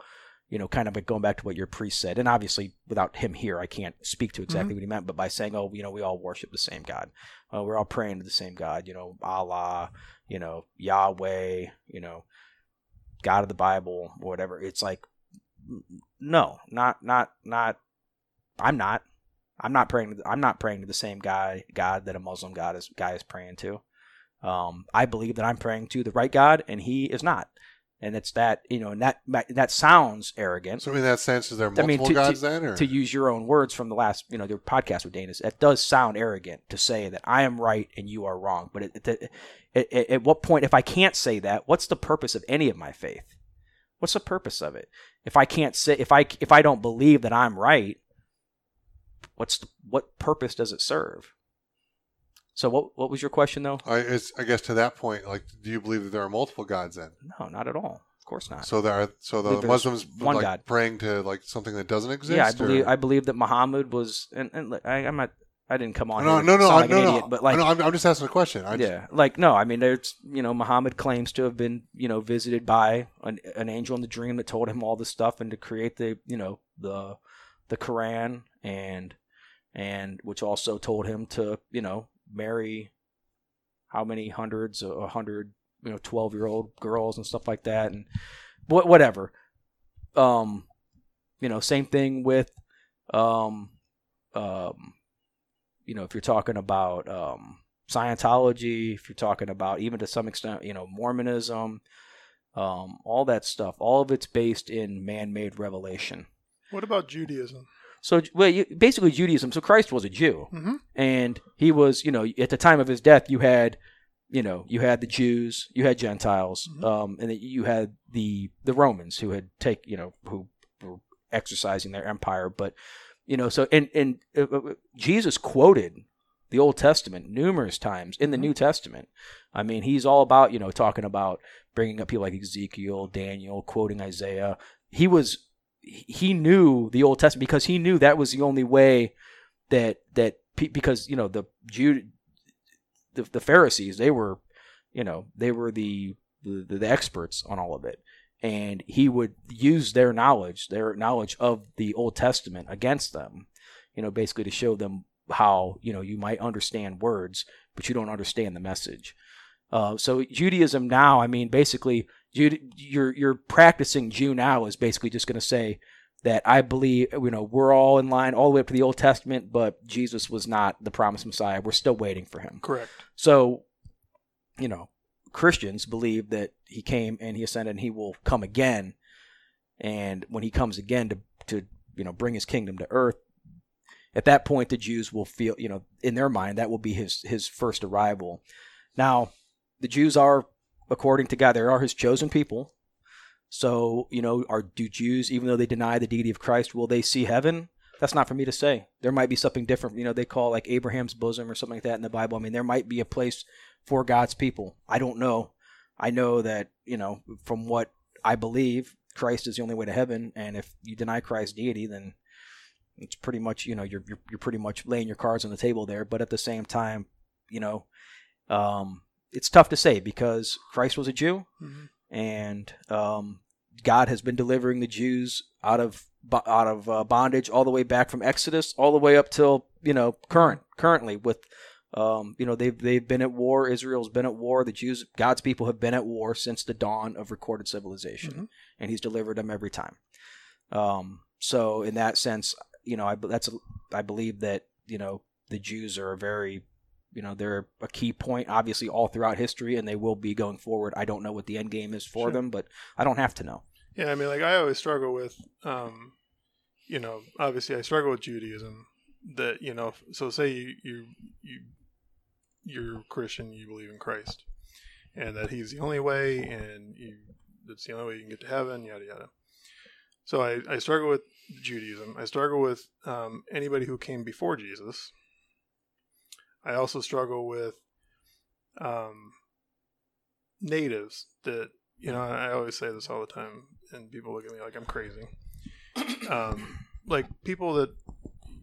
You know, kind of like going back to what your priest said, and obviously without him here, I can't speak to exactly what he meant. But by saying, "Oh, you know, we all worship the same God. Uh, we're all praying to the same God. You know, Allah. You know, Yahweh. You know, God of the Bible, or whatever." It's like no, not not not. I'm not. I'm not praying. To, I'm not praying to the same guy God that a Muslim God is guy is praying to. Um, I believe that I'm praying to the right God, and he is not. And it's that you know, and that that sounds arrogant. So in that sense, is there I multiple mean, to, gods to, then, or to use your own words from the last, you know, the podcast with Dana, it does sound arrogant to say that I am right and you are wrong. But it, it, it, at what point, if I can't say that, what's the purpose of any of my faith? What's the purpose of it? If I can't say if I if I don't believe that I'm right, what's the, what purpose does it serve? So what what was your question though? I, it's, I guess to that point, like, do you believe that there are multiple gods then? No, not at all. Of course not. So there are, so the Muslims one like God. praying to like something that doesn't exist. yeah, I believe or- I believe that Muhammad was and, and I, I'm not I didn't come on no, here no, no, I- like no, an no. idiot, but like no, I'm, I'm just asking a question. I just- yeah, like no, I mean there's you know Muhammad claims to have been you know visited by an, an angel in the dream that told him all this stuff and to create the you know the the Quran and and which also told him to you know marry how many hundreds a hundred you know 12 year old girls and stuff like that and what whatever um you know same thing with um um you know if you're talking about um scientology if you're talking about even to some extent you know mormonism um all that stuff all of it's based in man-made revelation What about Judaism? so well you, basically judaism so christ was a jew Mhm. and he was you know at the time of his death you had you know you had the jews you had gentiles Mhm. um and you had the the romans who had take you know who were exercising their empire but you know so and and uh, uh, jesus quoted the old testament numerous times in the Mhm. new testament. I mean he's all about you know talking about bringing up people like ezekiel daniel quoting isaiah. He was he knew the old testament because he knew that was the only way that that because you know the Jude the, the Pharisees they were you know they were the, the the experts on all of it and he would use their knowledge their knowledge of the Old Testament against them you know basically to show them how you know you might understand words but you don't understand the message uh, so Judaism now I mean basically Jude, you're you're practicing Jew now is basically just going to say that I believe you know we're all in line all the way up to the Old Testament, but Jesus was not the promised Messiah. We're still waiting for him. Correct. So, you know, Christians believe that he came and he ascended and he will come again. And when he comes again to to you know bring his kingdom to earth, at that point the Jews will feel you know in their mind that will be his his first arrival. Now, the Jews are according to God, they are his chosen people. So, you know, are do Jews, even though they deny the deity of Christ, will they see heaven? That's not for me to say. There might be something different. You know, they call like Abraham's bosom or something like that in the Bible. I mean, there might be a place for God's people. I don't know. I know that, you know, from what I believe, Christ is the only way to heaven. And if you deny Christ's deity, then it's pretty much, you know, you're, you're, you're pretty much laying your cards on the table there. But at the same time, you know, um, it's tough to say because Christ was a Jew Mhm. and um, God has been delivering the Jews out of out of uh, bondage all the way back from Exodus all the way up till you know current currently with um, you know they've they've been at war Israel's been at war the Jews God's people have been at war since the dawn of recorded civilization Mhm. and he's delivered them every time um, so in that sense you know I that's I believe that you know the Jews are a very you know they're a key point obviously all throughout history and they will be going forward i don't know what the end game is for Sure. them but i don't have to know Yeah, I mean, like I always struggle with, um, you know, obviously I struggle with Judaism. That you know, so say you you you you're Christian, you believe in Christ, and that He's the only way, and you that's the only way you can get to heaven, yada yada. So I, I struggle with Judaism. I struggle with um, anybody who came before Jesus. I also struggle with um, natives that you know I always say this all the time, and people look at me like I'm crazy. Um, like people that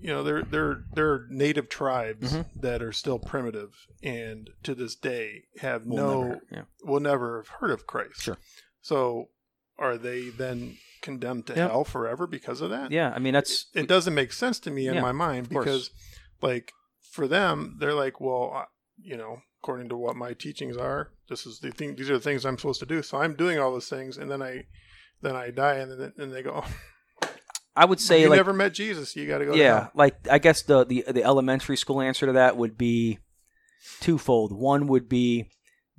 you know they're they're they're native tribes Mhm. that are still primitive and to this day have We'll no never- yeah. will never have heard of Christ. Sure. So are they then condemned to Yeah. hell forever because of that? yeah i mean that's It doesn't make sense to me in Yeah, my mind because like for them they're like, well, I- you know, according to what my teachings are, this is the thing these are the things I'm supposed to do. So I'm doing all those things and then I then I die and then and they go, i would say you like never met Jesus, you got to go to yeah hell." like i guess the, the the elementary school answer to that would be twofold one would be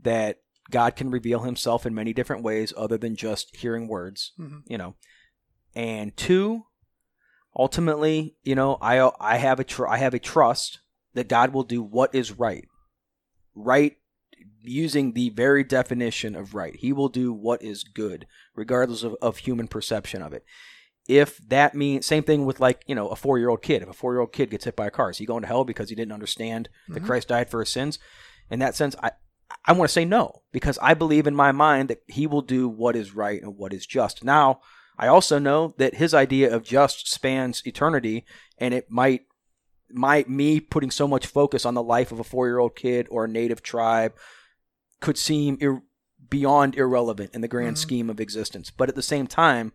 that god can reveal himself in many different ways other than just hearing words Mhm. you know and two ultimately you know i i have a tr- i have a trust that god will do what is right right using the very definition of right. He will do what is good, regardless of, of human perception of it. If that means same thing with like you know a four year old kid. If a four year old kid gets hit by a car, is he going to hell because he didn't understand that Mhm. Christ died for his sins? In that sense, I I want to say no because I believe in my mind that he will do what is right and what is just. Now, I also know that his idea of just spans eternity, and it might my me putting so much focus on the life of a four year old kid or a native tribe could seem ir- beyond irrelevant in the grand Mhm. scheme of existence. But at the same time,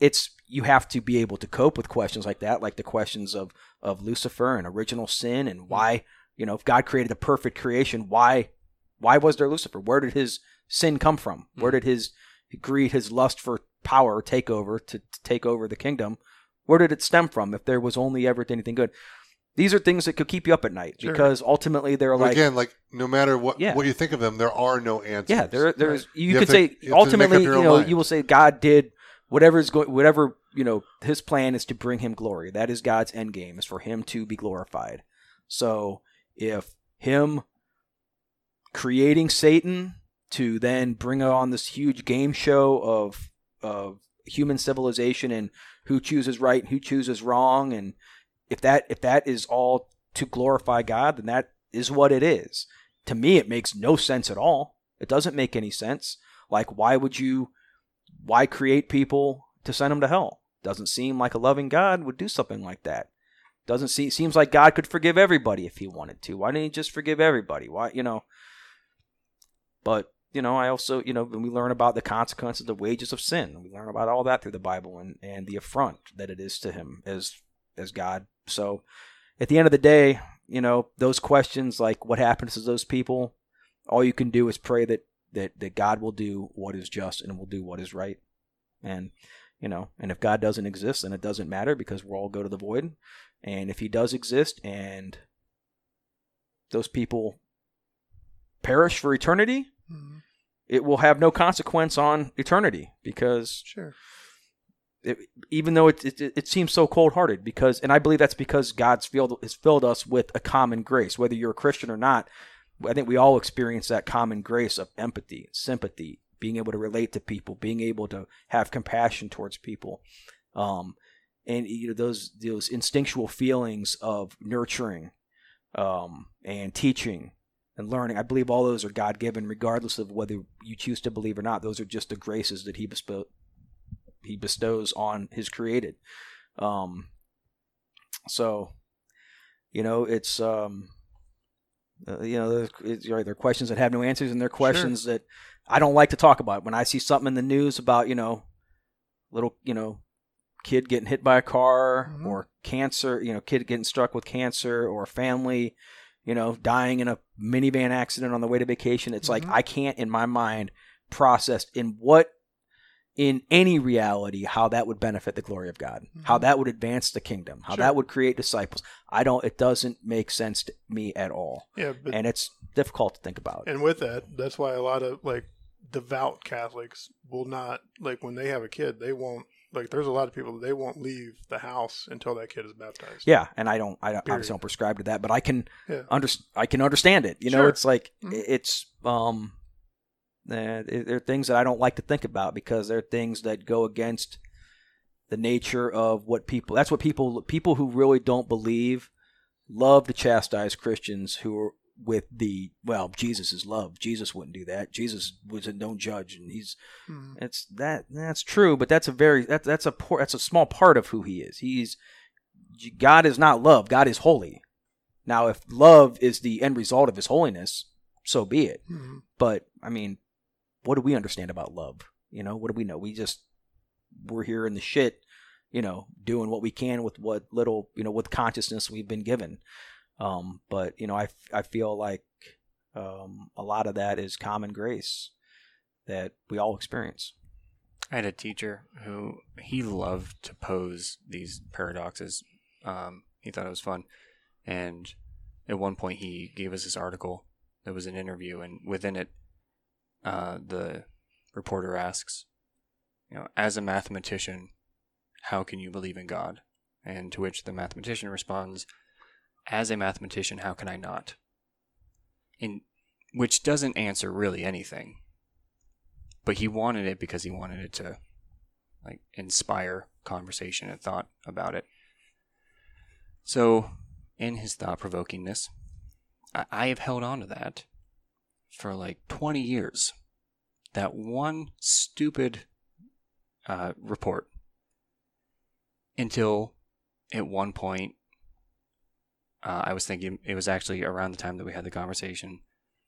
it's you have to be able to cope with questions like that, like the questions of of Lucifer and original sin and mm-hmm. why you know if God created a perfect creation, why why was there Lucifer? Where did his sin come from? Where mm-hmm. did his greed, his lust for power take over to, to take over the kingdom? Where did it stem from? If there was only ever anything good, these are things that could keep you up at night Sure. because ultimately they're Well, like again, like no matter what Yeah. what you think of them, there are no answers. yeah, there, there's you, You could to- say you have to make ultimately, up you know, mind. you will say God did whatever is going, whatever you know, His plan is to bring Him glory. That is God's end game, is for Him to be glorified. So if Him creating Satan to then bring on this huge game show of of human civilization and who chooses right and who chooses wrong, and if that if that is all to glorify God, then that is what it is. To me, it makes no sense at all. It doesn't make any sense. Like, why would you, why create people to send them to hell? Doesn't seem like a loving God would do something like that. Doesn't seem seems like God could forgive everybody if He wanted to. Why didn't He just forgive everybody? Why, you know? But you know, I also, you know, when we learn about the consequences, the wages of sin, we learn about all that through the Bible and and the affront that it is to Him as as God. So, at the end of the day, you know, those questions like what happens to those people, all you can do is pray that that that God will do what is just and will do what is right. And you know, and if God doesn't exist, then it doesn't matter because we'll all go to the void. And if he does exist and those people perish for eternity, Mhm. it will have no consequence on eternity because Sure. it, even though it, it it seems so cold hearted because and I believe that's because God's filled has filled us with a common grace whether you're a Christian or not I think we all experience that common grace of empathy sympathy being able to relate to people being able to have compassion towards people um and you know those those instinctual feelings of nurturing um and teaching and learning I believe all those are God given regardless of whether you choose to believe or not those are just the graces that he bestow he bestows on his created. Um, so, you know, it's um, uh, you know, there's, there are questions that have no answers, and there are questions that I don't like to talk about. When I see something in the news about you know, little you know, kid getting hit by a car Mhm. or cancer, you know, kid getting struck with cancer or family. You know, dying in a minivan accident on the way to vacation. It's like Mhm. I can't, in my mind, process in what in any reality how that would benefit the glory of God, how Mhm. that would advance the kingdom, how Sure. that would create disciples. I don't. It doesn't make sense to me at all, Yeah, but and it's difficult to think about. And with that, that's why a lot of like devout Catholics will not like when they have a kid, they won't like. There's a lot of people they won't leave the house until that kid is baptized. Yeah, and I don't. I don't- Period. obviously don't prescribe to that, but I can Yeah. under. I can understand it. You know, Sure. it's like Mhm. it's um. Uh, there are things that I don't like to think about because they're things that go against the nature of what people. That's what people people who really don't believe love to chastise Christians who are with the well. Jesus is love. Jesus wouldn't do that. Jesus was a don't judge, and he's Mhm. it's that that's true, but that's a very that, that's a poor, that's a small part of who he is. He's God is not love. God is holy. Now, if love is the end result of his holiness, so be it. Mhm. But I mean, what do we understand about love? You know, what do we know? We just we're here in the shit, you know, doing what we can with what little, you know, with consciousness we've been given. Um, but you know, I I feel like um, a lot of that is common grace that we all experience. I had a teacher who he loved to pose these paradoxes. Um, he thought it was fun, and at one point he gave us this article that was an interview, and within it, uh, the reporter asks, "You know, as a mathematician, how can you believe in God?" And to which the mathematician responds, "As a mathematician, how can I not?" And which doesn't answer really anything. But he wanted it because he wanted it to like inspire conversation and thought about it. So, in his thought provokingness, I-, I have held on to that for like 20 years. That one stupid uh, report until at one point uh, I was thinking it was actually around the time that we had the conversation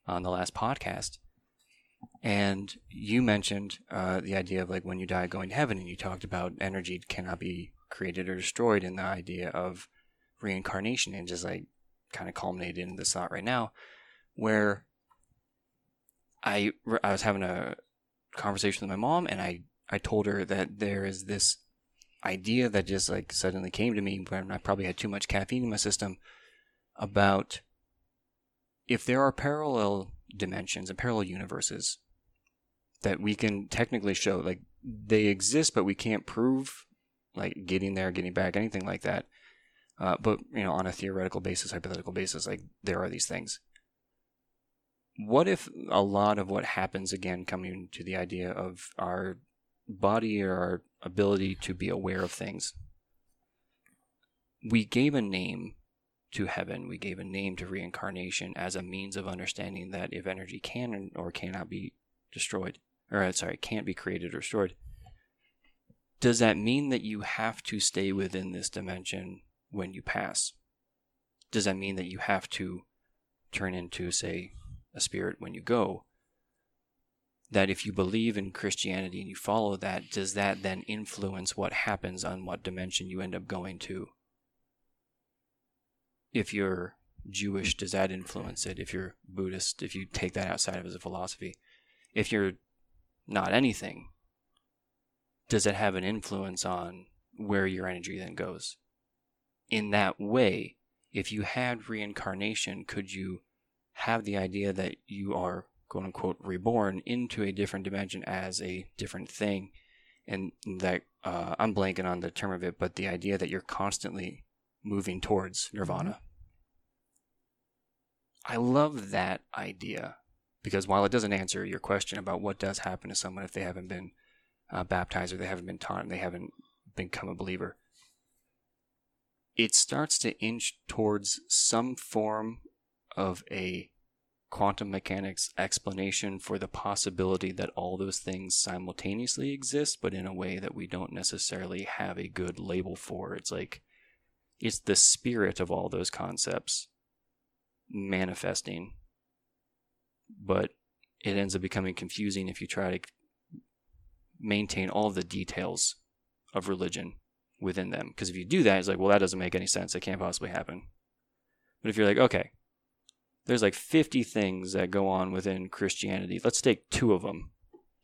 on the last podcast. And you mentioned uh, the idea of like when you die going to heaven, and you talked about energy cannot be created or destroyed, and the idea of reincarnation, and just like kind of culminated in this thought right now, where I I was having a conversation with my mom, and I I told her that there is this idea that just like suddenly came to me when I probably had too much caffeine in my system about if there are parallel dimensions and parallel universes that we can technically show like they exist but we can't prove like getting there getting back anything like that. Uh, but you know on a theoretical basis hypothetical basis like there are these things what if a lot of what happens again coming to the idea of our body or our ability to be aware of things we gave a name to heaven. We gave a name to reincarnation as a means of understanding that if energy can or cannot be destroyed, or uh, sorry, can't be created or destroyed, does that mean that you have to stay within this dimension when you pass? Does that mean that you have to turn into, say, a spirit when you go? That if you believe in Christianity and you follow that, does that then influence what happens on what dimension you end up going to? if you're Jewish, does that influence it? If you're Buddhist, if you take that outside of as a philosophy, if you're not anything, does it have an influence on where your energy then goes? In that way, if you had reincarnation, could you have the idea that you are quote unquote reborn into a different dimension as a different thing? And that uh, I'm blanking on the term of it, but the idea that you're constantly moving towards nirvana. I love that idea because while it doesn't answer your question about what does happen to someone if they haven't been uh, baptized or they haven't been taught and they haven't become a believer, it starts to inch towards some form of a quantum mechanics explanation for the possibility that all those things simultaneously exist, but in a way that we don't necessarily have a good label for. It's like it's the spirit of all those concepts manifesting, but it ends up becoming confusing if you try to maintain all the details of religion within them. Because if you do that, it's like, well, that doesn't make any sense. It can't possibly happen. But if you're like, okay, there's like 50 things that go on within Christianity. Let's take two of them.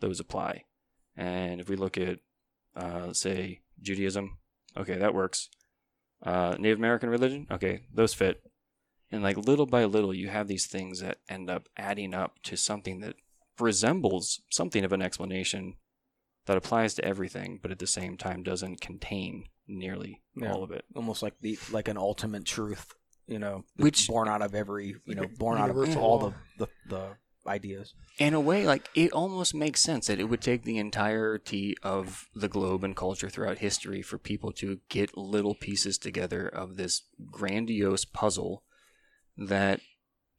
Those apply. And if we look at, uh, say, Judaism, okay, that works. Uh, Native American religion, okay, those fit. And like little by little, you have these things that end up adding up to something that resembles something of an explanation that applies to everything, but at the same time doesn't contain nearly Yeah. all of it. almost like the like an ultimate truth, you know, Which- born out of every, you know, born out of all the, the the ideas. in a way, like it almost makes sense that it would take the entirety of the globe and culture throughout history for people to get little pieces together of this grandiose puzzle that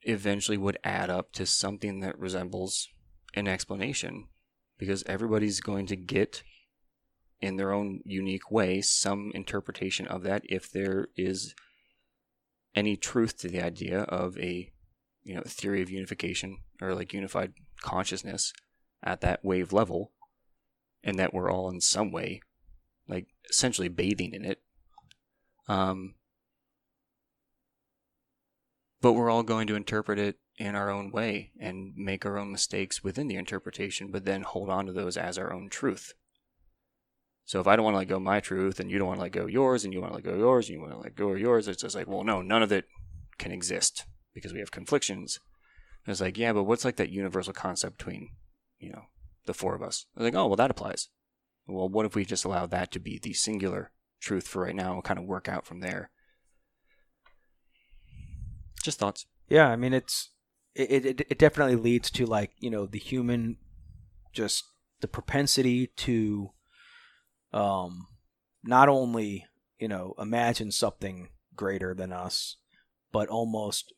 eventually would add up to something that resembles an explanation because everybody's going to get in their own unique way some interpretation of that if there is any truth to the idea of a you know theory of unification or like unified consciousness at that wave level and that we're all in some way like essentially bathing in it um but we're all going to interpret it in our own way and make our own mistakes within the interpretation but then hold on to those as our own truth so if i don't want to let go my truth and you don't want to let go yours and you want to let go yours and you want to let go yours it's just like well no none of it can exist because we have conflictions and it's like, yeah, but what's like that universal concept between, you know, the four of us? I was like, oh, well, that applies. Well, what if we just allow that to be the singular truth for right now and kind of work out from there? Just thoughts. Yeah, I mean it's it, it it definitely leads to like you know the human just the propensity to um not only you know imagine something greater than us but almost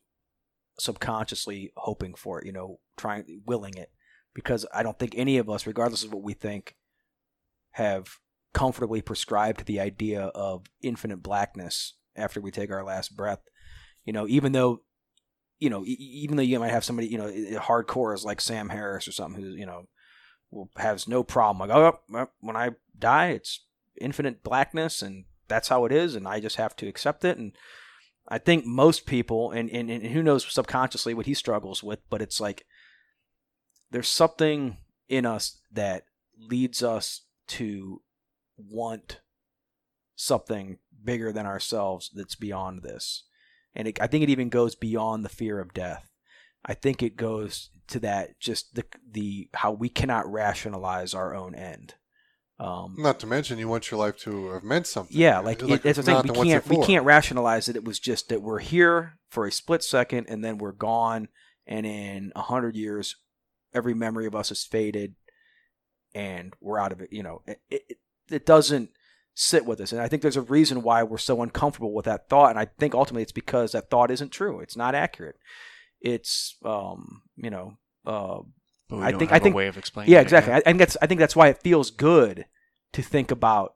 subconsciously hoping for it you know trying willing it. Because i don't think any of us regardless of what we think have comfortably prescribed to the idea of infinite blackness after we take our last breath. You know even though you know, even though you might have somebody, you know, hardcore is like Sam Harris or something who, you know, will has no problem. Like, oh, when I die, it's infinite blackness, and that's how it is, and I just have to accept it. And I think most people, and, and, and who knows subconsciously what he struggles with, but it's like there's something in us that leads us to want something bigger than ourselves that's beyond this and it, I think it even goes beyond the fear of death. I think it goes to that just the the how we cannot rationalize our own end. Um, Not to mention, you want your life to have meant something. yeah, like, Like, it, it's a not thing the we can't we can't rationalize that it was just that we're here for a split second and then we're gone, and in a hundred years, every memory of us is faded, and we're out of it. You know, it, it, it doesn't sit with us, and I think there's a reason why we're so uncomfortable with that thought, and I think ultimately it's because that thought isn't true. It's not accurate. It's um, you know, uh, I think- have I think- a way of explaining. yeah, it, exactly. I, think that's I think that's why it feels good to think about,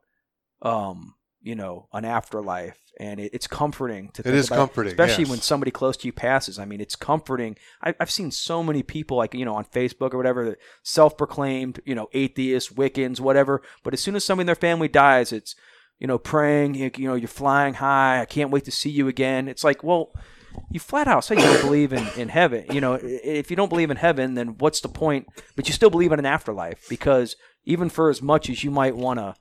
um, you know, an afterlife, and it, it's comforting to. It think is about comforting, especially yes. when somebody close to you passes. I mean, it's comforting. I, I've seen so many people, like you know, on Facebook or whatever, that self-proclaimed, you know, atheists, Wiccans, whatever. But as soon as somebody in their family dies, it's you know, praying. You, you know, you're flying high. I can't wait to see you again. It's like, well. You flat out say you don't believe in, in heaven. You know, if you don't believe in heaven, then what's the point? But you still believe in an afterlife because even for as much as you might want to,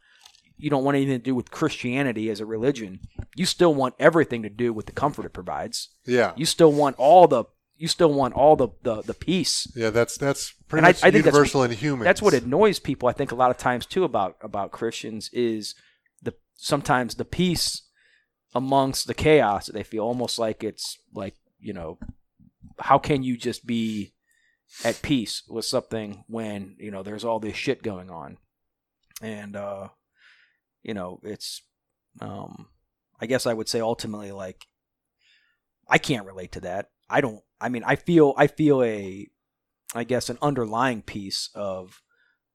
you don't want anything to do with Christianity as a religion. You still want everything to do with the comfort it provides. Yeah, You still want all the you still want all the the, the peace. yeah. That's that's pretty And much I think universal in humans. That's what annoys people. I think a lot of times too about about Christians is the sometimes the peace amongst the chaos that they feel almost like it's like you know how can you just be at peace with something when you know there's all this shit going on? And uh you know it's um i guess i would say ultimately like i can't relate to that. I don't i mean i feel i feel a i guess an underlying piece of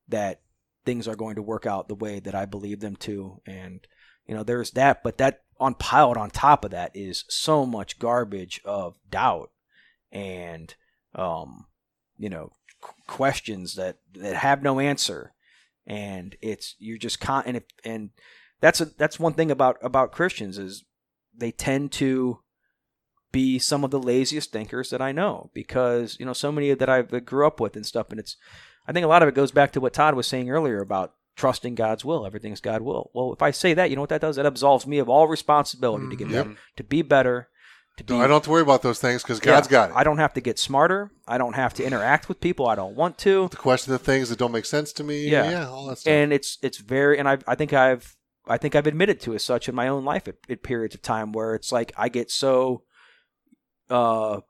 that things are going to work out the way that i believe them to. And you know there's that but that on piled on top of that is so much garbage of doubt and um you know qu- questions that that have no answer. And it's you're just con and if, and that's a that's one thing about about Christians is they tend to be some of the laziest thinkers that I know because you know so many that I grew up with and stuff. And it's I think a lot of it goes back to what Todd was saying earlier about trusting God's will everything's God will well if I say that you know what that does that absolves me of all responsibility to get Yep. better, to be better to be No, I don't have to worry about those things because God's yeah, got it. I don't have to get smarter. I don't have to interact with people I don't want to. The question the things that don't make sense to me. Yeah. yeah, all that stuff. And it's it's very and I I think I've I think I've admitted to as such in my own life at, at periods of time where it's like I get so uh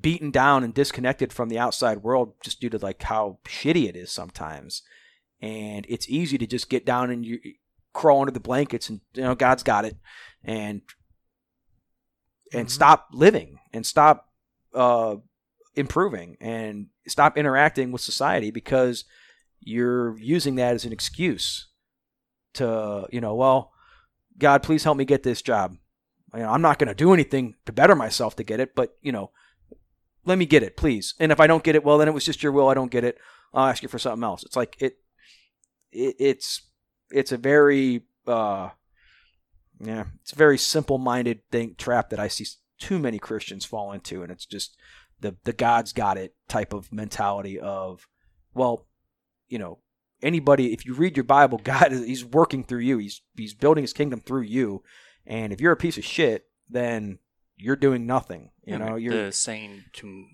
beaten down and disconnected from the outside world just due to like how shitty it is sometimes. And it's easy to just get down and you crawl under the blankets and you know God's got it. And and Mhm. stop living and stop uh improving and stop interacting with society because you're using that as an excuse to you know well god please help me get this job. You know, i'm not going to do anything to better myself to get it but you know let me get it please. And if i don't get it well then it was just your will i don't get it. I'll ask you for something else. It's like it, it it's it's a very uh yeah it's a very simple minded thing trap that i see too many christians fall into and it's just the the god's got it type of mentality of well you know anybody if you read your bible god is he's working through you. He's he's building his kingdom through you. And if you're a piece of shit then you're doing nothing you Yeah, know? you're the saying to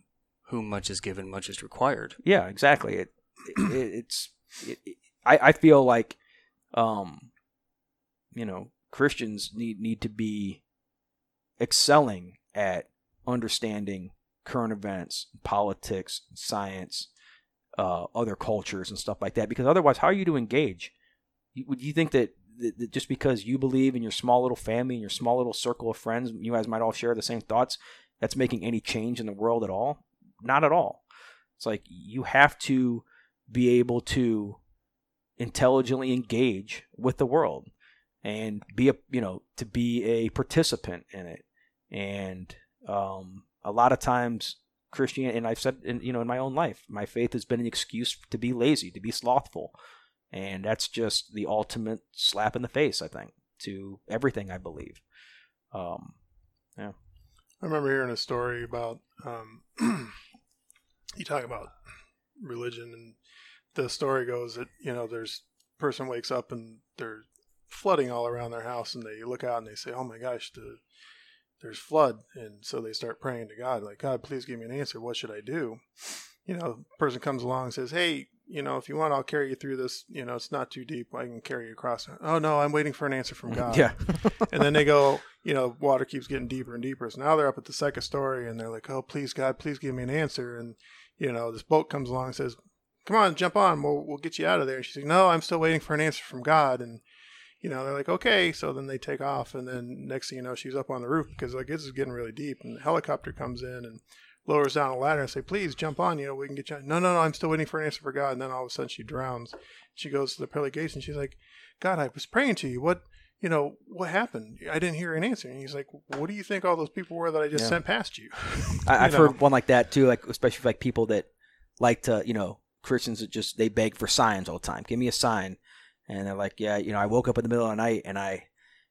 whom much is given, much is required. yeah exactly. It, it it's it, it- I, I feel like um you know christians need need to be excelling at understanding current events, politics, science, uh, other cultures, and stuff like that. Because otherwise, how are you to engage? Would you think that, that just because you believe in your small little family and your small little circle of friends, you guys might all share the same thoughts, that's making any change in the world at all? Not at all. It's like you have to be able to intelligently engage with the world and be a you know to be a participant in it. And um, a lot of times christianity and i've said in, you know in my own life my faith has been an excuse to be lazy to be slothful. And that's just the ultimate slap in the face i think to everything i believe. Um, yeah. I remember hearing a story about um, you talk about religion, and the story goes that you know there's person wakes up and there's flooding all around their house, and they look out and they say, "Oh my gosh, the there's flood," and so they start praying to God, like, "God, please give me an answer. What should I do?" You know, person comes along and says, "Hey, you know, if you want, I'll carry you through this. You know, it's not too deep. I can carry you across." Oh no, I'm waiting for an answer from mm, God. yeah and then they go, you know, water keeps getting deeper and deeper. So now they're up at the second story and they're like, oh, please, God, please give me an answer. And, you know, this boat comes along and says, come on, jump on. We'll, we'll get you out of there. And she's like, no, I'm still waiting for an answer from God. And, you know, they're like, okay. So then they take off. And then next thing you know, she's up on the roof because, like, this is getting really deep. And the helicopter comes in and lowers down a ladder and say, please jump on. You know, we can get you. No, no, no. I'm still waiting for an answer for God. And then all of a sudden she drowns. She goes to the pearly gates and she's like, God, I was praying to you. What, you know, what happened? I didn't hear an answer. And he's like, what do you think all those people were that I just Yeah. sent past you? I, I've know. heard one like that too, like especially like people that like to, you know, Christians that just they beg for signs all the time. Give me a sign, and they're like, yeah, you know, I woke up in the middle of the night and I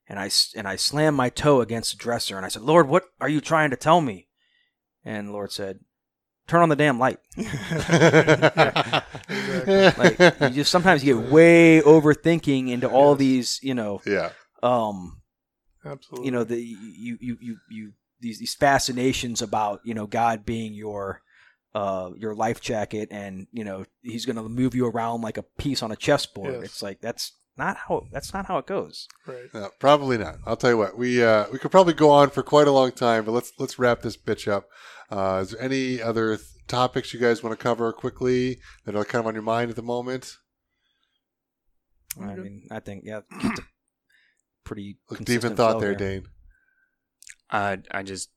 and I and I slammed my toe against the dresser and I said, Lord, what are you trying to tell me? And the Lord said, Turn on the damn light. Like you just sometimes you get way overthinking into all these, you know, yeah. um, Absolutely. you know the you you you you these these fascinations about you know God being your uh your life jacket and you know he's going to move you around like a piece on a chessboard. Yes. It's like that's not how that's not how it goes. right. No, probably not. I'll tell you what. We uh, we could probably go on for quite a long time, but let's let's wrap this bitch up. Uh, is there any other th- topics you guys want to cover quickly that are kind of on your mind at the moment? I mean, I think yeah, pretty Look deep in thought flow there, Dane. I I just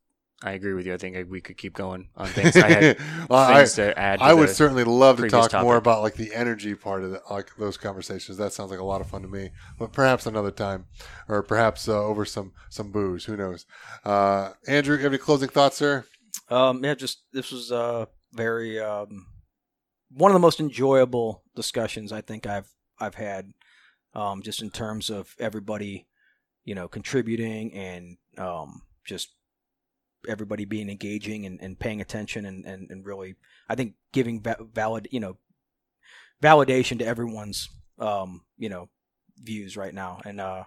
I agree with you. I think we could keep going on things. I had Well, I, things to add. To I would certainly love to previous talk more about like the energy part of it, like those conversations. That sounds like a lot of fun to me. But perhaps another time, or perhaps uh, over some some booze. Who knows? Uh, Andrew, you have any closing thoughts, sir? Um, yeah, just this was uh very um one of the most enjoyable discussions I think I've I've had, um, just in terms of everybody, you know, contributing and um just everybody being engaging and, and paying attention and, and, and really I think giving va- valid you know validation to everyone's um you know views right now and uh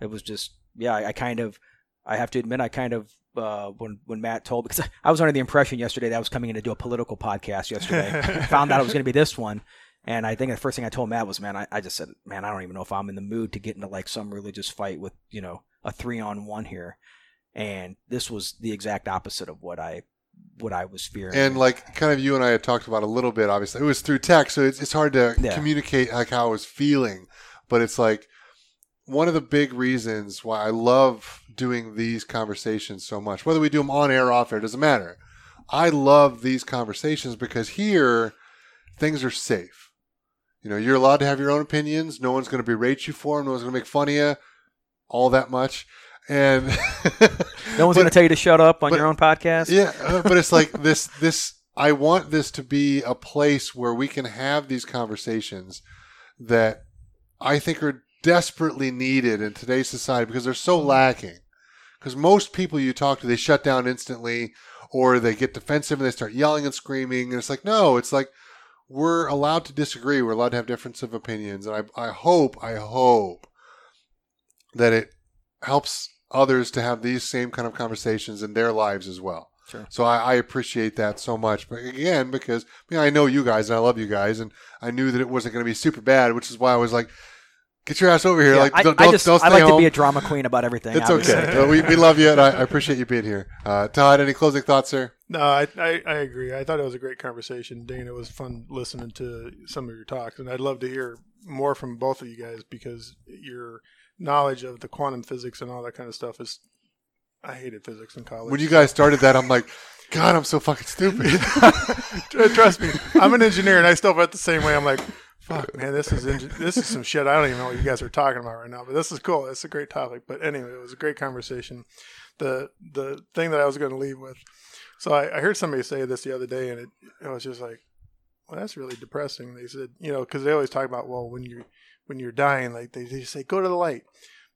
it was just yeah I, I kind of I have to admit I kind of uh, when when Matt told because I was under the impression yesterday that I was coming in to do a political podcast yesterday. Found out it was going to be this one, and I think the first thing I told Matt was, "Man, I, I just said, man, I don't even know if I'm in the mood to get into like some religious fight with you know a three on one here." And this was the exact opposite of what I what I was fearing. And like kind of you and I had talked about a little bit. Obviously, it was through text, so it's it's hard to Yeah. communicate like how I was feeling. But it's like one of the big reasons why I love doing these conversations so much. Whether we do them on air, or off air, doesn't matter. I love these conversations because here things are safe. You know, you're allowed to have your own opinions. No one's going to berate you for them. No one's going to make fun of you all that much. And no one's going to tell you to shut up on but- your own podcast. yeah, uh, but it's like this. This I want this to be a place where we can have these conversations that I think are desperately needed in today's society because they're so lacking. Because most people you talk to, they shut down instantly, or they get defensive and they start yelling and screaming. And it's like, no, it's like we're allowed to disagree. We're allowed to have difference of opinions. And I, I hope, I hope that it helps others to have these same kind of conversations in their lives as well. Sure. So I, I appreciate that so much. But again, because I, mean, I know you guys and I love you guys, and I knew that it wasn't going to be super bad, which is why I was like, Get your ass over here. Yeah, like, I, don't, I don't, just don't I like home. to be a drama queen about everything. it's obviously. okay. Well, we, we love you, and I, I appreciate you being here. Uh, Todd, any closing thoughts, sir? No, I, I, I agree. I thought it was a great conversation. Dana, it was fun listening to some of your talks, and I'd love to hear more from both of you guys because your knowledge of the quantum physics and all that kind of stuff is. I hated physics in college. When you guys started that, I'm like, God, I'm so fucking stupid. Trust me, I'm an engineer, and I still felt the same way. I'm like, fuck, man, this is this is some shit. I don't even know what you guys are talking about right now, but this is cool. It's a great topic. But anyway, it was a great conversation. The the thing that I was going to leave with. So I, I heard somebody say this the other day, and it, it was just like, well, that's really depressing. They said, you know, because they always talk about, well, when you when you're dying, like they, they say, go to the light.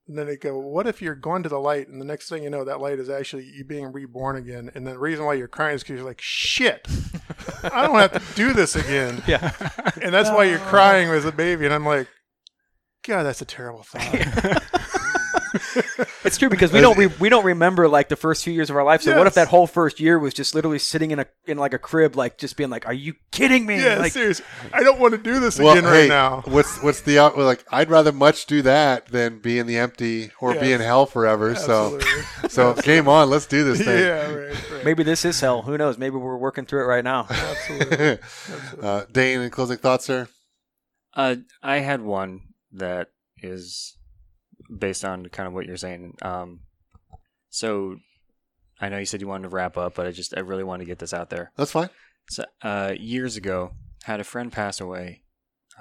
And then they go, what if you're going to the light, and the next thing you know, that light is actually you being reborn again, and the reason why you're crying is because you're like, shit, I don't have to do this again. Yeah. And that's why you're crying as a baby. And I'm like, God, that's a terrible thought. It's true because we don't re- we don't remember like the first few years of our life. So what if that whole first year was just literally sitting in a in like a crib, like just being like, "Are you kidding me?" yeah, like, seriously. I don't want to do this well, again hey, right now. what's what's the out? Like, I'd rather much do that than be in the empty or be in hell forever. So, Absolutely. so game on. Let's do this thing. yeah, right, right. maybe this is hell. Who knows? Maybe we're working through it right now. Absolutely. uh, Dane, any closing thoughts, sir? Uh, I had one that is based on kind of what you're saying. Um, so I know you said you wanted to wrap up, but I just I really want to get this out there. That's fine. So, uh, years ago, had a friend pass away,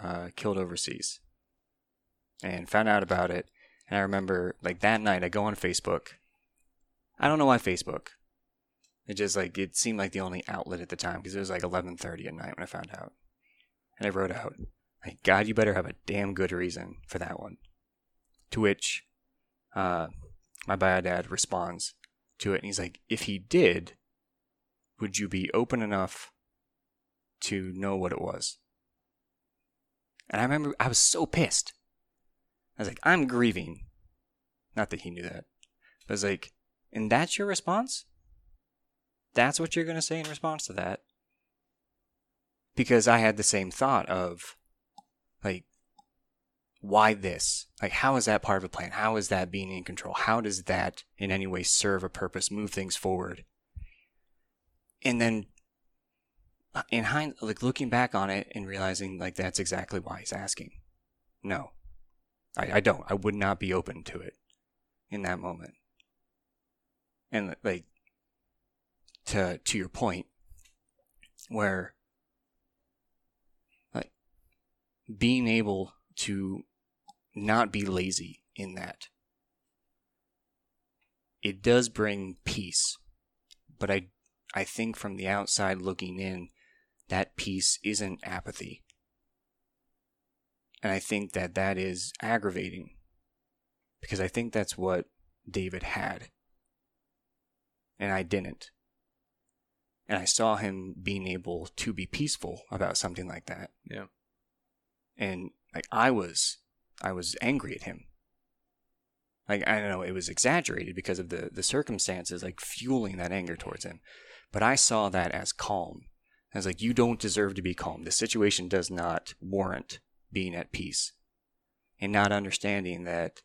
uh, killed overseas, and found out about it. And I remember, like that night, I go on Facebook. I don't know why Facebook. It just like it seemed like the only outlet at the time because it was like 11:30 at night when I found out, and I wrote out, "Like God, you better have a damn good reason for that one." To which, uh, my bio dad responds to it, and he's like, "If he did, would you be open enough to know what it was? And I remember I was so pissed. I was like, I'm grieving. Not that he knew that. But I was like, and that's your response? That's what you're to say in response to that? Because I had the same thought of, like, why this? Like, how is that part of a plan? How is that being in control? How does that in any way serve a purpose, move things forward? and then uh, in hind like looking back on it and realizing like that's exactly why he's asking no I, I don't i would not be open to it in that moment and like to to your point where like being able to not be lazy in that it does bring peace but i I think from the outside looking in, that peace isn't apathy. And I think that that is aggravating because I think that's what David had. And I didn't. And I saw him being able to be peaceful about something like that. Yeah. And like I was I was angry at him. Like I don't know, it was exaggerated because of the the circumstances like fueling that anger towards him. But I saw that as calm. I was like, you don't deserve to be calm. The situation does not warrant being at peace. And not understanding that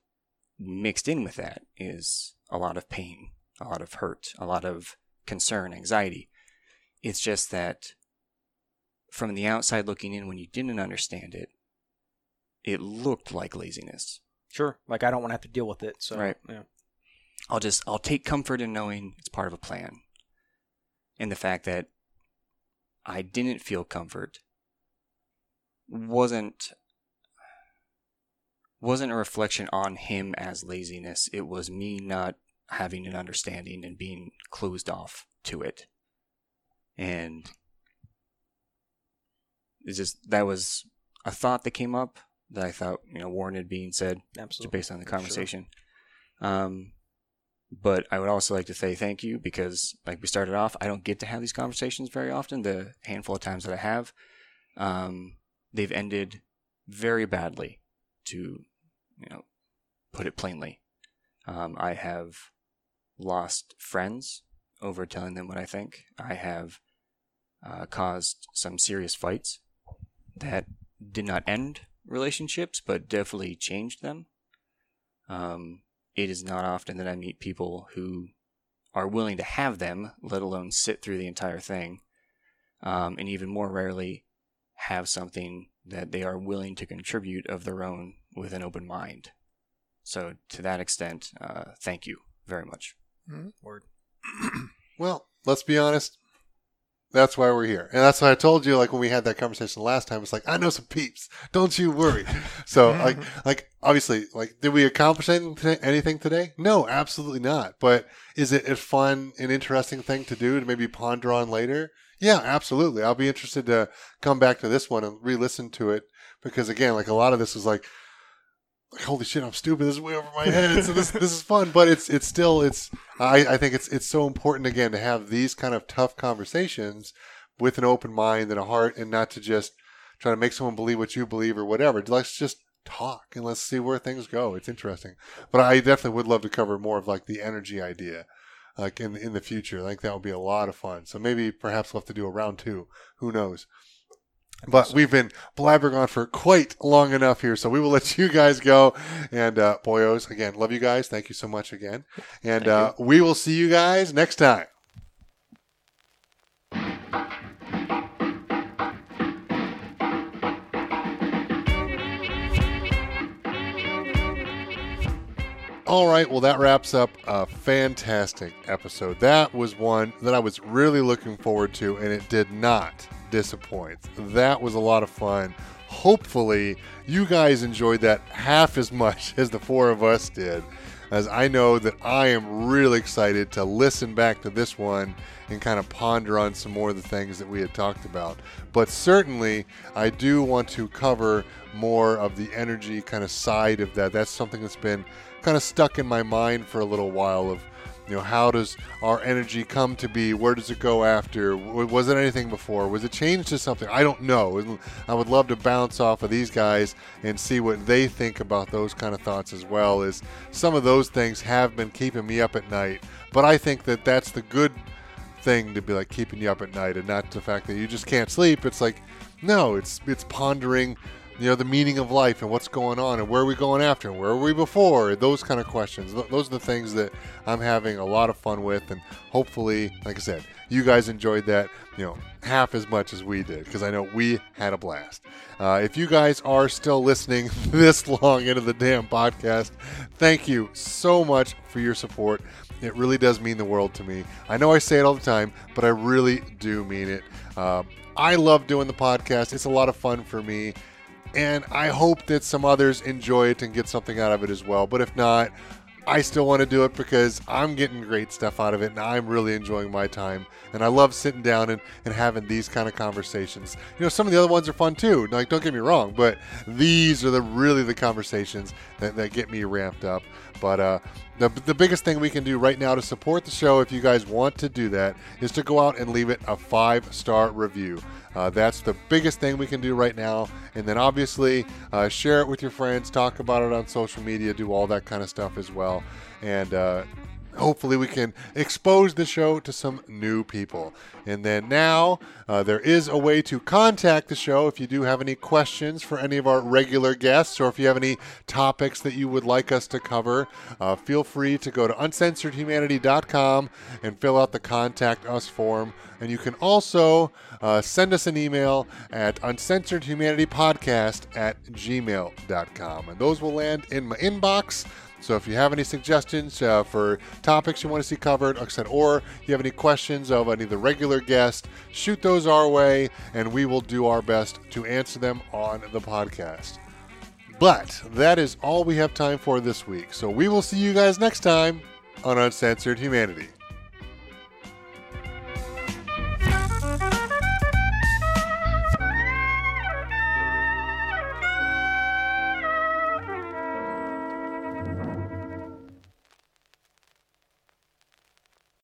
mixed in with that is a lot of pain, a lot of hurt, a lot of concern, anxiety. It's just that from the outside looking in, when you didn't understand it, it looked like laziness. Sure. Like I don't want to have to deal with it. So Right. Yeah. I'll just I'll take comfort in knowing it's part of a plan. And the fact that I didn't feel comfort wasn't wasn't a reflection on him as laziness. It was me not having an understanding and being closed off to it. And it's just that was a thought that came up that I thought, you know, warranted being said Absolutely. based on the Sure. conversation. Um, but I would also like to say thank you because, like we started off, I don't get to have these conversations very often. The handful of times that I have, um, they've ended very badly, to you know, put it plainly. Um, I have lost friends over telling them what I think. I have uh, caused some serious fights that did not end relationships, but definitely changed them. Um, it is not often that I meet people who are willing to have them, let alone sit through the entire thing. Um, and even more rarely, have something that they are willing to contribute of their own with an open mind. So, to that extent, uh, thank you very much. Word. Well, let's be honest. That's why we're here. And that's why I told you, like, when we had that conversation last time, it's like, I know some peeps. Don't you worry. So, like, like, obviously, like, did we accomplish anything, anything today? No, absolutely not. But is it a fun and interesting thing to do to maybe ponder on later? Yeah, absolutely. I'll be interested to come back to this one and re listen to it because, again, like, a lot of this is like, like holy shit i'm stupid. This is way over my head. So this this is fun but it's it's still it's i i think it's it's so important again to have these kind of tough conversations with an open mind and a heart and not to just try to make someone believe what you believe or whatever. Let's just talk and let's see where things go. It's interesting. But i definitely would love to cover more of like the energy idea like in in the future. I think that would be a lot of fun. So maybe perhaps we'll have to do a round two. Who knows but we've been blabbering on for quite long enough here, so we will let you guys go. And uh, boyos, again, love you guys. Thank you so much again, and uh, we will see you guys next time. All right, well, that wraps up a fantastic episode. That was one that I was really looking forward to, and it did not disappoint. That was a lot of fun. Hopefully, you guys enjoyed that half as much as the four of us did, as I know that I am really excited to listen back to this one and kind of ponder on some more of the things that we had talked about. But certainly, I do want to cover more of the energy kind of side of that. That's something that's been kind of stuck in my mind for a little while of you know how does our energy come to be? Where does it go after? Was it anything before? Was it changed to something? I don't know. I would love to bounce off of these guys and see what they think about those kind of thoughts as well as some of those things have been keeping me up at night. But i think that that's the good thing to be like keeping you up at night and not the fact that you just can't sleep. It's like no it's it's pondering you know the meaning of life and what's going on and where are we going after and where were we before? Those kind of questions. Those are the things that i'm having a lot of fun with and hopefully like i said you guys enjoyed that you know half as much as we did because i know we had a blast. Uh, if you guys are still listening this long into the damn podcast thank you so much for your support. It really does mean the world to me. I know i say it all the time but i really do mean it. Um, i love doing the podcast. It's a lot of fun for me and I hope that some others enjoy it and get something out of it as well. But if not, I still want to do it because I'm getting great stuff out of it and I'm really enjoying my time. And I love sitting down and, and having these kind of conversations. You know, some of the other ones are fun too. Like, don't get me wrong, but these are the really the conversations that, that get me ramped up. But uh, the, the biggest thing we can do right now to support the show, if you guys want to do that, is to go out and leave it a five star review. Uh, that's the biggest thing we can do right now. And then obviously, uh, share it with your friends, talk about it on social media, do all that kind of stuff as well. And uh, hopefully, we can expose the show to some new people. And then now, uh, there is a way to contact the show if you do have any questions for any of our regular guests or if you have any topics that you would like us to cover. Uh, feel free to go to uncensoredhumanity.com and fill out the contact us form. And you can also uh, send us an email at uncensoredhumanitypodcast at gmail.com. And those will land in my inbox. So if you have any suggestions uh, for topics you want to see covered, or you have any questions of any of the regular guests, shoot those our way, and we will do our best to answer them on the podcast. But that is all we have time for this week. So we will see you guys next time on Uncensored Humanity.